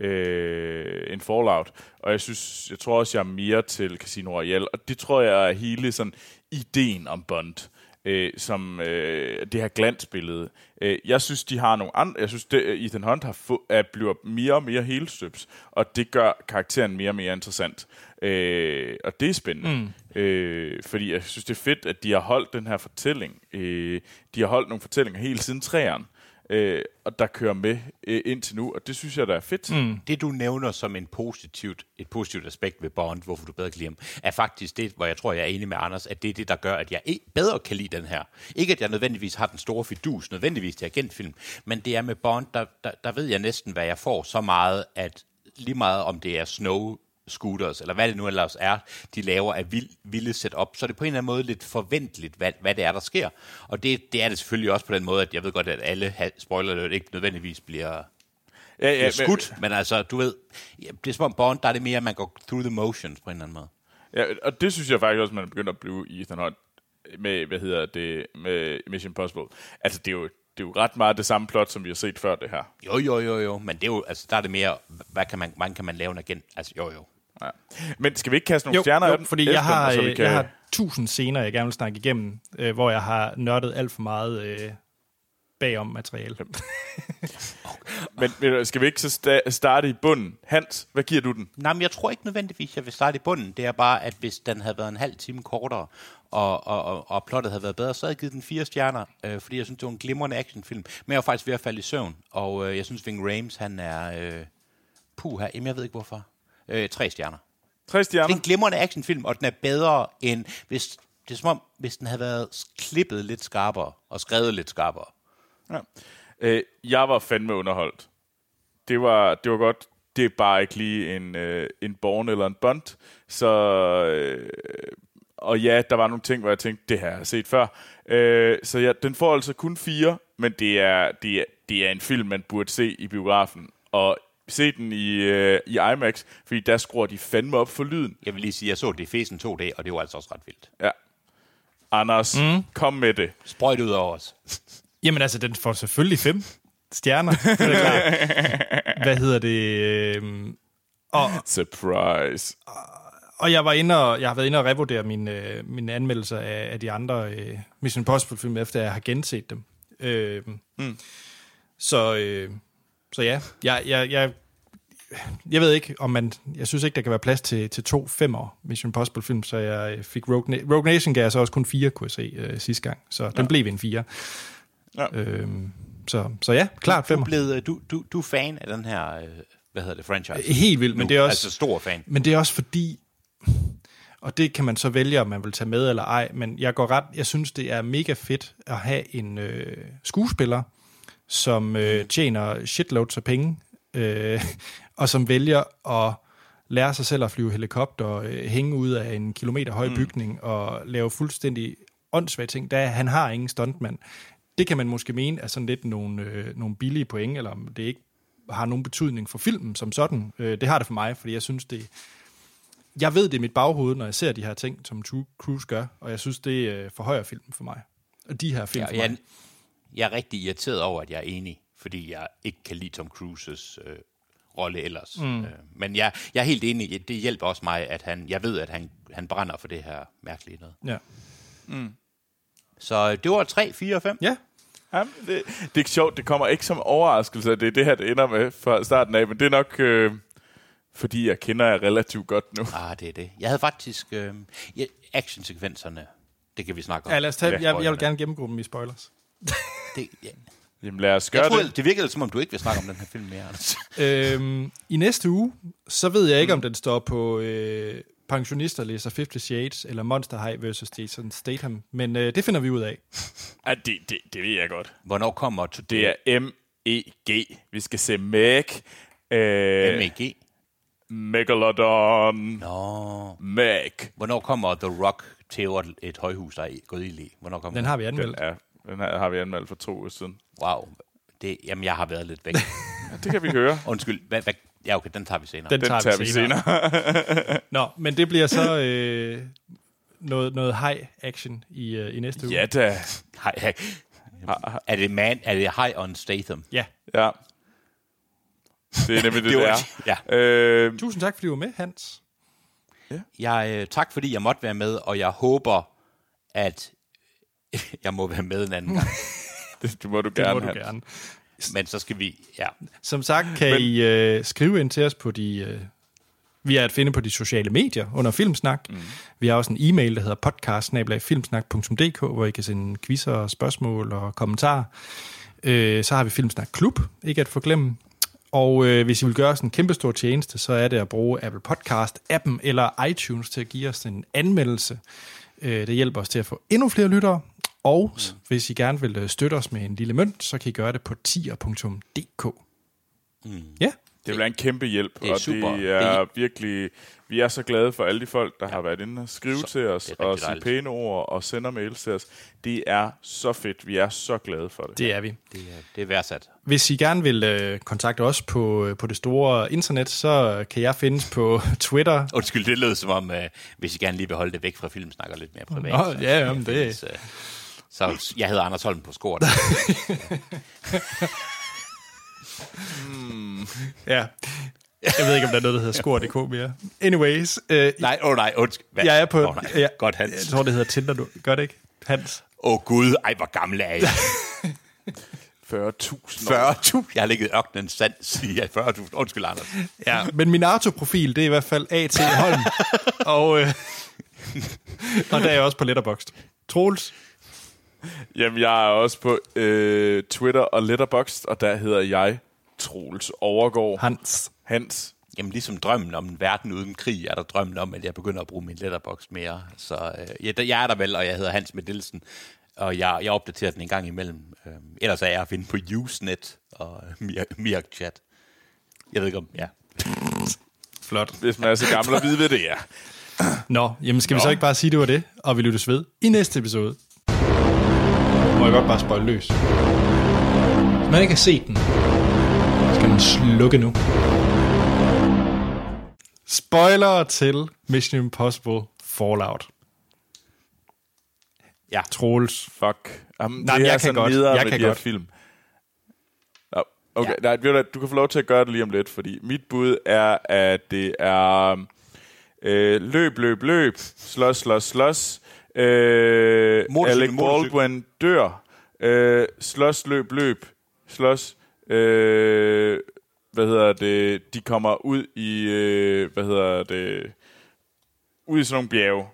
øh, en Fallout, og jeg synes, jeg tror også, jeg er mere til Casino Royale, og det tror jeg er hele sådan ideen om Bond, øh, som øh, det her glansbillede. Øh, jeg synes, de har nogle andre, jeg synes, det, Ethan Hunt har få, er, bliver mere og mere helstøbs, og det gør karakteren mere og mere interessant. Øh, og det er spændende. Mm. Øh, fordi jeg synes, det er fedt, at de har holdt den her fortælling. Øh, de har holdt nogle fortællinger hele siden træerne, øh, og der kører med øh, indtil nu, og det synes jeg, der er fedt. Mm. Det, du nævner som en positivt, et positivt aspekt ved Bond, hvorfor du bedre kan lide ham, er faktisk det, hvor jeg tror, jeg er enig med Anders, at det er det, der gør, at jeg bedre kan lide den her. Ikke, at jeg nødvendigvis har den store fidus, nødvendigvis til agentfilm, men det er med Bond, der, der, der ved jeg næsten, hvad jeg får så meget, at lige meget om det er snow scooters, eller hvad det nu ellers er, de laver af vild, vilde setup, så er det på en eller anden måde lidt forventeligt, hvad, hvad det er, der sker. Og det, det er det selvfølgelig også på den måde, at jeg ved godt, at alle spoiler alert ikke nødvendigvis bliver Ja, bliver ja, skudt, men, men altså, du ved, det er som om Bond, der er det mere, at man går through the motions på en eller anden måde. Ja, og det synes jeg faktisk også, man er begyndt at blive i Ethan Hunt med, hvad hedder det, med Mission Impossible. Altså, det er jo, det er jo ret meget det samme plot, som vi har set før det her. Jo, jo, jo, jo, men det er jo, altså, der er det mere, hvad kan man, hvordan kan man lave en agent? Altså, jo, jo. Ja. Men skal vi ikke kaste nogle Jo, stjerner af jo fordi jeg har, og så vi øh, kan... jeg har tusind scener, jeg gerne vil snakke igennem, øh, hvor jeg har nørdet alt for meget øh, bagom materiale. *laughs* Men, men skal vi ikke så sta- starte i bunden? Hans, hvad giver du den? Nej, men jeg tror ikke nødvendigvis, jeg vil starte i bunden. Det er bare, at hvis den havde været en halv time kortere, og, og, og, og plottet havde været bedre, så havde jeg givet den fire stjerner, øh, fordi jeg synes, det var en glimrende actionfilm. Men jeg var faktisk ved at falde i søvn, og øh, jeg synes, Ving Rames, han er... Øh, puh her, jamen jeg ved ikke hvorfor. Øh, tre stjerner. Tre Det stjerner? er en glimrende actionfilm, og den er bedre end... Hvis, det er som om, hvis den havde været klippet lidt skarpere, og skrevet lidt skarpere. Ja. Øh, jeg var fandme underholdt. Det var, det var godt. Det er bare ikke lige en, øh, en Born eller en Bond. Så, øh, og ja, der var nogle ting, hvor jeg tænkte, det her har jeg set før. Øh, så ja, den får altså kun fire, men det er, det, er, det er en film, man burde se i biografen. Og se den i, øh, i IMAX, fordi der skruer de fandme op for lyden. Jeg vil lige sige, at jeg så det i Fesen 2D, og det var altså også ret vildt. Ja. Anders, mm. kom med det. Sprøjt ud over os. *laughs* Jamen altså, den får selvfølgelig fem stjerner. Det er klart. *laughs* Hvad hedder det? øhm, Og, Surprise. og jeg var inde og, jeg har været inde og revurdere mine, øh, mine anmeldelser af, af de andre øh, Mission Impossible film, efter jeg har genset dem. Øh, mm. Så, øh, så ja, jeg, jeg, jeg, jeg ved ikke, om man... Jeg synes ikke, der kan være plads til, til to femmer Mission Impossible film, så jeg øh, fik Rogue, Na- Rogue Nation gav jeg så også kun fire, kunne jeg se øh, sidste gang. Så den blev en fire. Ja. Øhm, så, så ja, klart Du, er femmer. blevet, øh, du, du, du er fan af den her, øh, hvad hedder det, franchise? Helt vildt, men Nu, det er også... Altså stor fan. Men det er også fordi, og det kan man så vælge, om man vil tage med eller ej, men jeg går ret, jeg synes, det er mega fedt at have en øh, skuespiller, som øh, tjener shitloads af penge, øh, *laughs* og som vælger at lære sig selv at flyve helikopter, øh, hænge ud af en kilometer høj bygning og lave fuldstændig åndssvage ting, da han har ingen stuntmand. Det kan man måske mene er sådan lidt nogle, øh, nogle billige point, eller om det ikke har nogen betydning for filmen som sådan. Øh, det har det for mig, fordi jeg synes, det... Jeg ved det i mit baghoved, når jeg ser de her ting, som True Cruise gør, og jeg synes, det øh, forhøjer filmen for mig. Og de her film Ja, for mig. jeg er rigtig irriteret over, at jeg er enig, fordi jeg ikke kan lide Tom Cruises øh, rolle ellers. Mm. Øh, men jeg, jeg er helt enig, det hjælper også mig, at han, jeg ved, at han, han brænder for det her mærkelige noget. Ja. Så øh, det var 3, 4 og 5. ja, Jamen, det, det er sjovt, det kommer ikke som overraskelse, at det er det her, det ender med fra starten af, men det er nok, øh, fordi jeg kender jer relativt godt nu. Ah, det er det. Jeg havde faktisk øh, actionsekvenserne. Det kan vi snakke om. ja lad os tage, Ja, jeg, jeg vil gerne gennemgå dem i spoilers. *laughs* Det, ja. Jamen lad os Jeg gøre troede, det. det virkede som om, du ikke vil snakke om den her film mere, Anders. *laughs* øhm, I næste uge, så ved jeg ikke, om den står på øh, pensionister læser 50 Shades, eller Monster High versus Jason Statham, men øh, det finder vi ud af. Ja, det, det, det ved jeg godt. Hvornår kommer Det er M-E-G. Vi skal se Meg. Øh, MEG? Megalodon. Nå. Meg. Hvornår kommer The Rock til et højhus, der er gået i? Hvornår kommer Den har vi anmeldt. Ja, den her har vi anmeldt for to uger siden. Wow. Det, jamen, jeg har været lidt væk. Ja, *laughs* det kan vi høre. Undskyld. Hvad, hvad, ja, okay, den tager vi senere. Den, Den tager vi senere. *laughs* Nå, men det bliver så øh, noget, noget high action i, øh, i næste uge. ja da. Hej. Er det, man, er det High on Statham? ja. Ja. Det er nemlig det, *laughs* Det det, er. Øh, Tusind tak, fordi du var med, Hans. Jeg, øh, tak fordi jeg måtte være med, og jeg håber, at *laughs* jeg må være med en anden gang. det, *laughs* det må du Det gerne må du have. gerne. Men så skal vi... Ja. Som sagt kan Men, I øh, skrive ind til os på de... Øh, vi er at finde på de sociale medier under Filmsnak. Mm. Vi har også en e-mail, der hedder podcast hvor I kan sende quizzer, og spørgsmål og kommentarer. Øh, så har vi Filmsnak Klub, ikke at forglemme. Og øh, hvis I vil gøre os en kæmpe stor tjeneste, så er det at bruge Apple Podcast-appen eller iTunes til at give os en anmeldelse. Øh, det hjælper os til at få endnu flere lyttere. Og mm. hvis I gerne vil øh, støtte os med en lille mønt, så kan I gøre det på tier.dk. Mm. Ja, Det vil være en kæmpe hjælp, Det er og super. det er Det virkelig... Vi er så glade for alle de folk, der ja. har været inde og skrive Så- til os, og sige pæne ord, og sender mails til os. Det er så fedt. Vi er så glade for det. det er vi. Det, er- det er værdsat. Hvis I gerne vil øh, kontakte os på, øh, på det store internet, så kan jeg findes på *laughs* Twitter. Undskyld, det lød som om, uh, hvis I gerne lige vil holde det væk fra film, snakker lidt mere privat. Nå, så- ja, jamen, det- Så, så jeg hedder Anders Holm på skort. *laughs* Ja. Jeg ved ikke, om der er noget, der hedder skor.dk mere. Anyways, øh, nej, åh oh, nej, undskyld. Hvad? jeg er på... Åh, nej. jeg, Godt, Jeg Hans. tror, det hedder Tinder nu. Gør det ikke? Hans. Åh oh, gud, ej, hvor gammel er jeg? *laughs* 40.000 år. 40.000. Jeg har ligget i ørkenen sands i 40.000. Undskyld, Anders. Ja, men min autoprofil, det er i hvert fald A.T. Holm. *laughs* og, øh, og der er jeg også på Letterboxd. Troels. Jamen, jeg er også på øh, Twitter og Letterboxd, og der hedder jeg Troels Overgaard. Hans. Hans. Jamen, ligesom drømmen om en verden uden krig, er der drømmen om, at jeg begynder at bruge min letterbox mere. Så øh, ja, der- jeg er der vel, og jeg hedder Hans Meddelsen, og jeg, jeg opdaterer den en gang imellem. Øh, ellers er jeg at finde på Usenet og Mir- Mirkchat. Jeg ved ikke om, ja. *laughs* Flot. Hvis man er så gammel og vide, hvad det er. Nå, jamen skal vi så ikke bare sige, det var det, og vi lyttes ved i næste episode. Må jeg godt bare spoil løs. Hvis man ikke har set den, skal man slukke nu. Spoiler til Mission Impossible Fallout. Ja. Troels. Fuck. Jamen, Nej, det men er jeg kan sådan godt. Jeg med kan de her godt. film. Okay, ja. nej, du, du kan få lov til at gøre det lige om lidt, fordi mit bud er, at det er øh, løb, løb, løb, slås, slås, slås. Øh, Motorcykel, Alec motorcykel. Baldwin dør. Øh, slås, løb, løb, slås. Øh, hvad hedder det? De kommer ud i, øh, hvad hedder det? Ud i sådan nogle bjerge.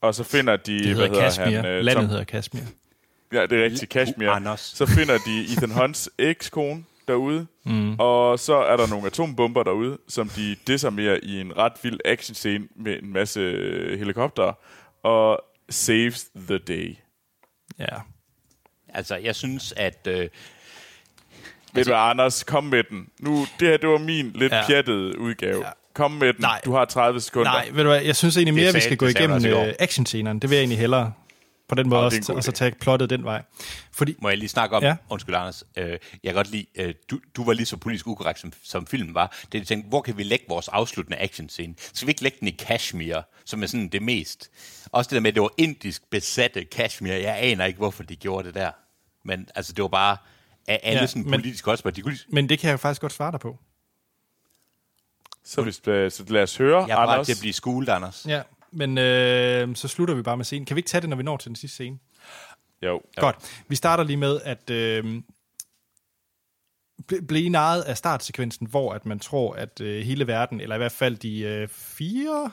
Og så finder de, Det hvad hedder Kashmir. han? øh, Landet Tom- hedder Kashmir. Ja, det er rigtigt. Kashmir. Uh, Anders. Så finder de Ethan Hunts ekskone derude, mm. og så er der nogle atombomber derude, som de desarmerer i en ret vild actionscene med en masse helikopter, og saves the day. Ja. Altså, jeg synes, at... Øh, Ved du hvad, Anders, kom med den. Nu, det her, det var min lidt Ja. ja. pjattede udgave. Ja. Kom med den. Nej. Du har 30 sekunder. Nej, ved du hvad, jeg synes egentlig mere, at vi sagde- skal gå sagde igennem du øh, actionscenerne. Det vil jeg egentlig hellere på den måde Nå, også, er og så tage plottet den vej. Fordi, Må jeg lige snakke om, Ja. undskyld Anders, øh, jeg kan godt lide, øh, du, du var lige så politisk ukorrekt, som, som filmen var. Det jeg tænkte, hvor kan vi lægge vores afsluttende actionscene? Skal vi ikke lægge den i Kashmir, som er sådan det mest? Også det der med, at det var indisk besatte Kashmir. Jeg aner ikke, hvorfor de gjorde det der. Men altså, det var bare af alle Ja, sådan men- politiske også, de kunne men det kan jeg faktisk godt svare dig på. Så, hvis, øh, så lad os høre, jeg er parat Anders. til at blive skulet, Anders. Ja, men øh, så slutter vi bare med scenen. Kan vi ikke tage det, når vi når til den sidste scene? Jo. Godt. Vi starter lige med, at øh, ble- blive narret af startsekvensen, hvor at man tror, at øh, hele verden, eller i hvert fald de øh, fire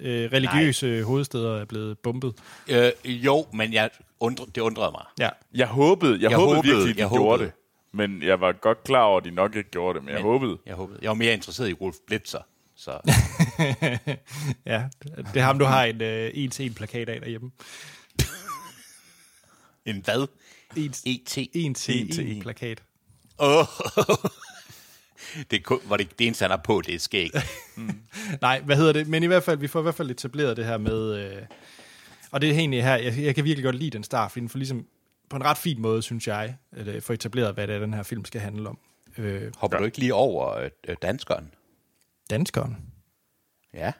øh, religiøse Nej. hovedsteder er blevet bombet. Øh, jo, men jeg undre, det undrede mig. Ja, Jeg håbede, jeg, Jeg håbede, håbede, virkelig, de jeg gjorde håbede. det. Men jeg var godt klar over, at de nok ikke gjorde det, men, men jeg håbede. Jeg, håbede. jeg var mere interesseret i Rolf Blitzer. Så *laughs* ja. Det er ham, du har en øh, en-til-en plakat af derhjemme. *laughs* en hvad? En, ET. en-til-en en. plakat. Oh. *laughs* det, er kun- var det, det eneste, han har på, det er skæg. Nej, hvad hedder det? Men i hvert fald, vi får i hvert fald etableret det her med... Øh, og det er egentlig her, jeg, jeg kan virkelig godt lide den start, fordi den får ligesom på en ret fin måde, synes jeg, at øh, få etableret, hvad det er, den her film skal handle om. Øh, Hopper du ikke lige over øh, øh, danskeren? Danskeren. Ja,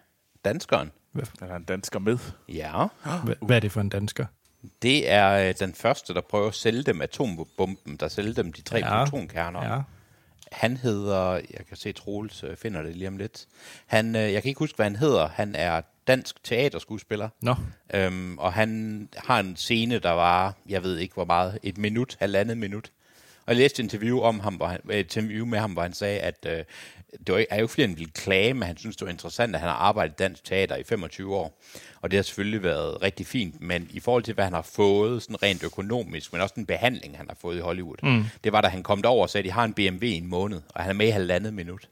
danskeren. Der er en dansker med. Ja. Hvad, hvad er det for en dansker? Det er øh, den første, der prøver at sælge dem atombomben, der sælger dem de tre Ja. ja. protonkerner. Ja. Han hedder, jeg kan se Troels øh, finder det lige om lidt. Han, øh, jeg kan ikke huske, hvad han hedder. Han er dansk teaterskuespiller. Nå, Øhm, og han har en scene, der var, jeg ved ikke hvor meget, et minut, halvandet minut. Og jeg læste et interview, om ham, hvor han, et interview med ham, hvor han sagde, at øh, det var, er jo flere, han ville klage, men han synes, det var interessant, at han har arbejdet i dansk teater i 25 år. Og det har selvfølgelig været rigtig fint, men i forhold til, hvad han har fået, sådan rent økonomisk, men også den behandling, han har fået i Hollywood, mm. det var, da han kom derover og sagde, at de har en BMW i en måned, og han er med i halvandet minut.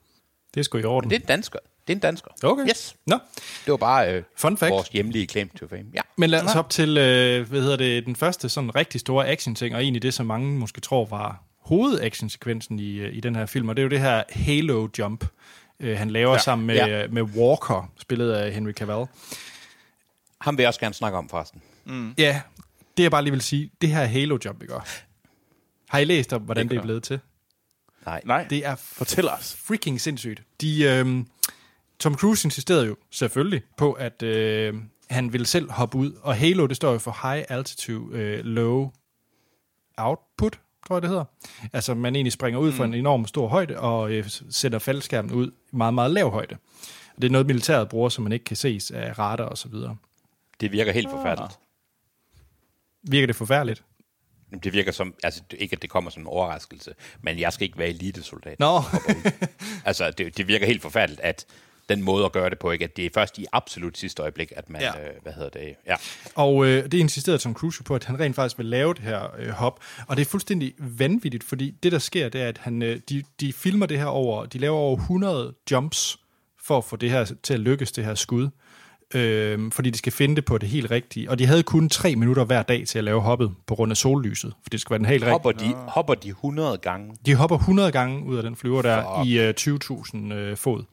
det er sgu i orden. Det er dansker. Det er en dansker. Okay. Yes. Nå, Det var bare øh, Fun fact. vores hjemlige claim to fame. Ja. men lad os op til, øh, hvad hedder det, den første sådan rigtig store action-ting, og egentlig det, som mange måske tror var hovedactionsekvensen i, øh, i den her film, og det er jo det her Halo-jump, øh, han laver ja. sammen med, Ja. ja. med Walker, spillet af Henry Cavill. Ham vil jeg også gerne snakke om, forresten. Ja, det jeg bare lige vil sige, det her Halo-jump, ikke? Har I læst om, hvordan det, Det er gør blevet til? Nej. Nej, Det er fortæl os. freaking sindssygt. De, øh, Tom Cruise insisterede jo selvfølgelig på, at øh, han ville selv hoppe ud, og Halo, det står jo for High Altitude øh, Low Output, tror jeg det hedder. Altså man egentlig springer ud fra en enorm stor højde, og øh, sætter faldskærmen ud i meget, meget lav højde. Og det er noget, militæret bruger, som man ikke kan ses af radar og så videre. Det virker helt forfærdeligt. Virker det forfærdeligt? Det virker som, altså ikke at det kommer som en overraskelse, men jeg skal ikke være elitesoldat. Nå, Altså det, det virker helt forfærdeligt, at den måde at gøre det på, ikke? at det er først i absolut sidste øjeblik, at man, Ja. øh, hvad hedder det, ja. Og øh, det insisterede Tom Cruise på, at han rent faktisk vil lave det her øh, hop. Og det er fuldstændig vanvittigt, fordi det, der sker, det er, at han, øh, de, de filmer det her over, de laver over 100 jumps for at få det her til at lykkes, det her skud. Øh, fordi de skal finde det på det helt rigtige. Og de havde kun tre minutter hver dag til at lave hoppet på grund af sollyset, for det skal være den helt rigtige. Hopper de, hopper de 100 gange? De hopper 100 gange ud af den flyver der i øh, 20.000 øh, fod.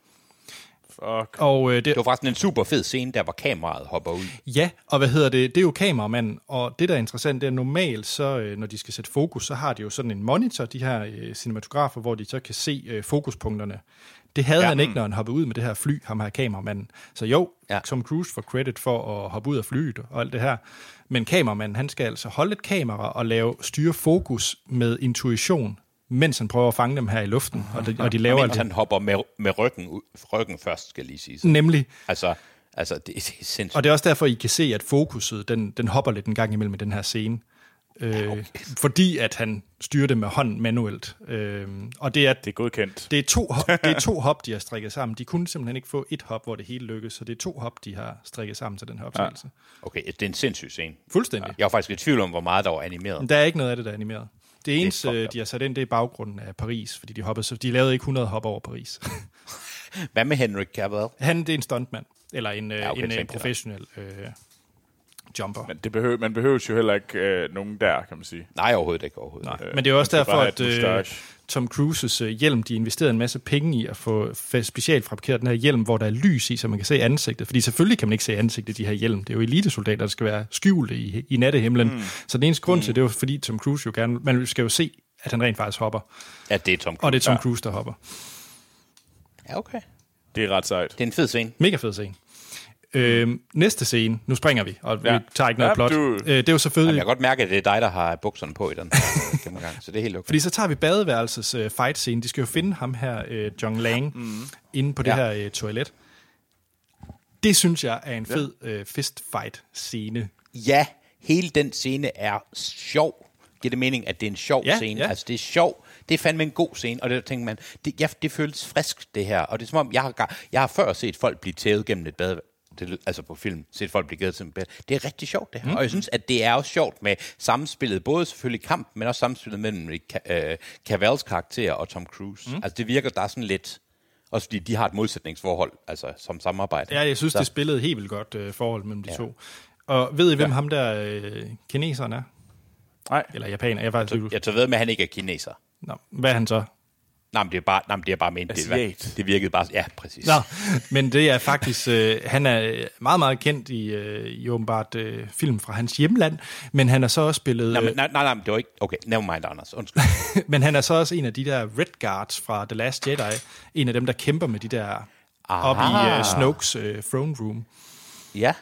Fuck. Og øh, det, Det var faktisk en super fed scene, der hvor kameraet hopper ud. Ja, og hvad hedder det? Det er jo kameramanden, og det, der er interessant, det er normalt, så øh, når de skal sætte fokus, så har de jo sådan en monitor, de her øh, cinematografer, hvor de så kan se øh, fokuspunkterne. Det havde ja. Han ikke, når han hoppede ud med det her fly, ham her kameramanden. Så jo. Ja. Tom Cruise får credit for at hoppe ud af flyet og alt det her. Men kameramanden, han skal altså holde et kamera og lave styre fokus med intuition, mens han prøver at fange dem her i luften. Og de, og de laver Mens altså, han hopper med, med ryggen, ud- ryggen først, skal jeg lige sige. nemlig Altså, altså det, det er sindssygt. Og det er også derfor, I kan se, at fokuset, den, den hopper lidt en gang imellem i den her scene. Øh, okay. Fordi at han styrer det med hånden manuelt. Øh, og det er, Det er godkendt. det, er to, hop- *laughs* det er to hop, de har strikket sammen. De kunne simpelthen ikke få et hop, hvor det hele lykkes. Så det er to hop, de har strikket sammen til den her optagelse. Ja. Okay, det er en sindssyg scene. Fuldstændig. Jeg var faktisk i tvivl om, hvor meget der var animeret. Der er ikke noget af det, der er animeret. Det eneste, fucked øh, de har sat ind, det er baggrunden af Paris, fordi de hoppede, så de lavede ikke 100 hop over Paris. Hvad med Henry Cavill? Han, det er en stuntmand, eller en, ja, Ja, okay, en, en tænkte jeg. professionel øh, jumper. Men det behøver, man behøver jo heller ikke øh, nogen der, kan man sige. Nej, overhovedet ikke. Overhovedet. Nej. ikke. Men det er også derfor, at øh. Tom Cruises øh, hjelm, de investerede en masse penge i at få fa- specielt fabrikeret den her hjelm, hvor der er lys i, så man kan se ansigtet. Fordi selvfølgelig kan man ikke se ansigtet i de her hjelm. Det er jo elitesoldater, der skal være skjulte i, i nattehimlen. Mm. Så den eneste grund til det er jo, fordi Tom Cruise jo gerne... Man skal jo se, at han rent faktisk hopper. Ja, det er Tom Cruise. Og det er Tom Cruise, der hopper. Ja, okay. Det er ret sejt. Det er en fed scene. Mega fed scene. Øhm, næste scene, nu springer vi, og vi Ja. tager ikke noget Ja, plot. du- Øh, det er jo selvfølgelig... Jamen, jeg kan godt mærke, at det er dig, der har bukserne på i den her *laughs* gennemgang, så det er helt okay. Fordi så tager vi badeværelses øh, fight scene. De skal jo finde ham her, øh, John Lang, mm. inde på det Ja. her øh, toilet. Det synes jeg er en fed øh, fist fight scene. Ja, hele den scene er sjov. Giver det mening, at det er en sjov Ja, scene? ja. Altså, det er sjov. Det er fandme en god scene, og det tænker man, det, ja, det føles frisk, det her. Og det er som om, jeg har, jeg har før set folk blive tævet gennem et bad, det, altså på film, set folk blive givet til. Det er rigtig sjovt, det her. Mm. Og jeg synes, at det er også sjovt med samspillet, både selvfølgelig kamp, men også samspillet mellem øh, Cavals karakter og Tom Cruise. Mm. Altså, det virker, der er sådan lidt... Også fordi de har et modsætningsforhold, altså som samarbejde. Ja, jeg synes, så, det spillede helt vildt godt øh, forhold mellem de ja. to. Og ved I, hvem ja. ham der øh, kineseren er? Nej. Eller japaner? Jeg faktisk Jeg tager ved med, at han ikke er kineser. Nå, hvad er han så? Nej, men det er bare, nej, men det er bare ment. Det, Asiat. det virkede bare... Ja, præcis. Nå, men det er faktisk, øh, han er meget, meget kendt i, øh, i åbenbart øh, film fra hans hjemland, men han er så også spillet, Nej, øh, men, nej, nej, nej, men det var ikke... Okay, never mind, Anders. Undskyld. *laughs* men han er så også en af de der Red Guards fra The Last Jedi, en af dem, der kæmper med de der op i øh, Snokes øh, throne room. ja,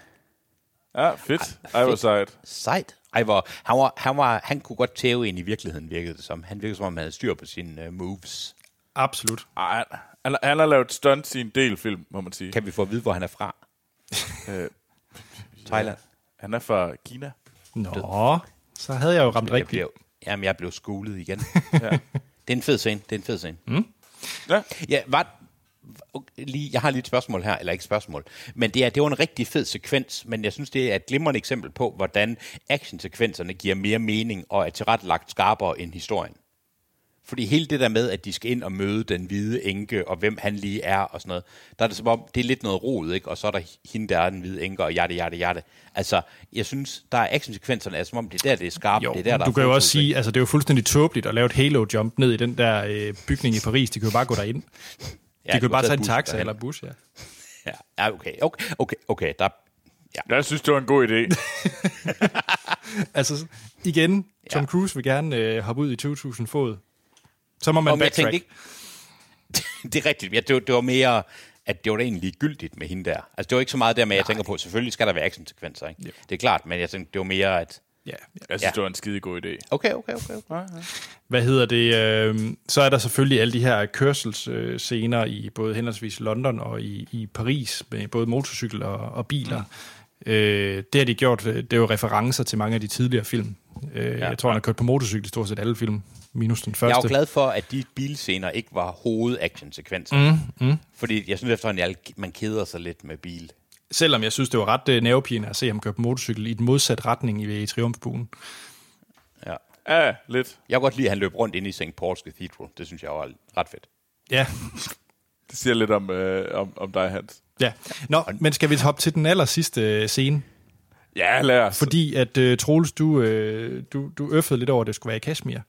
Ja, fedt. Ej, hvor sejt. sejt. Ej, hvor, han, var, han, var, han kunne godt tæve ind i virkeligheden, virkede det som. Han virkede som om, han havde styr på sine uh, moves. Absolut. Ej, han, han har lavet stunts i en del film, må man sige. Kan vi få at vide, hvor han er fra? *laughs* Øh, Thailand. han er fra Kina. Nå, så havde jeg jo ramt Jeg rigtigt. blev, jamen, jeg blev skolet igen. *laughs* ja. Det er en fed scene. Det er en fed scene. Mm. Ja. Ja, var, lige, jeg har lige et spørgsmål her, eller ikke et spørgsmål, men det, er, det var en rigtig fed sekvens, men jeg synes, det er et glimrende eksempel på, hvordan actionsekvenserne giver mere mening og er tilrettelagt skarpere end historien. Fordi hele det der med, at de skal ind og møde den hvide enke, og hvem han lige er, og sådan noget, der er det som om, det er lidt noget rod, ikke? Og så er der hende, der er den hvide enke, og hjerte, hjerte, hjerte. Altså, jeg synes, der er actionsekvenserne, er som om, det er der, det er skarpt, Jo, det er der, der du kan jo også sige, altså det er jo fuldstændig tåbeligt at lave et halo-jump ned i den der øh, bygning i Paris. De kan jo bare gå derind. Ja, De kan jo du bare tage en taget taxa bussen eller derhen. bus, ja. Ja, ja okay, okay, okay, okay, der, ja. Jeg synes, det var en god idé. *laughs* Altså, igen, Tom Ja. Cruise vil gerne øh, hoppe ud i 20.000 fod. Så må man Om jeg backtrack. tænkte ikke, *laughs* det er rigtigt. Ja, det, var, det var mere, at det var da egentlig gyldigt med hende der. Altså, det var ikke så meget der med, at jeg tænker på, selvfølgelig skal der være actionsekvenser, ikke? Det er klart, men jeg tænkte, det var mere, at... Ja. Jeg synes, Ja. det var en skide god idé. Okay, okay, okay. okay. Hvad hedder det? Øh, så er der selvfølgelig alle de her kørselsscener scener i både henholdsvis London og i, i Paris, med både motorcykel og, og biler. Mm. Øh, det har de gjort, det er jo referencer til mange af de tidligere film. Øh, ja. Jeg tror, han har kørt på motorcykel i stort set alle film, minus den første. Jeg er jo glad for, at de bilscener ikke var hoved-actionsekvenser. Mm, mm. Fordi jeg synes efterhånden, at man keder sig lidt med bil. Selvom jeg synes, det var ret øh, nervepirrende at se ham køre på motorcykel i den modsatte retning i, i Triumfbuen. Ja. Ja, lidt. Jeg kan godt lide, at han løb rundt ind i St. Paul's Cathedral. Det synes jeg var ret fedt. Ja, *laughs* Det siger lidt om, øh, om, om dig, Hans. ja. Nå, men skal vi hoppe til den aller sidste øh, scene? Ja, lad os. Fordi at uh, Troels, du, uh, du, du øffede lidt over, at det skulle være i Kashmir.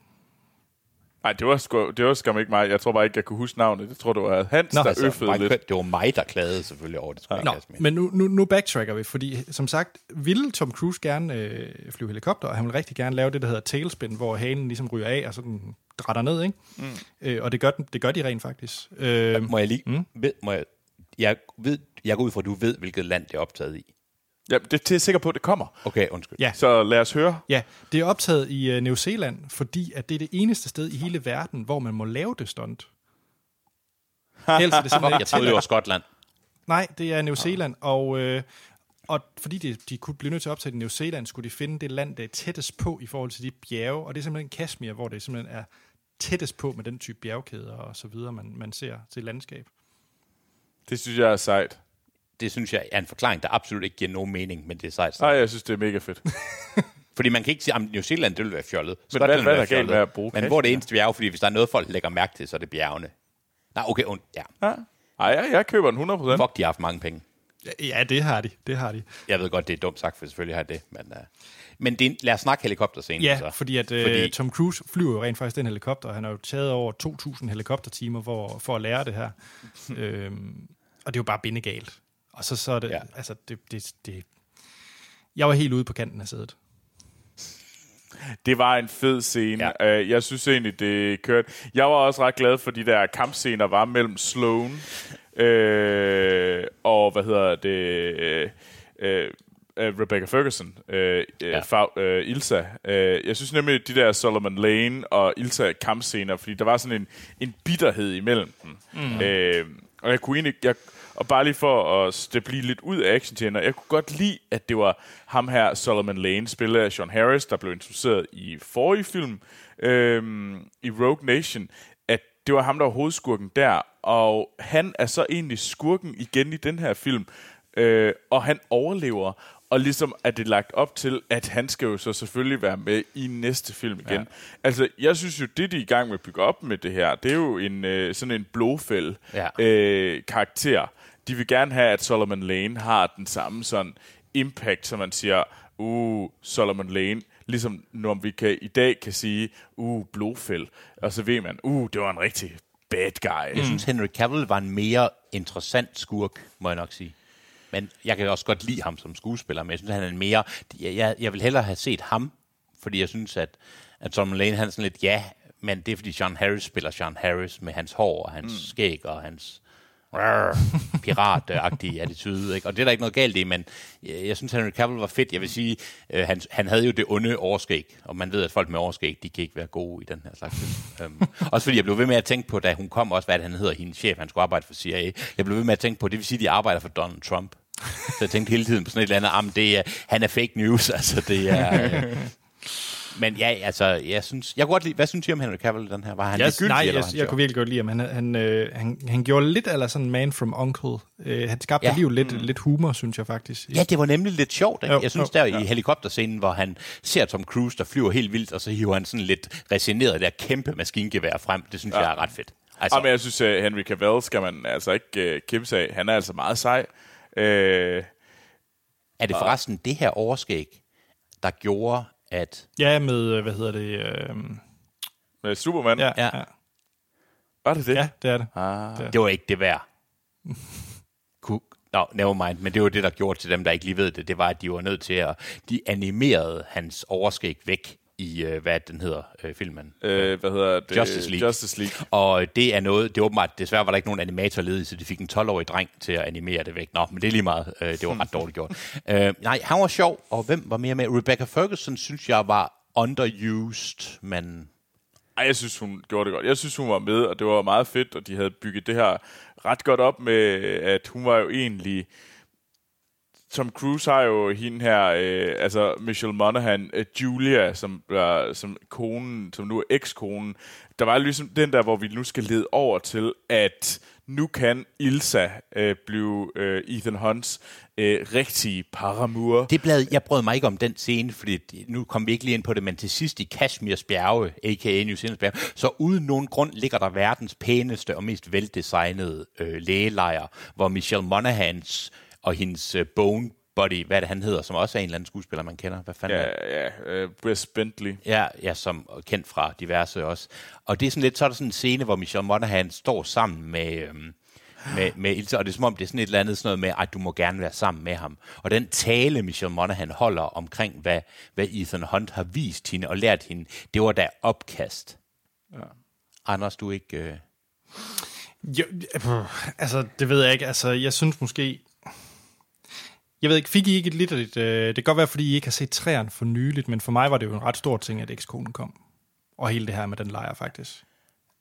Nej, det var, sgu, det var skam ikke mig. Jeg tror bare ikke, jeg kunne huske navnet. Det tror du var Hans, Nå, der altså, øffede Mike, lidt. Det var mig, der klagede selvfølgelig over, det skulle Nå, men nu, nu, nu backtracker vi, fordi som sagt, ville Tom Cruise gerne øh, flyve helikopter, og han vil rigtig gerne lave det, der hedder tailspin, hvor hanen ligesom ryger af og sådan drætter ned, ikke? Mm. Øh, og det gør, den- det gør de rent faktisk. Øh, Må jeg lige... Mm. Ved, må jeg, jeg, ved, jeg går ud fra, at du ved, hvilket land det er optaget i. Ja, det er jeg sikker på, at det kommer. Okay, undskyld. Ja. Så lad os høre. ja, det er optaget i øh, New Zealand, fordi at det er det eneste sted i hele verden, hvor man må lave det stunt. *laughs* Ellers er det simpelthen Jeg troede, det var Skotland. Nej, det er New Zealand, og, øh, og fordi de, de kunne blive nødt til at optage i New Zealand, skulle de finde det land, der er tættest på i forhold til de bjerge, og det er simpelthen Kashmir, hvor det simpelthen er tættest på med den type bjergkæder og så videre, man, man ser til landskab. Det synes jeg er sejt. Det synes jeg er en forklaring, der absolut ikke giver nogen mening, men det er sejt. Nej, jeg synes, det er mega fedt. *laughs* Fordi man kan ikke sige, at New Zealand det vil være fjollet. hvad- Skotland hvad er der galt med at bruge Men hvor er det eneste bjerge? Fordi hvis der er noget, folk lægger mærke til, så er det bjergene. Nej, okay, und, ja. Ja. Ej, jeg, jeg køber den 100%. Fuck, de har haft mange penge. Ja, det har de. Det har de. Jeg ved godt, det er dumt sagt, for selvfølgelig har jeg det. Men, uh, men det, er en- lad os snakke helikopterscenen. Ja, så. fordi, at, øh, Fordi- Tom Cruise flyver jo rent faktisk den helikopter, han har jo taget over 2.000 helikoptertimer for, for at lære det her. *laughs* øhm, og det er jo bare bindegalt. Og så, så er det, Ja. altså, det, det, det, jeg var helt ude på kanten af sædet. Det var en fed scene. Ja. Uh, jeg synes egentlig, det kørte. Jeg var også ret glad for de der kampscener var mellem Sloane øh, og, hvad hedder det, øh, øh, øh, Rebecca Ferguson, øh, Ja. ja. fa, øh, Ilsa. Øh, jeg synes nemlig, de der Solomon Lane og Ilsa kampscener, fordi der var sådan en, en bitterhed imellem dem. Mm. Øh, og jeg kunne egentlig... Jeg, og bare lige for at steppe lidt ud af action jeg kunne godt lide, at det var ham her, Solomon Lane, spillet af Sean Harris, der blev introduceret i forrige film, øhm, i Rogue Nation, at det var ham, der var hovedskurken der, og han er så egentlig skurken igen i den her film, øh, og han overlever, og ligesom er det lagt op til, at han skal jo så selvfølgelig være med i næste film igen. Ja. Altså, jeg synes jo, det de er i gang med at bygge op med det her, det er jo en, øh, sådan en blåfæld Ja. øh, karakter. De vil gerne have, at Solomon Lane har den samme sådan impact, som man siger, uh, Solomon Lane, ligesom når vi kan, i dag kan sige, uh, Blofeld, og så ved man, uh, det var en rigtig bad guy. Jeg synes, Henry Cavill var en mere interessant skurk, må jeg nok sige. Men jeg kan også godt lide ham som skuespiller, men jeg synes, han er en mere... Jeg, jeg, jeg vil hellere have set ham, fordi jeg synes, at, at Tom Lane, han er sådan lidt, ja, men det er, fordi Sean Harris spiller Sean Harris med hans hår og hans mm. skæg og hans rrr, piratagtige attitude. Ikke? Og det er der ikke noget galt i, men jeg, jeg synes, Henry Cavill var fedt. Jeg vil sige, øh, han, han havde jo det onde overskæg, og man ved, at folk med overskæg, de kan ikke være gode i den her slags film. um, også fordi jeg blev ved med at tænke på, da hun kom også, hvad det, han hedder, hendes chef, han skulle arbejde for CIA. Jeg blev ved med at tænke på, det vil sige, at de arbejder for Donald Trump. Så jeg tænkte hele tiden på sådan et eller andet, det er, han er fake news, *laughs* altså det er... Øh, men ja, altså, jeg synes... Jeg kunne godt lide... Hvad synes I om Henry Cavill, den her? Var han Jeg, ligegyldig, nej, eller jeg, jeg sjov? kunne virkelig godt lide ham. Han, han, øh, han, han gjorde lidt eller sådan man from uncle. Øh, han skabte Ja. alligevel lidt, mm. lidt humor, synes jeg faktisk. Ja, det var nemlig lidt sjovt. Ikke? Jo, jeg synes jo, der i helikopterscenen, hvor han ser Tom Cruise, der flyver helt vildt, og så hiver han sådan lidt resigneret der kæmpe maskingevær frem. Det synes ja. jeg er ret fedt. Altså, Altså. men jeg synes, at Henry Cavill skal man altså ikke uh, kæmpe sig af. Han er altså meget sej. Øh, er det forresten det her overskæg, der gjorde, at... Ja, med, øh, hvad hedder det? Øh, med Superman. ja, Ja. Var det det? ja, det er det. Ah. Det var ikke det værd. *laughs* Ku- Nå, never mind. Men det var det, der gjorde til dem, der ikke lige ved det. Det var, at de var nødt til at... De animerede hans overskæg væk i, øh, hvad den hedder, øh, filmen. Øh, hvad hedder det? Justice League. Justice League. Og det er noget, det er åbenbart, desværre var der ikke nogen animator ledig, så de fik en 12-årig dreng til at animere det væk. Nå, men det er lige meget. Øh, det var ret dårligt gjort. *laughs* Øh, nej, han var sjov, og hvem var mere med? Rebecca Ferguson synes jeg var underused, men Ej, jeg synes, hun gjorde det godt. Jeg synes, hun var med, og det var meget fedt, og de havde bygget det her ret godt op med, at hun var jo egentlig... Tom Cruise har jo hende her, øh, altså Michelle Monaghan, øh, Julia, som, øh, som konen, som nu er ekskonen. Der var ligesom den der, hvor vi nu skal lede over til, at nu kan Ilsa øh, blive øh, Ethan Hunts øh, rigtige paramour. det blad, jeg brød mig ikke om den scene, fordi det- nu kom vi ikke lige ind på det, men til sidst i Kashmirs bjerge, a.k.a. New Zealands bjerge, så uden nogen grund ligger der verdens pæneste og mest veldesignede øh, lægelejr, hvor Michelle Monaghan's og hendes øh, bone body, hvad er det han hedder, som også er en eller anden skuespiller, man kender. Hvad fanden er? Ja, ja, øh, Wes Bentley. Ja, ja, som er kendt fra diverse også. Og det er sådan lidt, så er der sådan en scene, hvor Michelle Monaghan står sammen med, øhm, med, med Ilse, og det er som om, det er sådan et eller andet sådan noget med, at du må gerne være sammen med ham. Og den tale, Michelle Monaghan holder omkring, hvad, hvad Ethan Hunt har vist hende og lært hende, det var da opkast. Ja. Anders, du ikke... Øh... Jo, øh, altså, det ved jeg ikke. Altså, jeg synes måske... Jeg ved ikke, fik I ikke et lidt det? Øh, det kan godt være, fordi I ikke har set træerne for nyligt, men for mig var det jo en ret stor ting, at ekskonen kom. Og hele det her med den lejr, faktisk.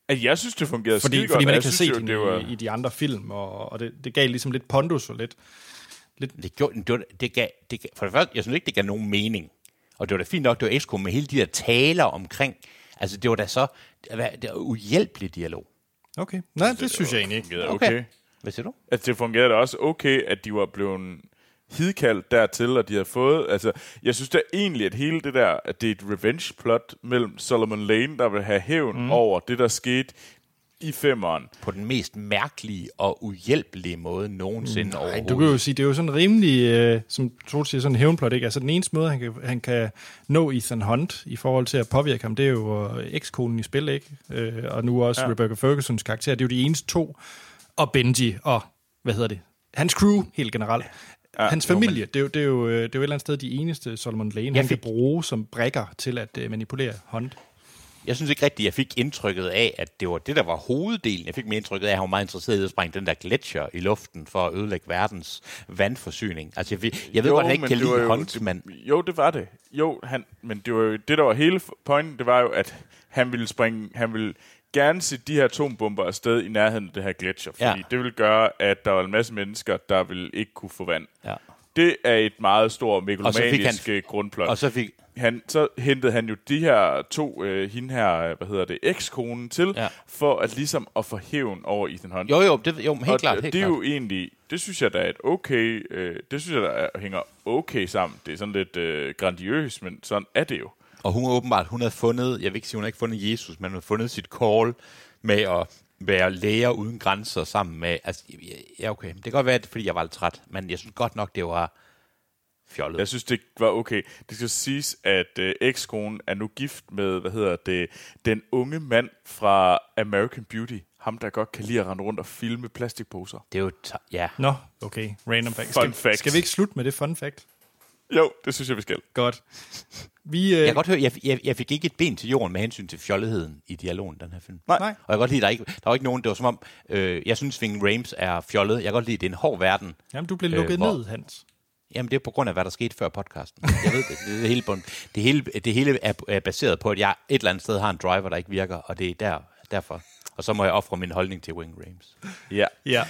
Altså, jeg synes, det fungerede Fordi, skide fordi godt, man og ikke har set hende jo, det var... i, i de andre film, og, og det, det gav ligesom lidt pondus og lidt... Det, gjorde, det, var, det, gav, det gav, for det første, jeg synes ikke, det gav nogen mening. Og det var da fint nok, det var Exco med hele de der taler omkring. Altså, det var da så det var uhjælpelig dialog. Okay, nej, det, det synes jeg egentlig ikke. fungerede okay. Hvad siger du? Altså, det fungerede da også okay, at de var blevet hidkaldt dertil, og de havde fået... Altså, jeg synes da egentlig, at hele det der, at det er et revenge-plot mellem Solomon Lane, der vil have hævn mm. over det, der skete i femmeren. På den mest mærkelige og uhjælpelige måde nogensinde Nej, overhovedet. du kan jo sige, det er jo sådan rimelig, øh, som Troels siger, sådan en hævnplot, ikke? Altså den eneste måde, han kan, han kan nå Ethan Hunt i forhold til at påvirke ham, det er jo øh, ekskonen i spil, ikke? Øh, og nu også. Ja. Rebecca Fergusons karakter, det er jo de eneste to, og Benji, og hvad hedder det? Hans crew, helt generelt. Ja, Hans familie, det er, jo, det, er jo, øh, det er jo et eller andet sted de eneste Solomon Lane, Jeg han kan fik- bruge som brækker til at øh, manipulere Hunt. Jeg synes ikke rigtigt, jeg fik indtrykket af, at det var det, der var hoveddelen. Jeg fik mere indtrykket af, at han var meget interesseret i at sprænge den der gletscher i luften for at ødelægge verdens vandforsyning. Altså, jeg, jeg ved godt, at han ikke men kan lide jo- Hunt, men Jo, det var det. Jo, han, men det var jo det, der var hele pointen, det var jo, at han ville springe, han ville gerne sætte de her atombomber afsted i nærheden af det her gletsjer, fordi Ja. det ville gøre, at der var en masse mennesker, der ville ikke kunne få vand. ja. Det er et meget stort megalomanisk han- grundplot. Og så fik, han, så hentede han jo de her to, øh, hende her, hvad hedder det, ekskonen til, Ja. for at ligesom at få hævn over Ethan Hunt. jo jo, det, jo helt og klart. det, Helt det er klart. jo egentlig, det synes jeg, der er et okay, øh, det synes jeg, der er, hænger okay sammen. Det er sådan lidt øh, grandiøst, men sådan er det jo. Og hun har åbenbart, hun havde fundet, jeg vil ikke sige, hun har ikke fundet Jesus, men hun har fundet sit call med at være læger uden grænser sammen med, altså, ja okay, det kan godt være, at det er, fordi jeg var lidt træt, men jeg synes godt nok, det var fjollet. Jeg synes, det var okay. Det skal siges, at øh, ekskonen er nu gift med, hvad hedder det, den unge mand fra American Beauty. Ham, der godt kan lide at rende rundt og filme plastikposer. Det er jo, ja. Nå, okay, random fact. Fun Skal, fact. skal vi ikke slutte med det fun fact? Jo, det synes jeg, vi skal. Godt. Vi, øh, Jeg kan godt høre, jeg, jeg, jeg fik ikke et ben til jorden med hensyn til fjolletheden i dialogen, den her film. Nej. Nej. Og jeg kan godt lide, der, er ikke, der var ikke nogen, det var som om, øh, jeg synes, Ving Rames er fjollet. Jeg kan godt lide, det er en hård verden. Jamen, du blev Øh, lukket hvor- ned, Hans. Jamen, det er på grund af, hvad der skete før podcasten. Jeg ved det. Det, det, hele, bund- det, hele, det hele er, er baseret på, at jeg et eller andet sted har en driver, der ikke virker, og det er der, derfor. Og så må jeg ofre min holdning til Wing Rames. Ja. Ja.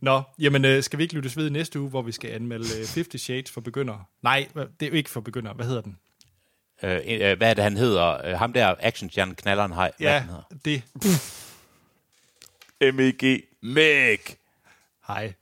Nå, jamen øh, skal vi ikke lyttes ved i næste uge, hvor vi skal anmelde øh, 50 Shades for begyndere? Nej, hvad- det er jo ikke for begyndere. Hvad hedder den? Øh, øh, hvad er det, han hedder? Øh, ham der, actionstjernen knalleren, har, hvad Ja, den hedder. det. M-E-G. Meg. Hej.